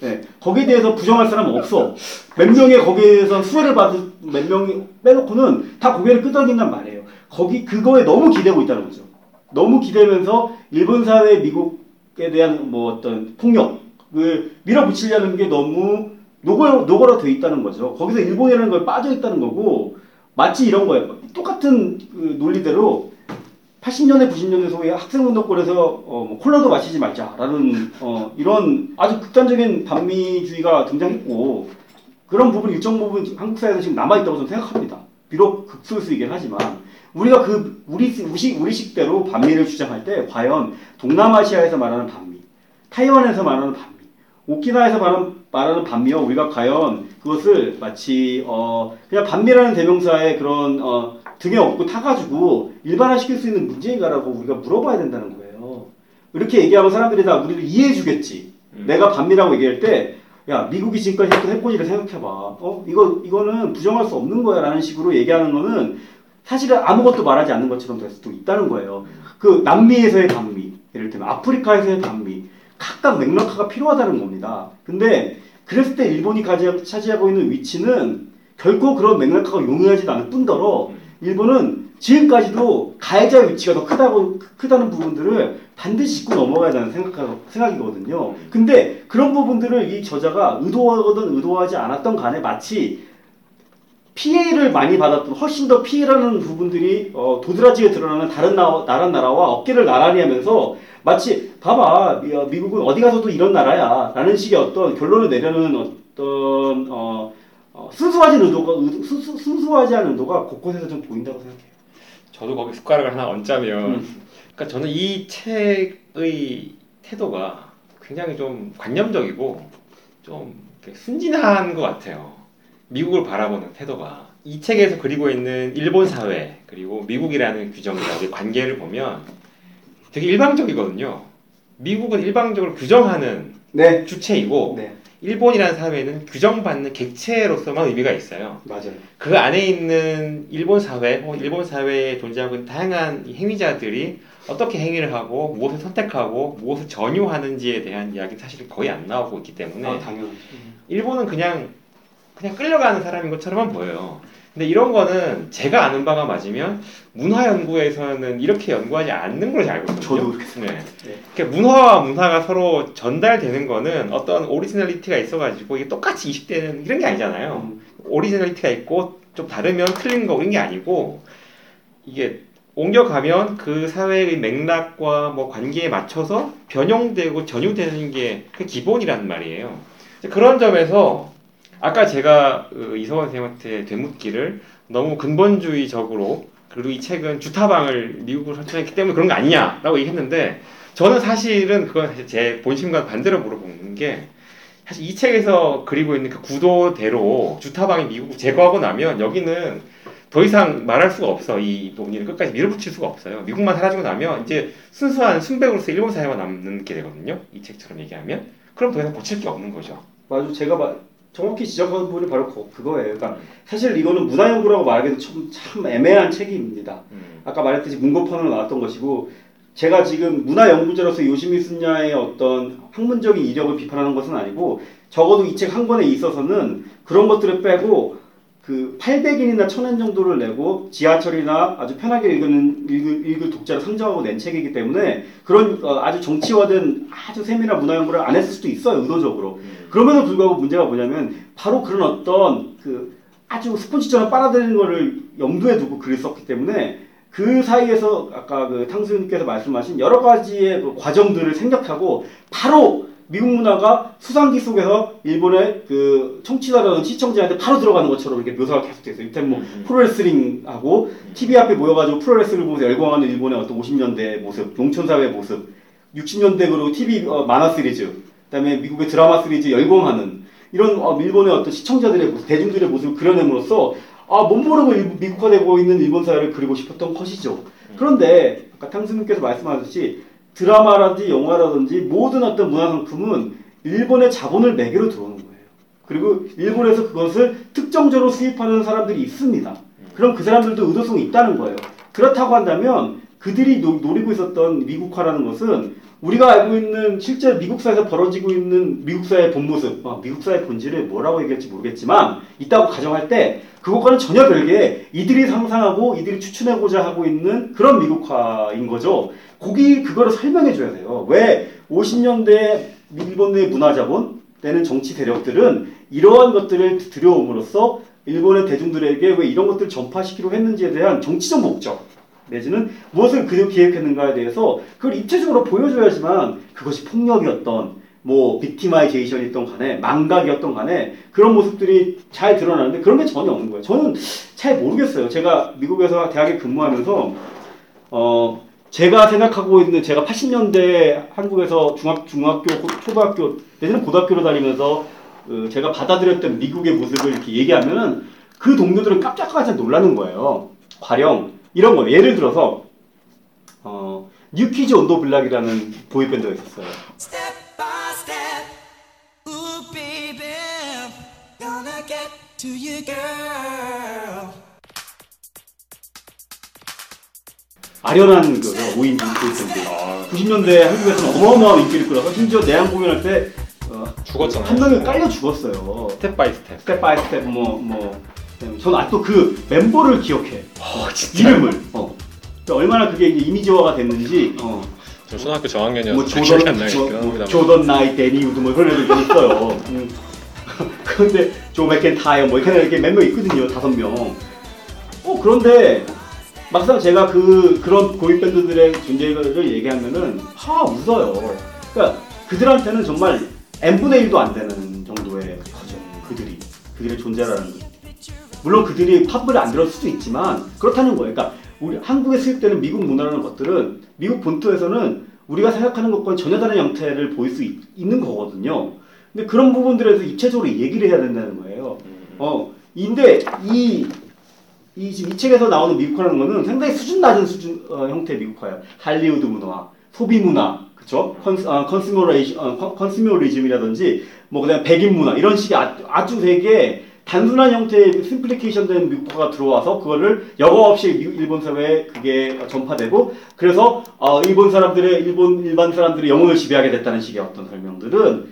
네. 거기에 대해서 부정할 사람은 없어. 몇 명의 거기에 대해서 수혜를 받은 몇 명이 빼놓고는 다 고개를 끄덕인단 말이에요. 거기 그거에 너무 기대고 있다는 거죠. 너무 기대면서 일본 사회 미국에 대한 뭐 어떤 폭력을 밀어붙이려는 게 너무 노골 노골화 돼 있다는 거죠. 거기서 일본이라는 걸 빠져 있다는 거고 마치 이런 거예요. 똑같은 그 논리대로 80년대 90년대 소위 학생운동권에서 어, 뭐 콜라도 마시지 말자라는 어, 이런 아주 극단적인 반미주의가 등장했고 그런 부분 일정 부분 한국 사회에서 지금 남아 있다고 저는 생각합니다. 비록 극소수이긴 하지만 우리가 그 우리 우식 우리식대로 반미를 주장할 때 과연 동남아시아에서 말하는 반미, 타이완에서 말하는 반미, 오키나와에서 말하는, 말하는 반미와 우리가 과연 그것을 마치 어 그냥 반미라는 대명사의 그런 어 등에 업고 타가지고 일반화시킬 수 있는 문제인가라고 우리가 물어봐야 된다는 거예요. 이렇게 얘기하면 사람들이 다 우리를 이해해주겠지. 음. 내가 반미라고 얘기할 때, 야 미국이 지금까지 했던 해코지를 생각해봐. 어 이거 이거는 부정할 수 없는 거야라는 식으로 얘기하는 거는 사실은 아무것도 말하지 않는 것처럼 될 수도 있다는 거예요. 그 남미에서의 반미, 예를 들면 아프리카에서의 반미, 각각 맥락화가 필요하다는 겁니다. 근데 그랬을 때 일본이 가지, 차지하고 있는 위치는 결코 그런 맥락화가 용이하지도 않을 뿐더러 일본은 지금까지도 가해자의 위치가 더 크다고 크다는 부분들을 반드시 짚고 넘어가야 되는 생각, 생각이거든요. 근데 그런 부분들을 이 저자가 의도하거든 의도하지 않았던 간에 마치 피해를 많이 받았던 훨씬 더 피해라는 부분들이 어, 도드라지게 드러나는 다른 나, 나라 나라와 어깨를 나란히 하면서 마치 봐봐 미, 어, 미국은 어디 가서도 이런 나라야 라는 식의 어떤 결론을 내려는 어떤 어, 어, 순수하지 의도가 의도, 순수, 순수하지 않은 의도가 곳곳에서 좀 보인다고 생각해요. 저도 거기 숟가락을 하나 얹자면 음. 그러니까 저는 이 책의 태도가 굉장히 좀 관념적이고 좀 순진한 것 같아요. 미국을 바라보는 태도가 이 책에서 그리고 있는 일본 사회 그리고 미국이라는 규정과의 관계를 보면 되게 일방적이거든요. 미국은 일방적으로 규정하는 네. 주체이고 네. 일본이라는 사회는 규정받는 객체로서만 의미가 있어요. 맞아요. 그 안에 있는 일본 사회 혹은 일본 사회에 존재하고 있는 다양한 이 행위자들이 어떻게 행위를 하고 무엇을 선택하고 무엇을 전유하는지에 대한 이야기는 사실 거의 안 나오고 있기 때문에 아, 당연하죠. 일본은 그냥 그냥 끌려가는 사람인 것처럼만 보여요. 근데 이런 거는 제가 아는 바가 맞으면 문화 연구에서는 이렇게 연구하지 않는 걸로 알고 있거든요. 저도 그렇게 네. 네. 그러니까 문화와 문화가 서로 전달되는 거는 어떤 originality가 있어가지고 이게 똑같이 이식되는 이런 게 아니잖아요. 음. originality가 있고 좀 다르면 틀린 거 이런 게 아니고 이게 옮겨가면 그 사회의 맥락과 뭐 관계에 맞춰서 변형되고 전유되는 게 그 기본이란 말이에요. 그런 점에서 아까 제가 그 이석원 선생님한테 되묻기를 너무 근본주의적으로 그리고 이 책은 주타방을 미국으로 설정했기 때문에 그런 거 아니냐라고 얘기했는데 저는 사실은 그건 제 본심과 반대로 물어보는 게 사실 이 책에서 그리고 있는 그 구도대로 주타방이 미국을 제거하고 나면 여기는 더 이상 말할 수가 없어. 이 논의를 끝까지 밀어붙일 수가 없어요. 미국만 사라지고 나면 이제 순수한 순백으로서 일본 사회가 남는 게 되거든요. 이 책처럼 얘기하면. 그럼 더 이상 고칠 게 없는 거죠. 맞아 제가 봐- 정확히 지적한 부분이 바로 그- 그거예요. 그러니까 사실 이거는 문화연구라고 말하기도 참, 참 애매한 책입니다. 음. 아까 말했듯이 문고판으로 나왔던 것이고 제가 지금 문화연구자로서 요시미 순야의 어떤 학문적인 이력을 비판하는 것은 아니고 적어도 이 책 한 권에 있어서는 그런 것들을 빼고 그 800인이나 1000엔 정도를 내고 지하철이나 아주 편하게 읽는, 읽을, 읽을 독자를 상정하고 낸 책이기 때문에 그런 어, 아주 정치화된 아주 세밀한 문화 연구를 안 했을 수도 있어요 의도적으로. 그럼에도 불구하고 문제가 뭐냐면 바로 그런 어떤 그 아주 스폰지처럼 빨아들이는 거를 염두에 두고 글을 썼기 때문에 그 사이에서 아까 그 탕수님께서 말씀하신 여러 가지의 그 과정들을 생략하고 바로 미국 문화가 수상기 속에서 일본의 그 청취자라는 시청자한테 바로 들어가는 것처럼 이렇게 묘사가 계속 돼있어요. 이때 뭐 음. 프로레슬링하고 TV 앞에 모여가지고 프로레슬링을 보면서 열광하는 일본의 어떤 50년대 모습, 농촌사회 모습, 60년대 그리고 TV 어, 만화 시리즈, 그다음에 미국의 드라마 시리즈 열광하는 이런 어, 일본의 어떤 시청자들의 모습, 대중들의 모습을 그려냄으로써 아, 못 모르고 일- 미국화되고 있는 일본 사회를 그리고 싶었던 것이죠. 그런데 아까 탕수님께서 말씀하셨듯이 드라마라든지 영화라든지 모든 어떤 문화 상품은 일본의 자본을 매개로 들어오는 거예요. 그리고 일본에서 그것을 특정적으로 수입하는 사람들이 있습니다. 그럼 그 사람들도 의도성이 있다는 거예요. 그렇다고 한다면 그들이 노, 노리고 있었던 미국화라는 것은 우리가 알고 있는 실제 미국 사회에서 벌어지고 있는 미국 사회의 본 모습, 어, 미국 사회의 본질을 뭐라고 얘기할지 모르겠지만 있다고 가정할 때 그것과는 전혀 별개 이들이 상상하고 이들이 추천하고자 하고 있는 그런 미국화인 거죠. 거기 그거를 설명해 줘야 돼요. 왜 50년대 일본 내 문화 자본 때는 정치 세력들은 이러한 것들을 들여옴으로써 일본의 대중들에게 왜 이런 것들을 전파시키려고 했는지에 대한 정치적 목적 내지는 무엇을 그들 기획했는가에 대해서 그걸 입체적으로 보여줘야지만 그것이 폭력이었던 뭐 빅티마이제이션이었던 간에 망각이었던 간에 그런 모습들이 잘 드러나는데 그런 게 전혀 없는 거예요. 저는 잘 모르겠어요. 제가 미국에서 대학에 근무하면서 어 제가 생각하고 있는 제가 80년대 한국에서 중학 중학교 고- 초등학교 내지는 고등학교로 다니면서 그 제가 받아들였던 미국의 모습을 이렇게 얘기하면은 그 동료들은 깜짝깜짝 놀라는 거예요. 가령 이런 거 예를 들어서 어 뉴키즈 온더 블락이라는 있었어요. Step, ooh baby, 아련한 그 5인 보이밴드. 90년대 한국에서는 어마어마한 인기를 끌어서 심지어 내한 공연할 때 어, 죽었잖아요. 한 명이 깔려 죽었어요. Step by step step by step 뭐 뭐 저는 아직도 그 멤버를 기억해. 어, 진짜 이름을. 어. 그러니까 얼마나 그게 이미지화가 됐는지. 어. 저 초등학교 저학년이어서 뭐안 조던, 나긴 조, 뭐. 조던 나이트, 대니 우드 뭐 그런 애들 있어요. <laughs> 음. 그런데 조 매킨타이어 뭐 이렇게 이렇게 몇명 있거든요. 다섯 명. 어 그런데 막상 제가 그 그런 고위 밴드들의 존재를 얘기하면은 하 웃어요. 그러니까 그들한테는 정말 n 분의 1도 안 되는 정도의 거죠. 그들이 그들의 존재라는 것. 물론 그들이 팝을 안 들을 수도 있지만 그렇다는 거예요. 그러니까 우리 한국에 수입되는 미국 문화라는 것들은 미국 본토에서는 우리가 생각하는 것과 전혀 다른 형태를 보일 수 있, 는 거거든요. 근데 그런 부분들에서 입체적으로 얘기를 해야 된다는 거예요. 어, 근데 이, 이 지금 이 책에서 나오는 미국화라는 거는 상당히 수준 낮은 수준 어, 형태의 미국화예요. 할리우드 문화, 소비 문화, 그쵸? 컨, 어, 어, 뭐 그 다음 백인 문화 이런 식의 아, 아주 되게 단순한 형태의 simplification 된 미국화가 들어와서 그거를 여과 없이 미- 일본 사회에 그게 전파되고 그래서 어, 일본 사람들의 일본 일반 사람들의 영혼을 지배하게 됐다는 식의 어떤 설명들은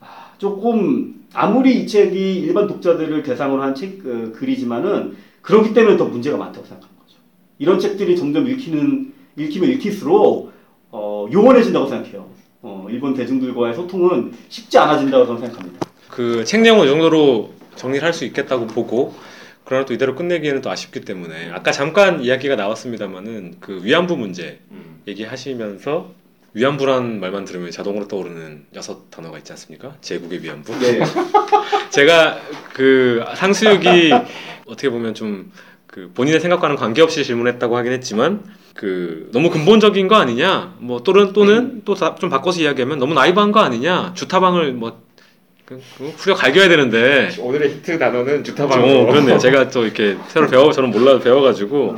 아, 조금 아무리 이 책이 일반 독자들을 대상으로 한 책 어, 글이지만은 그렇기 때문에 더 문제가 많다고 생각하는 거죠. 이런 책들이 점점 읽히는 읽히면 읽힐수록 어, 요원해진다고 생각해요. 어, 일본 대중들과의 소통은 쉽지 않아진다고 저는 생각합니다. 그 책 내용을 이 정도로 정리를 할 수 있겠다고 보고 그러나 또 이대로 끝내기에는 또 아쉽기 때문에 아까 잠깐 이야기가 나왔습니다만은 그 위안부 문제 음. 얘기하시면서 위안부란 말만 들으면 자동으로 떠오르는 여섯 단어가 있지 않습니까? 제국의 위안부. 네. <laughs> 제가 그 상수육이 어떻게 보면 좀 그 본인의 생각과는 관계없이 질문했다고 하긴 했지만 그 너무 근본적인 거 아니냐 뭐 또는 또는 또 좀 바꿔서 이야기하면 너무 나이브한 거 아니냐 주타방을 뭐 그, 그 후려 갈겨야 되는데 오늘의 히트 단어는 어, 주타방으로. 그렇네요. 제가 또 이렇게 새로 배워 저는 몰라 배워가지고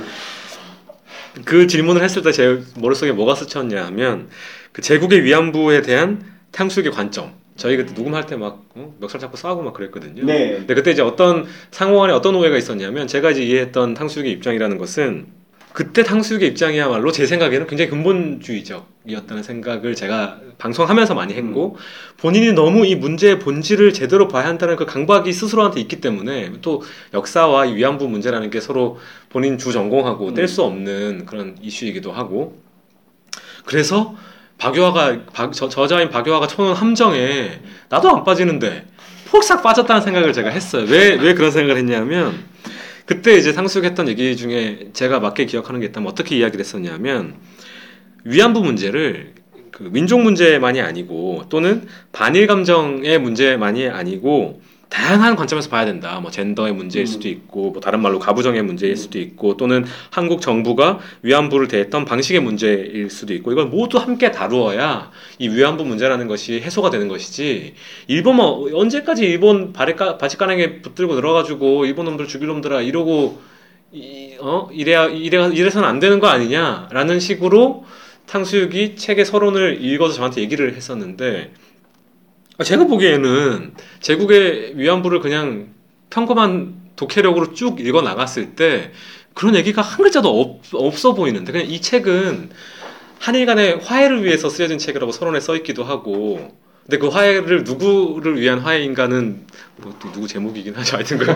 그 질문을 했을 때 제 머릿속에 뭐가 스쳤냐 하면 그 제국의 위안부에 대한 탕수육의 관점. 저희 그때 녹음할 때막 멱살 잡고 싸우고 막 그랬거든요. 네. 근데 그때 이제 어떤 상호 간에 어떤 오해가 있었냐면 제가 이제 이해했던 탕수육의 입장이라는 것은 그때 탕수육의 입장이야말로 제 생각에는 굉장히 근본주의적이었다는 생각을 제가 방송하면서 많이 했고 본인이 너무 이 문제의 본질을 제대로 봐야 한다는 그 강박이 스스로한테 있기 때문에 또 역사와 이 위안부 문제라는 게 서로 본인 주 전공하고 음. 뗄수 없는 그런 이슈이기도 하고 그래서 박유화가 박- 저, 저자인 박유화가 쳐놓은 함정에 나도 안 빠지는데 폭삭 빠졌다는 생각을 제가 했어요. 왜 왜 그런 생각을 했냐면 그때 이제 상숙했던 얘기 중에 제가 맞게 기억하는 게 있다면 어떻게 이야기를 했었냐면 위안부 문제를 그 민족 문제만이 아니고 또는 반일 감정의 문제만이 아니고 다양한 관점에서 봐야 된다. 뭐 젠더의 문제일 음. 수도 있고 뭐 다른 말로 가부정의 문제일 수도 있고 또는 한국 정부가 위안부를 대했던 방식의 문제일 수도 있고 이걸 모두 함께 다루어야 이 위안부 문제라는 것이 해소가 되는 것이지 일본만 언제까지 일본 발에까 바지가랑에 붙들고 들어가지고 일본 놈들 죽일 놈들아 이러고 이, 어 이래야 이래 이래서는 안 되는 거 아니냐라는 식으로 탕수육이 책의 서론을 읽어서 저한테 얘기를 했었는데 아, 제가 보기에는 제국의 위안부를 그냥 평범한 독해력으로 쭉 읽어 나갔을 때 그런 얘기가 한 글자도 없, 없어 보이는데 그냥 이 책은 한일 간의 화해를 위해서 쓰여진 책이라고 서론에 써 있기도 하고 근데 그 화해를 누구를 위한 화해인가는 뭐또 누구 제목이긴 하죠. <laughs> 하여튼 그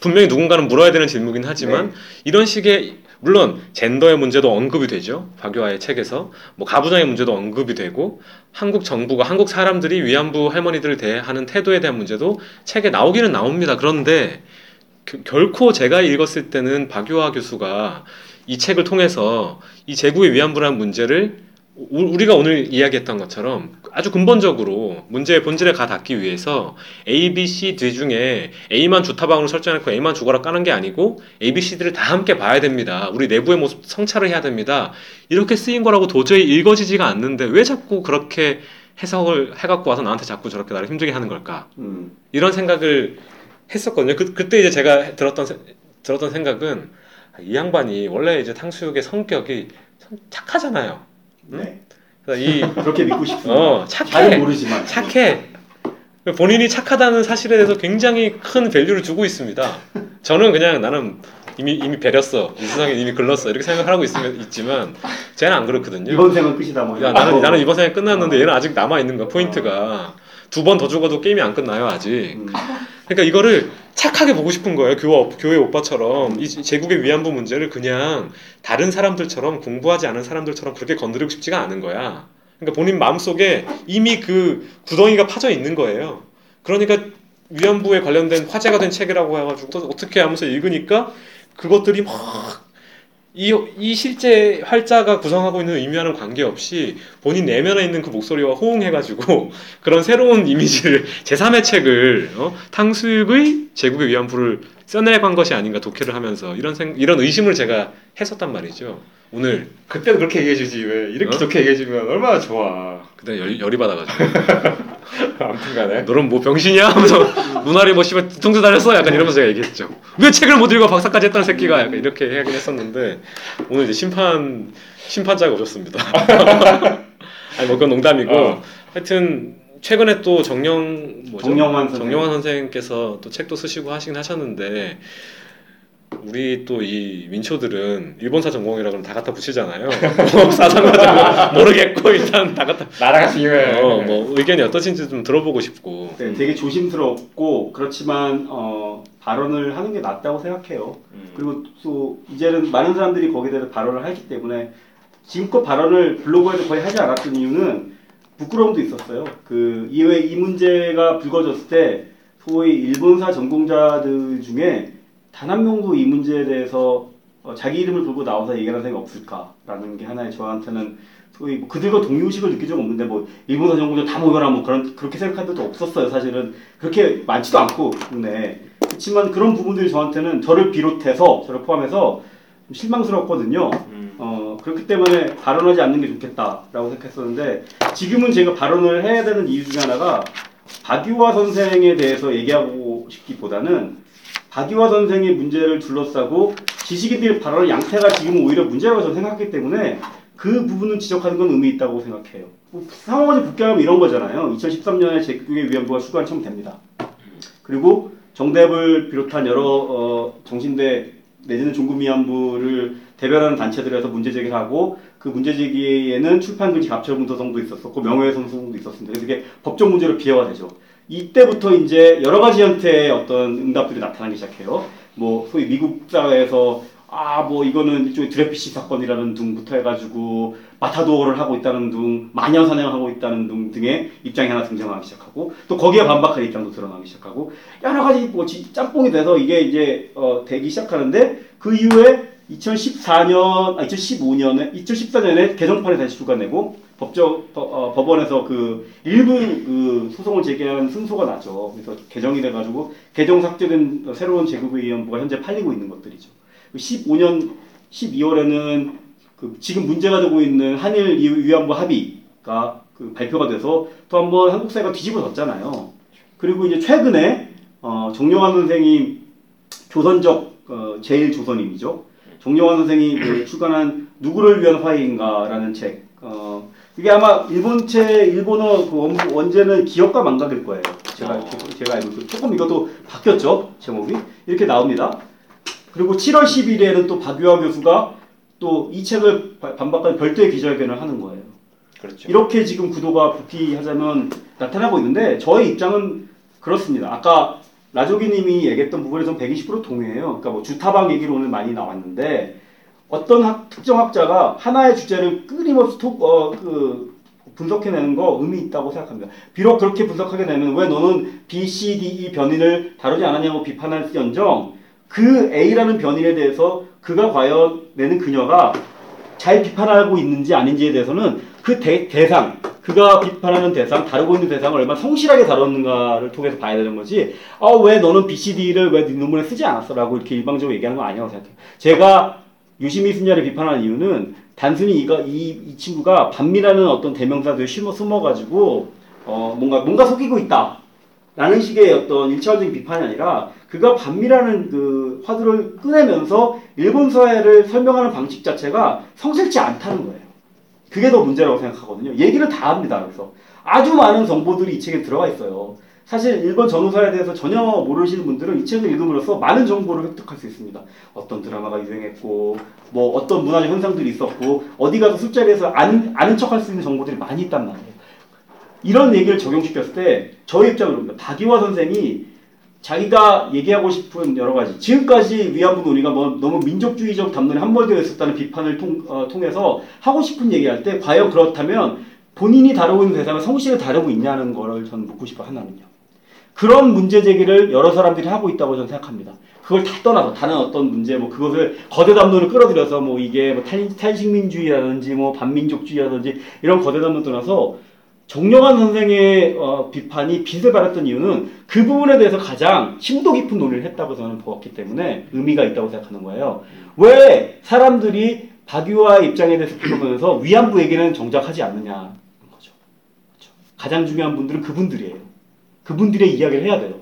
분명히 누군가는 물어야 되는 질문이긴 하지만 이런 식의 물론 젠더의 문제도 언급이 되죠. 박유화의 책에서 뭐 가부장의 문제도 언급이 되고 한국 정부가 한국 사람들이 위안부 할머니들을 대하는 태도에 대한 문제도 책에 나오기는 나옵니다. 그런데 그- 결코 제가 읽었을 때는 박유화 교수가 이 책을 통해서 이 제국의 위안부라는 문제를 우- 우리가 오늘 이야기했던 것처럼 아주 근본적으로 문제의 본질에 가 닿기 위해서 A, B, C, D 중에 A만 주타방으로 설정해놓고 A만 죽어라 까는 게 아니고 A, B, C, D를 다 함께 봐야 됩니다. 우리 내부의 모습 성찰을 해야 됩니다. 이렇게 쓰인 거라고 도저히 읽어지지가 않는데 왜 자꾸 그렇게 해석을 해갖고 와서 나한테 자꾸 저렇게 나를 힘들게 하는 걸까? 음. 이런 생각을 했었거든요. 그, 그때 이제 제가 들었던, 세- 들었던 생각은 아, 이 양반이 원래 이제 탕수육의 성격이 참 착하잖아요. 네. 그래서 이, <laughs> 그렇게 믿고 싶습니다. 어, 잘 착해. 모르지만 착해. 본인이 착하다는 사실에 대해서 굉장히 큰 밸류를 두고 있습니다. 저는 그냥 나는 이미 이미 배렸어. 이 세상에 이미 글렀어. 이렇게 생각을 하고 있으면 있지만 쟤는 안 그렇거든요. 이번 생은 끝이다 뭐. 야, 나는 거. 나는 이번 생에 끝났는데 얘는 아직 남아 있는 거야. 포인트가 두 번 더 죽어도 게임이 안 끝나요 아직. 음. 그러니까 이거를 착하게 보고 싶은 거예요. 교회, 교회 오빠처럼 이 제국의 위안부 문제를 그냥 다른 사람들처럼 공부하지 않은 사람들처럼 그렇게 건드리고 싶지가 않은 거야. 그러니까 본인 마음속에 이미 그 구덩이가 파져 있는 거예요. 그러니까 위안부에 관련된 화제가 된 책이라고 해가지고 또 어떻게 하면서 읽으니까 그것들이 막 이, 이 실제 활자가 구성하고 있는 의미와는 관계없이 본인 내면에 있는 그 목소리와 호응해가지고 <laughs> 그런 새로운 이미지를 <laughs> 제3의 책을 어? 탕수육의 제국의 위안부를 써내간 것이 아닌가 독해를 하면서 이런 생, 이런 의심을 제가 했었단 말이죠. 오늘 그때도 그렇게 얘기해주지 왜 이렇게 어? 좋게 얘기해주면 얼마나 좋아. 그때 열, 열이 받아가지고 <laughs> 아무튼간에 너는 뭐 병신이야? 하면서 눈알이 뭐 씨발 뒤통수 달렸어? 약간 이러면서 제가 얘기했죠. 왜 책을 못 읽어 박사까지 했다는 새끼가 약간 이렇게 하긴 했었는데 오늘 이제 심판 심판자가 오셨습니다. <laughs> 아니 뭐 그건 농담이고 어. 하여튼 최근에 또 정영 뭐죠? 정영환 선생. 정영환 선생님께서 또 책도 쓰시고 하시긴 하셨는데 우리 또 이 민초들은 일본사 전공이라 그러면 다 갖다 붙이잖아요. 뭐 사상가자 모르겠고 일단 다 갖다 나랑 같이 이해. 어, 뭐 의견이 어떠신지 좀 들어보고 싶고. 네, 되게 조심스럽고 그렇지만 어, 발언을 하는 게 낫다고 생각해요. 음. 그리고 또 이제는 많은 사람들이 거기에 대해서 발언을 했기 때문에 지금껏 발언을 블로그에서 거의 하지 않았던 이유는 부끄러움도 있었어요. 그 이외 이 문제가 불거졌을 때 소위 일본사 전공자들 중에 단 한 명도 이 문제에 대해서 어, 자기 이름을 걸고 나와서 얘기하는 사람이 없을까라는 게 하나의 저한테는 소위 뭐 그들과 동료의식을 느낀 적 없는데 뭐 일본사 전공자 다 모여라 뭐 그런 그렇게 생각한 적도 없었어요. 사실은 그렇게 많지도 않고 국내에 그렇지만 그런 부분들이 저한테는 저를 비롯해서 저를 포함해서 좀 실망스럽거든요. 음. 어, 그렇기 때문에 발언하지 않는 게 좋겠다라고 생각했었는데 지금은 제가 발언을 해야 되는 이유 중에 하나가 박유화 선생에 대해서 얘기하고 싶기보다는 박유화 선생의 문제를 둘러싸고 지식인들의 발언 양태가 지금 오히려 문제라고 저는 생각하기 때문에 그 부분은 지적하는 건 의미 있다고 생각해요. 뭐 상황을 복귀하면 이런 거잖아요. 2013년에 제국의 위안부가 출간 처음 됩니다. 그리고 정대협을 비롯한 여러 어, 정신대 내지는 종군 위안부를 대변하는 단체들에서 문제 제기를 하고 그 문제 제기에는 출판금지 갑철 문서성도 있었었고 명예훼손 소송도 있었습니다. 이게 법적 문제로 비화가 되죠. 이때부터 이제 여러 가지 형태의 어떤 응답들이 나타나기 시작해요. 뭐 소위 미국 사회에서 아 뭐 이거는 일종의 드레피시 사건이라는 등부터 해가지고 마타도어를 하고 있다는 등 마녀 사냥하고 있다는 등 등의 입장이 하나 등장하기 시작하고 또 거기에 반박하는 입장도 드러나기 시작하고 여러 가지 뭐 지- 짬뽕이 돼서 이게 이제 어, 되기 시작하는데 그 이후에 2014년 아 2015년에 2014년에 개정판을 다시 출간내고 법적 법- 어, 법원에서 그 일부 그 소송을 제기한 승소가 나죠. 그래서 개정이 돼가지고 개정 삭제된 새로운 제국의원부가 현재 팔리고 있는 것들이죠. 15년 12월에는 그 지금 문제가 되고 있는 한일 위- 위안부 합의가 그 발표가 돼서 또 한번 한국 사회가 뒤집어졌잖아요. 그리고 이제 최근에 어, 정영환 선생이 조선적 어, 제일 조선인이죠. 정영환 선생이 그 <clears throat> 출간한 누구를 위한 화해인가라는 책. 어, 이게 아마 일본체 일본어 그 원, 원제는 기억과 망각일 거예요. 제가 어. 제가 알고 있고 조금 이것도 바뀌었죠 제목이 이렇게 나옵니다. 그리고 7월 10일에는 또 박유화 교수가 또 이 책을 바- 반박한 별도의 기자회견을 하는 거예요. 그렇죠. 이렇게 지금 구도가 부피하자면 나타나고 있는데 저의 입장은 그렇습니다. 아까 라조기님이 얘기했던 부분에 좀 120% 동의해요. 그러니까 뭐 주타방 얘기로 오늘 많이 나왔는데 어떤 학- 특정 학자가 하나의 주제를 끊임없이 토, 어, 그 분석해내는 거 의미 있다고 생각합니다. 비록 그렇게 분석하게 되면 왜 너는 B, C, D, E 변인을 다루지 않았냐고 비판할지언정 그 A라는 변인에 대해서 그가 과연 내는 그녀가 잘 비판하고 있는지 아닌지에 대해서는 그 대, 대상, 그가 비판하는 대상, 다루고 있는 대상을 얼마나 성실하게 다뤘는가를 통해서 봐야 되는 거지, 아, 왜 너는 BCD를 왜네 논문에 쓰지 않았어? 라고 이렇게 일방적으로 얘기하는 건 아니라고 생각해요. 제가 유시미 순야를 비판하는 이유는 단순히 이가, 이, 이 친구가 반미라는 어떤 대명사들을 심어 숨어가지고, 어, 뭔가, 뭔가 속이고 있다. 라는 식의 어떤 일차원적인 비판이 아니라 그가 반미라는 그 화두를 꺼내면서 일본 사회를 설명하는 방식 자체가 성실치 않다는 거예요. 그게 더 문제라고 생각하거든요. 얘기를 다 합니다. 그래서 아주 많은 정보들이 이 책에 들어가 있어요. 사실 일본 전후사에 대해서 전혀 모르시는 분들은 이 책을 읽음으로써 많은 정보를 획득할 수 있습니다. 어떤 드라마가 유행했고, 뭐 어떤 문화적 현상들이 있었고, 어디 가서 술자리에서 아는, 아는 척할 수 있는 정보들이 많이 있단 말이에요. 이런 얘기를 적용시켰을 때 저의 입장으로입니다. 박이화 선생이 자기가 얘기하고 싶은 여러 가지 지금까지 위안부 논의가 뭐 너무 민족주의적 담론에 함몰되어 있었다는 비판을 통, 어, 통해서 하고 싶은 얘기할 때 과연 그렇다면 본인이 다루고 있는 대상을 성실히 다루고 있냐는 거를 저는 묻고 싶어 하나는요. 그런 문제 제기를 여러 사람들이 하고 있다고 저는 생각합니다. 그걸 다 떠나서 다른 어떤 문제 뭐 그것을 거대 담론을 끌어들여서 뭐 이게 뭐 탈, 탈식민주의라든지 뭐 반민족주의라든지 이런 거대 담론 떠나서 정영환 선생의 어, 비판이 빛을 발했던 이유는 그 부분에 대해서 가장 심도 깊은 논의를 했다고 저는 보았기 때문에 의미가 있다고 생각하는 거예요. 왜 사람들이 박유화 입장에 대해서 비판하면서 위안부 얘기는 정작 하지 않느냐는 거죠. 그렇죠. 가장 중요한 분들은 그분들이에요. 그분들의 이야기를 해야 돼요.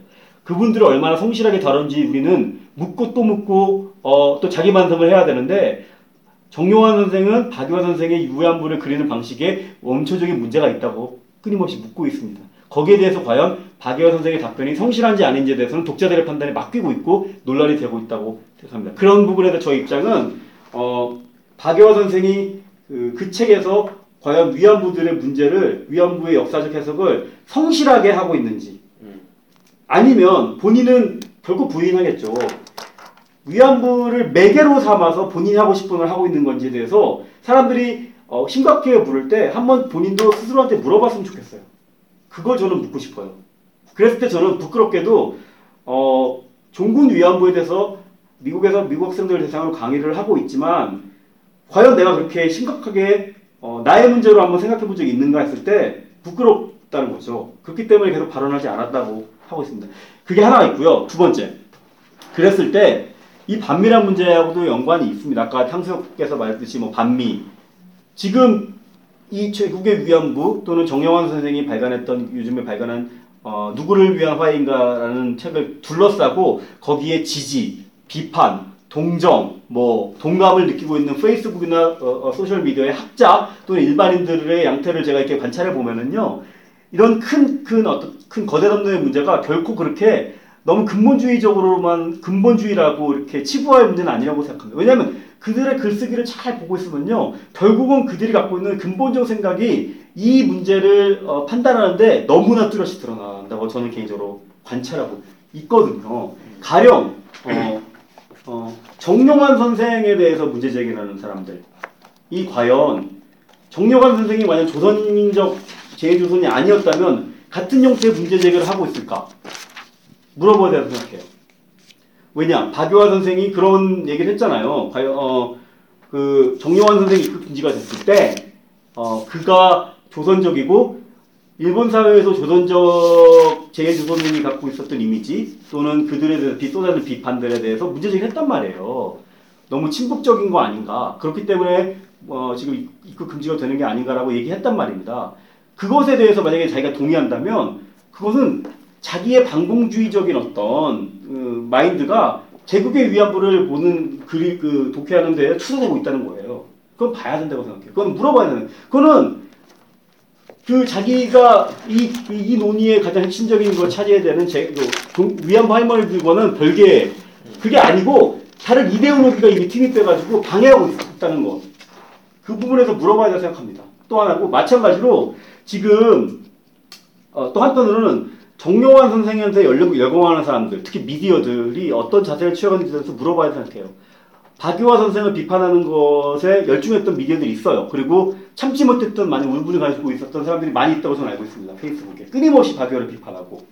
그분들을 얼마나 성실하게 다룬지 우리는 묻고 또 묻고 어, 또 자기 반성을 해야 되는데 정용환 선생은 박유화 선생의 위안부를 그리는 방식에 원초적인 문제가 있다고 끊임없이 묻고 있습니다. 거기에 대해서 과연 박유화 선생의 답변이 성실한지 아닌지에 대해서는 독자들의 판단에 맡기고 있고 논란이 되고 있다고 생각합니다. 그런 부분에 대해서 저희 입장은 어, 박유화 선생이 그, 그 책에서 과연 위안부들의 문제를 위안부의 역사적 해석을 성실하게 하고 있는지 음. 아니면 본인은 결국 부인하겠죠. 위안부를 매개로 삼아서 본인이 하고 싶은 걸 하고 있는 건지에 대해서 사람들이 어, 심각하게 물을 때 한번 본인도 스스로한테 물어봤으면 좋겠어요. 그걸 저는 묻고 싶어요. 그랬을 때 저는 부끄럽게도 어, 종군 위안부에 대해서 미국에서 미국 학생들 대상으로 강의를 하고 있지만 과연 내가 그렇게 심각하게 어, 나의 문제로 한번 생각해 본 적이 있는가 했을 때 부끄럽다는 거죠. 그렇기 때문에 계속 발언하지 않았다고 하고 있습니다. 그게 하나 있고요. 두 번째. 그랬을 때 이 반미란 문제하고도 연관이 있습니다. 아까 탕수께서 말했듯이 뭐 반미 지금 이 제국의 위안부 또는 정영환 선생이 발간했던 요즘에 발간한 어, 누구를 위한 화해인가라는 책을 둘러싸고 거기에 지지, 비판, 동정, 뭐 동감을 느끼고 있는 페이스북이나 어, 어, 소셜 미디어의 학자 또는 일반인들의 양태를 제가 이렇게 관찰해 보면은요 이런 큰큰 어떤 큰 거대 담론의 문제가 결코 그렇게 너무 근본주의적으로만 근본주의라고 이렇게 치부할 문제는 아니라고 생각합니다. 왜냐하면 그들의 글쓰기를 잘 보고 있으면요 결국은 그들이 갖고 있는 근본적 생각이 이 문제를 어, 판단하는데 너무나 뚜렷이 드러난다고 저는 개인적으로 관찰하고 있거든요. 가령 어, 어, 정용환 선생에 대해서 문제 제기하는 사람들 이 과연 정용환 선생이 만약 조선인적 제조선이 아니었다면 같은 형태의 문제 제기를 하고 있을까? 물어봐야 된다고 생각해요. 왜냐? 박유화 선생이 그런 얘기를 했잖아요. 어, 그 정용환 선생이 입국 금지가 됐을 때 어, 그가 조선적이고 일본 사회에서 조선적 제조선인이 갖고 있었던 이미지 또는 그들에 대해서 비 쏟아지는 비판들에 대해서 문제 제기를 했단 말이에요. 너무 친북적인 거 아닌가? 그렇기 때문에 어, 지금 입국 금지가 되는 게 아닌가라고 얘기했단 말입니다. 그것에 대해서 만약에 자기가 동의한다면 그것은 자기의 반공주의적인 어떤 그 마인드가 제국의 위안부를 보는 그리 그 독해하는 데 투사되고 있다는 거예요. 그건 봐야 된다고 생각해요. 그건 물어봐야 되는. 그거는 그 자기가 이, 이, 이 논의의 가장 핵심적인 걸 차지해야 되는 제, 그, 동- 위안부 할머니 들과는 별개 그게 아니고 다른 이데올로기가 이미 팀입돼가지고 방해하고 있다는 거. 그 부분에서 물어봐야 된다고 생각합니다. 또 하나고 마찬가지로 지금 어, 또 한편으로는 정용환 선생한테 열려, 열공하는 사람들, 특히 미디어들이 어떤 자세를 취하는지에 대해서 물어봐야 생각해요. 박유화 선생을 비판하는 것에 열중했던 미디어들이 있어요. 그리고 참지 못했던 많은 울분을 가지고 있었던 사람들이 많이 있다고 저는 알고 있습니다. 페이스북에. 끊임없이 박유화를 비판하고.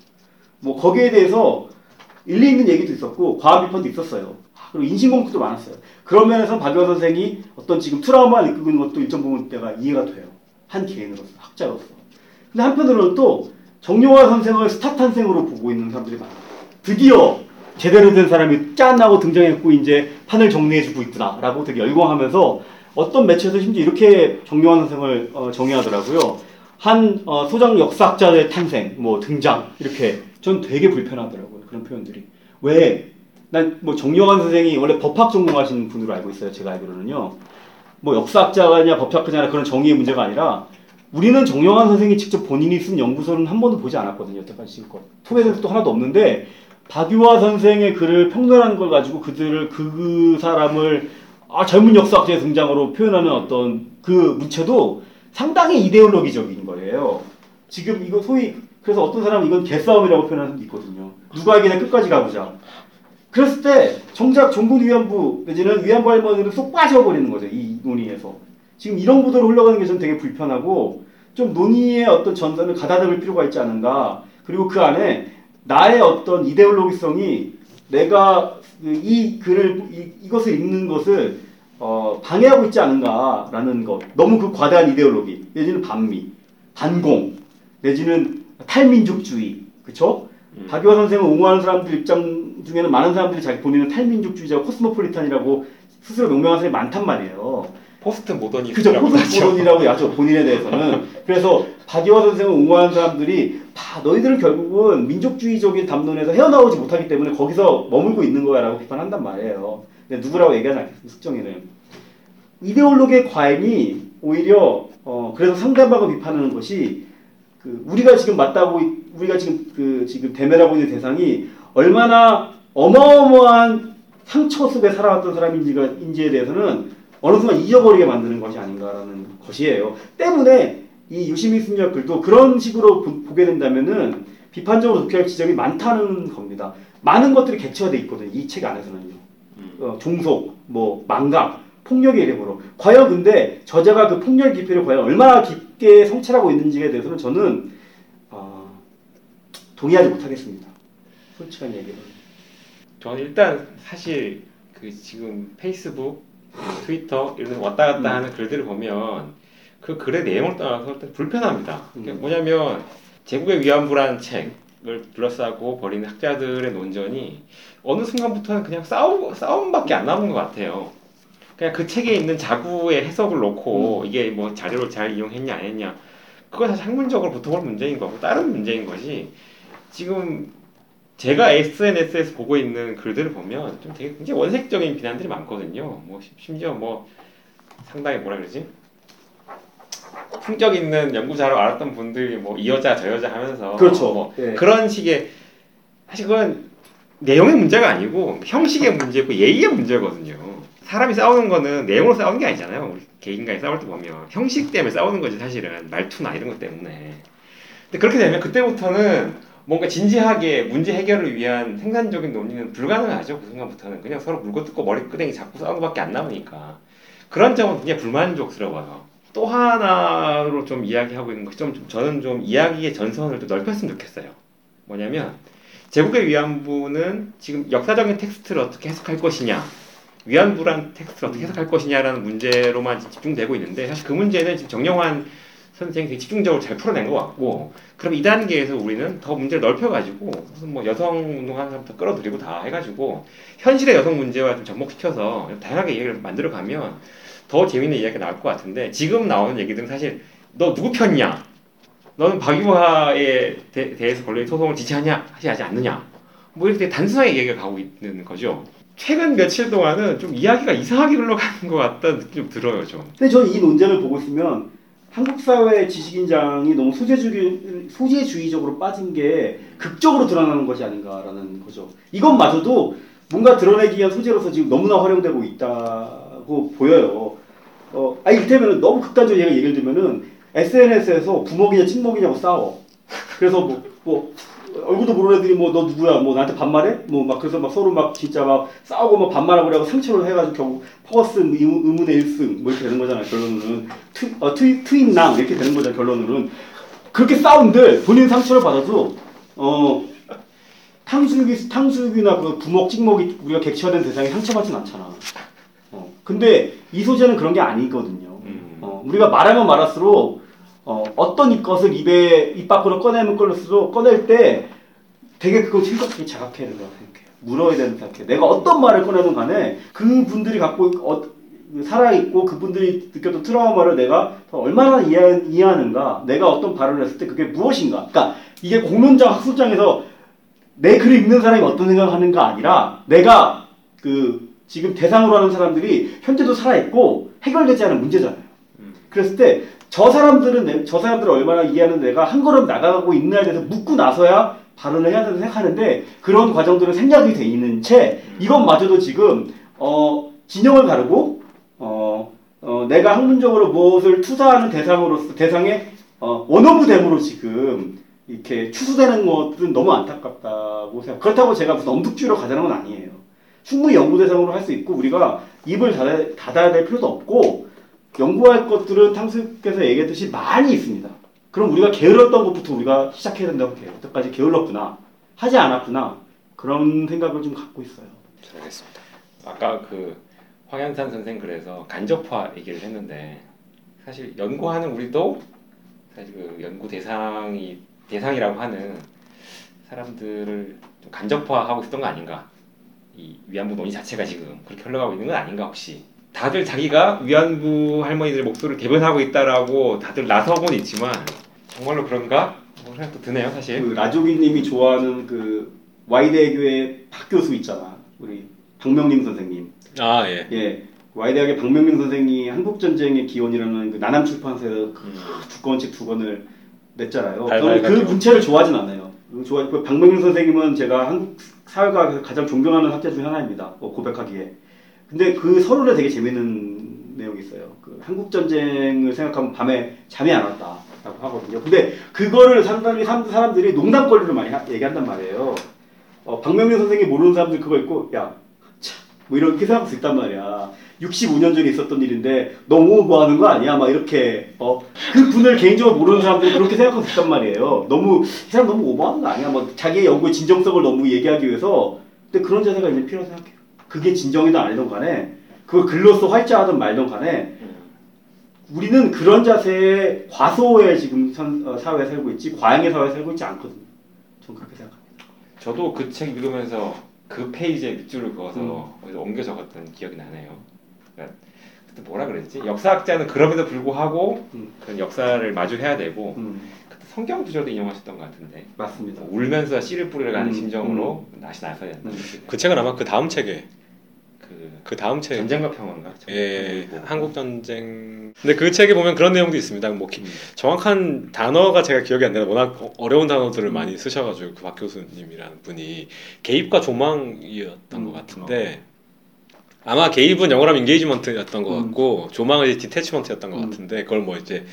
뭐 거기에 대해서 일리 있는 얘기도 있었고 과학 비판도 있었어요. 그리고 인신공격도 많았어요. 그런 면에서 박유화 선생이 어떤 지금 트라우마를 느끼고 있는 것도 일정 부분 때가 이해가 돼요. 한 개인으로서, 학자로서. 근데 한편으로는 또 정용화 선생을 스타 탄생으로 보고 있는 사람들이 많아요. 드디어 제대로 된 사람이 짠 하고 등장했고 이제 판을 정리해주고 있구나라고 되게 열광하면서 어떤 매체에서 심지어 이렇게 정용화 선생을 어, 정의하더라고요. 한 어, 소장 역사학자의 탄생, 뭐 등장 이렇게 전 되게 불편하더라고요 그런 표현들이. 왜? 난 뭐 정용환 선생이 원래 법학 전공하신 분으로 알고 있어요. 제가 알기로는요. 뭐 역사학자냐 법학자냐 그런 정의의 문제가 아니라 우리는 정영환 선생이 직접 본인이 쓴 연구서는 한 번도 보지 않았거든요. 여태까지 지금껏. 토해도 하나도 없는데 박유화 선생의 글을 평론한 걸 가지고 그들을 그 사람을 아, 젊은 역사학자의 등장으로 표현하는 어떤 그 문체도 상당히 이데올로기적인 거예요. 지금 이거 소위 그래서 어떤 사람은 이건 개싸움이라고 표현하는 사람도 있거든요. 누가 이기냐 끝까지 가보자. 그랬을 때 정작 정부 위안부 내지는 위안부 할머니는 쏙 빠져버리는 거죠. 이 논의에서. 지금 이런 구도로 흘러가는 게 저는 되게 불편하고 좀 논의의 어떤 전선을 가다듬을 필요가 있지 않은가. 그리고 그 안에 나의 어떤 이데올로기성이 내가 그이 글을 이, 이것을 읽는 것을 어, 방해하고 있지 않은가라는 것. 너무 그 과다한 이데올로기 내지는 반미, 반공 내지는 탈민족주의, 그렇죠? 음. 박유하 선생을 옹호하는 사람들 입장 중에는 많은 사람들이 자기 본인은 탈민족주의자, 코스모폴리탄이라고 스스로 명명한 사람이 많단 말이에요. 포스트 그죠 모더니즘이라고 포스트 모던이라고 하죠 본인에 대해서는. 그래서 박유하 선생을 옹호하는 사람들이 다 너희들은 결국은 민족주의적인 담론에서 헤어나오지 못하기 때문에 거기서 머물고 있는 거야라고 비판한단 말이에요. 근데 누구라고 얘기하지 않겠습니다 숙정이는? 이데올로기의 과잉이 오히려 어 그래서 상대방을 비판하는 것이 그 우리가 지금 맞다고 우리가 지금 그 지금 대면하고 있는 대상이 얼마나 어마어마한 상처 속에 살아왔던 사람인지가 인지에 대해서는 어느 순간 잊어버리게 만드는 것이 아닌가라는 것이에요. 때문에 이 유시민 순녀 글도 그런 식으로 보, 게 된다면은 비판적으로 독해할 지점이 많다는 겁니다. 많은 것들이 객체화돼 있거든요. 이 책 안에서는요. 음. 어, 종속, 뭐 망각, 폭력의 이름으로. 과연 근데 저자가 그 폭력 깊이를 과연 얼마나 깊게 성찰하고 있는지에 대해서는 저는 어, 동의하지 못하겠습니다. 솔직한 얘기를. 저는 일단 사실 그 지금 페이스북, 트위터 이런 데 왔다 갔다 음. 하는 글들을 보면 그 글의 내용을 떠나서 불편합니다. 음. 뭐냐면 제국의 위안부라는 책을 둘러싸고 벌이는 학자들의 논전이 어느 순간부터는 그냥 싸움 싸움밖에 안 남은 것 같아요. 그냥 그 책에 있는 자구의 해석을 놓고 음. 이게 뭐 자료를 잘 이용했냐 안 했냐 그건 사실 학문적으로 붙어볼 문제인 거고 다른 문제인 것이 지금 제가 SNS에서 보고 있는 글들을 보면 좀 되게 굉장히 원색적인 비난들이 많거든요. 뭐 심- 심지어 뭐 상당히 뭐라 그러지? 품격 있는 연구 자료 알았던 분들이 뭐 이 여자 저 여자 하면서 그렇죠. 뭐 예. 그런 식의 사실 그건 내용의 문제가 아니고 형식의 문제고 예의의 문제거든요. 사람이 싸우는 거는 내용으로 싸우는 게 아니잖아요. 우리 개인 간에 싸울 때 보면 형식 때문에 싸우는 거지 사실은 말투나 이런 것 때문에. 근데 그렇게 되면 그때부터는 뭔가 진지하게 문제 해결을 위한 생산적인 논의는 불가능하죠. 그 순간부터는 그냥 서로 물고 뜯고 머리끄댕이 잡고 싸우는 것밖에 안 남으니까 그런 점은 굉장히 불만족스러워요. 또 하나로 좀 이야기하고 있는 것이 좀, 좀 저는 좀 이야기의 전선을 좀 넓혔으면 좋겠어요. 뭐냐면 제국의 위안부는 지금 역사적인 텍스트를 어떻게 해석할 것이냐 위안부란 텍스트를 어떻게 해석할 것이냐라는 문제로만 집중되고 있는데 사실 그 문제는 지금 정영환 선생이 되게 집중적으로 잘 풀어낸 것 같고 그럼 이 단계에서 우리는 더 문제를 넓혀가지고 무슨 뭐 여성 운동하는 사람부터 끌어들이고 다 해가지고 현실의 여성 문제와 좀 접목시켜서 다양하게 얘기를 만들어가면 더 재밌는 이야기가 나올 것 같은데 지금 나오는 얘기들은 사실 너 누구 편이냐 너는 박유화에 대, 대해서 걸린 소송을 지지하냐? 하지 않느냐? 뭐 이렇게 단순하게 얘기가 가고 있는 거죠. 최근 며칠 동안은 좀 이야기가 이상하게 흘러가는 것 같다는 느낌이 좀 들어요 좀. 근데 저는 이 논쟁을 보고 있으면 한국 사회 지식인장이 너무 소재주의, 소재주의적으로 빠진 게 극적으로 드러나는 것이 아닌가라는 거죠. 이것마저도 뭔가 드러내기 위한 소재로서 지금 너무나 활용되고 있다고 보여요. 어, 아니, 이를테면 너무 극단적인 얘기- 예를 들면은 SNS에서 부먹이냐 찍먹이냐고 싸워. 그래서 뭐, 뭐, 얼굴도 모르는 애들이 뭐 너 누구야? 뭐 나한테 반말해? 뭐 막 그래서 막 서로 막 진짜 막 싸우고 막 반말하고 그래고 상처를 해가지고 결국 의문, 의문의 1승. 뭐 이렇게 되는 거잖아요 결론은 트, 어, 트윗, 트윗남 이렇게 되는 거잖아요 결론은 그렇게 싸운들 본인 상처를 받아도 어 탕수육이 탕수육이나 그 부먹 찍먹이 우리가 객체화된 대상이 상처받진 않잖아. 어 근데 이 소재는 그런 게 아니거든요. 음. 어, 우리가 말하면 말할수록 어, 어떤 입 것을 입에 입 밖으로 꺼내면 꺼낼수록 꺼낼 때 되게 그걸 심각하게 자각해야 된다고 생각해요. 물어야 된다고 생각해요. 내가 어떤 말을 꺼내든 간에 그 분들이 갖고 있- 어, 살아있고 그분들이 느꼈던 트라우마를 내가 더 얼마나 이해, 이해 하는가 내가 어떤 발언을 했을 때 그게 무엇인가 그러니까 이게 공론장 학술장에서 내 글을 읽는 사람이 어떤 생각을 하는가 아니라 내가 그 지금 대상으로 하는 사람들이 현재도 살아있고 해결되지 않은 문제잖아요. 음. 그랬을 때 저 사람들은 내- 저 사람들을 얼마나 이해하는 내가 한 걸음 나가고 있나에 대해서 묻고 나서야 발언을 해야 된다고 생각하는데 그런 과정들은 생략이 돼 있는 채 이것마저도 지금 어 진영을 가르고 어, 어 내가 학문적으로 무엇을 투사하는 대상으로서 대상의 어 원어브됨으로 지금 이렇게 추수되는 것은 너무 안타깝다고 생각. 그렇다고 제가 무슨 엄숙주의로 가자는 건 아니에요. 충분히 연구 대상으로 할 수 있고 우리가 입을 닫아, 닫아야 될 필요도 없고 연구할 것들은 탕수께서 얘기했듯이 많이 있습니다. 그럼 우리가 게을렀던 것부터 우리가 시작해야 된다고 해요. 여태까지 게을렀구나. 하지 않았구나. 그런 생각을 좀 갖고 있어요. 알겠습니다. 아까 그 황현산 선생 그래서 간접화 얘기를 했는데 사실 연구하는 우리도 사실 그 연구 대상이 대상이라고 하는 사람들을 좀 간접화하고 있었던 거 아닌가? 이 위안부 논의 자체가 지금 그렇게 흘러가고 있는 건 아닌가 혹시? 다들 자기가 위안부 할머니들의 목소리를 대변하고 있다라고 다들 나서고는 있지만 정말로 그런가? 뭐 생각도 드네요 사실. 그 라조기님이 좋아하는 그 와이대교의 박 교수 있잖아. 우리 박명림 선생님. 아 예. 예. 와이대학의 박명림 선생이 한국전쟁의 기원이라는 그 나남 출판사에서 음. 두 권씩 두 권을 냈잖아요. 저는 그. 문체를 좋아하진 않아요. 그 좋아, 그 박명림 선생님은 제가 한국 사회과학에서 가장 존경하는 학자 중 하나입니다. 어, 고백하기에. 근데 그 서론에 되게 재밌는 내용이 있어요. 그 한국 전쟁을 생각하면 밤에 잠이 안 왔다라고 하거든요. 근데 그거를 상당히 사람- 사람들이 농담거리로 많이 하- 얘기한단 말이에요. 어, 박명민 선생이 모르는 사람들 그거 있고 야, 참, 뭐 이렇게 생각할 수 있단 말이야. 65년 전에 있었던 일인데 너무 뭐 하는 거 아니야? 막 이렇게 어, 그 분을 개인적으로 모르는 사람들이 그렇게 생각할 수 있단 말이에요. 너무 이 사람 너무 오버하는 거 아니야? 뭐 자기의 연구의 진정성을 너무 얘기하기 위해서 근데 그런 자세가 이제 필요하다고 생각해요. 그게 진정이든 아니든 간에 그걸 글로써 활자하든 말든 간에 우리는 그런 자세의 과소의 지금 선- 어, 사회에 살고 있지 과잉의 사회에 살고 있지 않거든요. 전 그렇게 생각합니다. 저도 그 책 읽으면서 그 페이지에 밑줄을 그어서 음. 옮겨 적었던 기억이 나네요. 그러니까 그때 뭐라 그랬지? 역사학자는 그럼에도 불구하고 음. 그런 역사를 마주해야 되고 음, 그때 성경 구절도 인용하셨던 것 같은데 맞습니다. 울면서 씨를 뿌리러 가는 음, 심정으로 다시 나서야 된다. 음. 그 책은 아마 그 다음 책에 그그 다음 책 전쟁과 평화인가? 예, 뭐. 한국 전쟁. 근데 그 책에 보면 그런 내용도 있습니다. 뭐 기- 음. 정확한 단어가 제가 기억이 안 나요. 워낙 어- 어려운 단어들을 많이 쓰셔가지고 그 박 교수님이라는 분이 개입과 조망이었던 음, 것 같은데 아마 개입은 영어라면 engagement였던 것 음. 같고 조망은 이제 detachment였던 것 음. 같은데 그걸 뭐 이제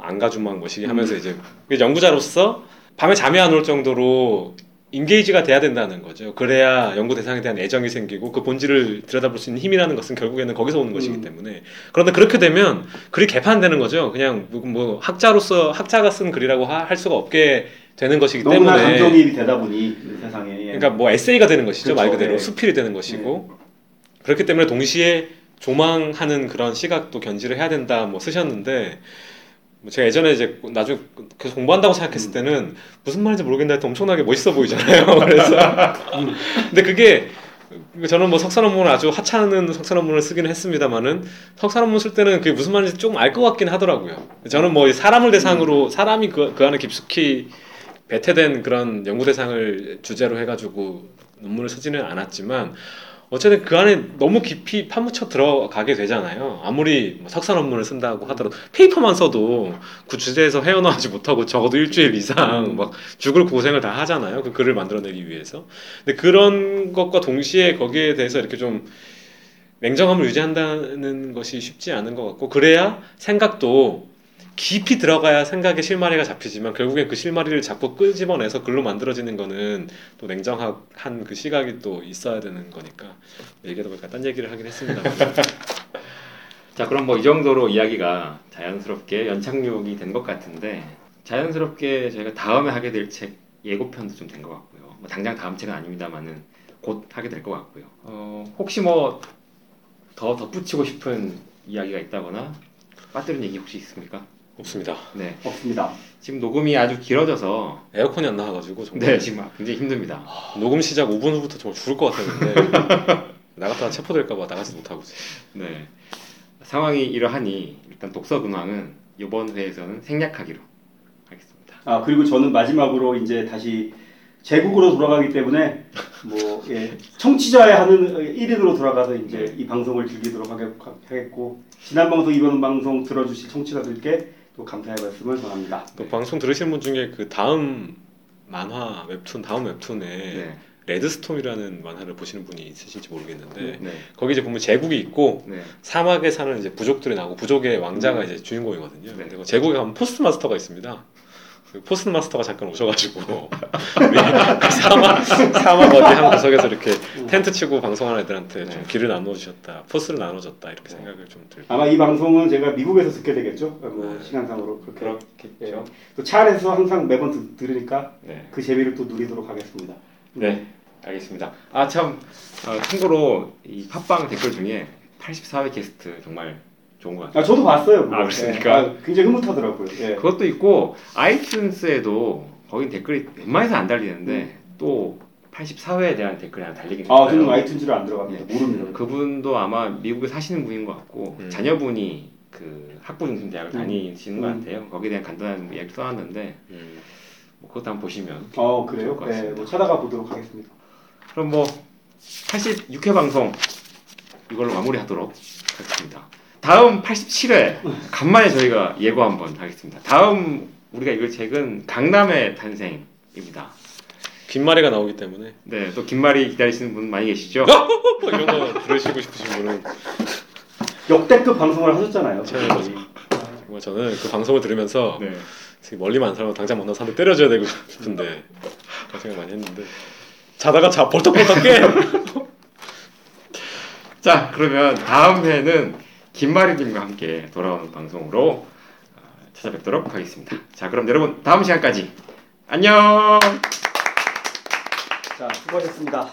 앙가주망 뭐시기 하면서 이제 그 연구자로서 밤에 잠이 안 올 정도로 인게이지가 돼야 된다는 거죠. 그래야 연구 대상에 대한 애정이 생기고 그 본질을 들여다볼 수 있는 힘이라는 것은 결국에는 거기서 오는 것이기 음. 때문에 그런데 그렇게 되면 글이 개판되는 거죠. 그냥 뭐- 뭐 학자로서 학자가 쓴 글이라고 하- 할 수가 없게 되는 것이기 너무나 때문에 감정이입이 되다 보니 이 세상에 예. 그러니까 뭐 에세이가 되는 것이죠 말 그렇죠. 그대로 네. 수필이 되는 것이고 그렇기 때문에 동시에 조망하는 그런 시각도 견지를 해야 된다 뭐 쓰셨는데 뭐 제가 예전에 이제 나중에 계속 공부한다고 생각했을 음. 때는 무슨 말인지 모르겠는데 엄청나게 멋있어 보이잖아요 <laughs> 그래서 근데 그게 저는 뭐 석사 논문을 아주 하찮은 석사 논문을 쓰기는 했습니다만은 석사 논문 쓸 때는 그게 무슨 말인지 조금 알 것 같긴 하더라고요. 저는 뭐 사람을 대상으로 사람이 그, 그 안에 깊숙이 배태된 그런 연구 대상을 주제로 해가지고 논문을 쓰지는 않았지만 어쨌든 그 안에 너무 깊이 파묻혀 들어가게 되잖아요. 아무리 뭐 석사 논문을 쓴다고 하더라도 페이퍼만 써도 그 주제에서 헤어나오지 못하고 적어도 일주일 이상 막 죽을 고생을 다 하잖아요. 그 글을 만들어내기 위해서. 근데 그런 것과 동시에 거기에 대해서 이렇게 좀 냉정함을 유지한다는 것이 쉽지 않은 것 같고 그래야 생각도 깊이 들어가야 생각의 실마리가 잡히지만 결국엔 그 실마리를 자꾸 끄집어내서 글로 만들어지는 거는 또 냉정한 그 시각이 또 있어야 되는 거니까 얘기하다 보니까 딴 얘기를 하긴 했습니다. <laughs> 자 그럼 뭐 이 정도로 이야기가 자연스럽게 연착륙이 된 것 같은데 자연스럽게 저희가 다음에 하게 될 책 예고편도 좀 된 것 같고요. 뭐 당장 다음 책은 아닙니다만은 곧 하게 될 것 같고요. 어, 혹시 뭐 더 덧붙이고 싶은 이야기가 있다거나 빠뜨린 얘기 혹시 있습니까? 없습니다. 네 없습니다. 지금 녹음이 아주 길어져서 에어컨이 안 나와가지고 정말 네 지금 굉장히 힘듭니다. 녹음 시작 5분 후부터 정말 죽을 것 같았는데 <laughs> 나갔다가 체포될까봐 나가지 못하고 있어요. 네 상황이 이러하니 일단 독서 근황은 이번 회에서는 생략하기로 하겠습니다. 아 그리고 저는 마지막으로 이제 다시 제국으로 돌아가기 때문에 뭐 예, 청취자의 하는 1인으로 돌아가서 이제 이 방송을 즐기도록 하겠- 하겠고 지난 방송 이번 방송 들어주신 청취자들께 또 감사의 말씀을 전합니다. 또 방송 들으시는 분 중에 그 다음 만화 웹툰 다음 웹툰에 네. 레드스톰이라는 만화를 보시는 분이 있으실지 모르겠는데 네. 거기 이제 보면 제국이 있고 네. 사막에 사는 이제 부족들이 나오고 부족의 왕자가 이제 주인공이거든요. 네. 그리고 제국에 가면 force master가 있습니다. 그 force master가 잠깐 오셔가지고 그 사막 사막 어디 한 구석에서 이렇게 텐트 치고 방송하는 애들한테 좀 네. 기를 나눠주셨다, force를 나눠줬다 이렇게 생각을 좀 들고. 아마 이 방송은 제가 미국에서 듣게 되겠죠. 뭐 네. 시간상으로 그렇게 그렇겠죠. 또차 안에서 항상 매번 드- 들으니까 네. 그 재미를 또 누리도록 하겠습니다. 네. 알겠습니다. 아참 어, 참고로 이 팟빵 댓글 중에 84회 게스트 정말 좋은 것 같아요. 아 저도 봤어요. 그거. 아, 그렇습니까? 예, 아, 굉장히 흐뭇하더라고요. 예. 그것도 있고 아이튠스에도 거기 댓글이 웬만해서 안 달리는데 또 84회에 대한 댓글이 하나 달리긴 아 했어요. 저는 아이튠즈를 안 들어갑니다. 모릅니다. 그분도 아마 미국에 사시는 분인 것 같고 음. 자녀분이 그 학부 중심 대학을 음. 다니시는 것 음. 같아요. 거기에 대한 간단한 이야기 써놨는데 음. 뭐 그것도 한번 보시면 어 좋을 그래요? 것 네, 같습니다. 뭐 찾아가 보도록 하겠습니다. 그럼 뭐 86회 방송 이걸로 마무리하도록 하겠습니다. 다음 87회 간만에 저희가 예고 한번 하겠습니다. 다음 우리가 읽을 책은 강남의 탄생입니다. 긴 마리가 나오기 때문에 네, 또 긴말이 기다리시는 분 많이 계시죠? 뭐 이런 거 들으시고 싶으신 분은 역대급 방송을 하셨잖아요. 고정. 정말 저는 그 방송을 들으면서 네. 멀리만 안 살고 당장 만나서 한대 때려줘야 되고 싶은데 그런 생각 많이 했는데 자다가 자 벌떡벌떡 깨. <laughs> 자 그러면 다음 회는 김마리님과 함께 돌아오는 방송으로 어, 찾아뵙도록 하겠습니다. 자 그럼 여러분 다음 시간까지 안녕. 자 수고하셨습니다.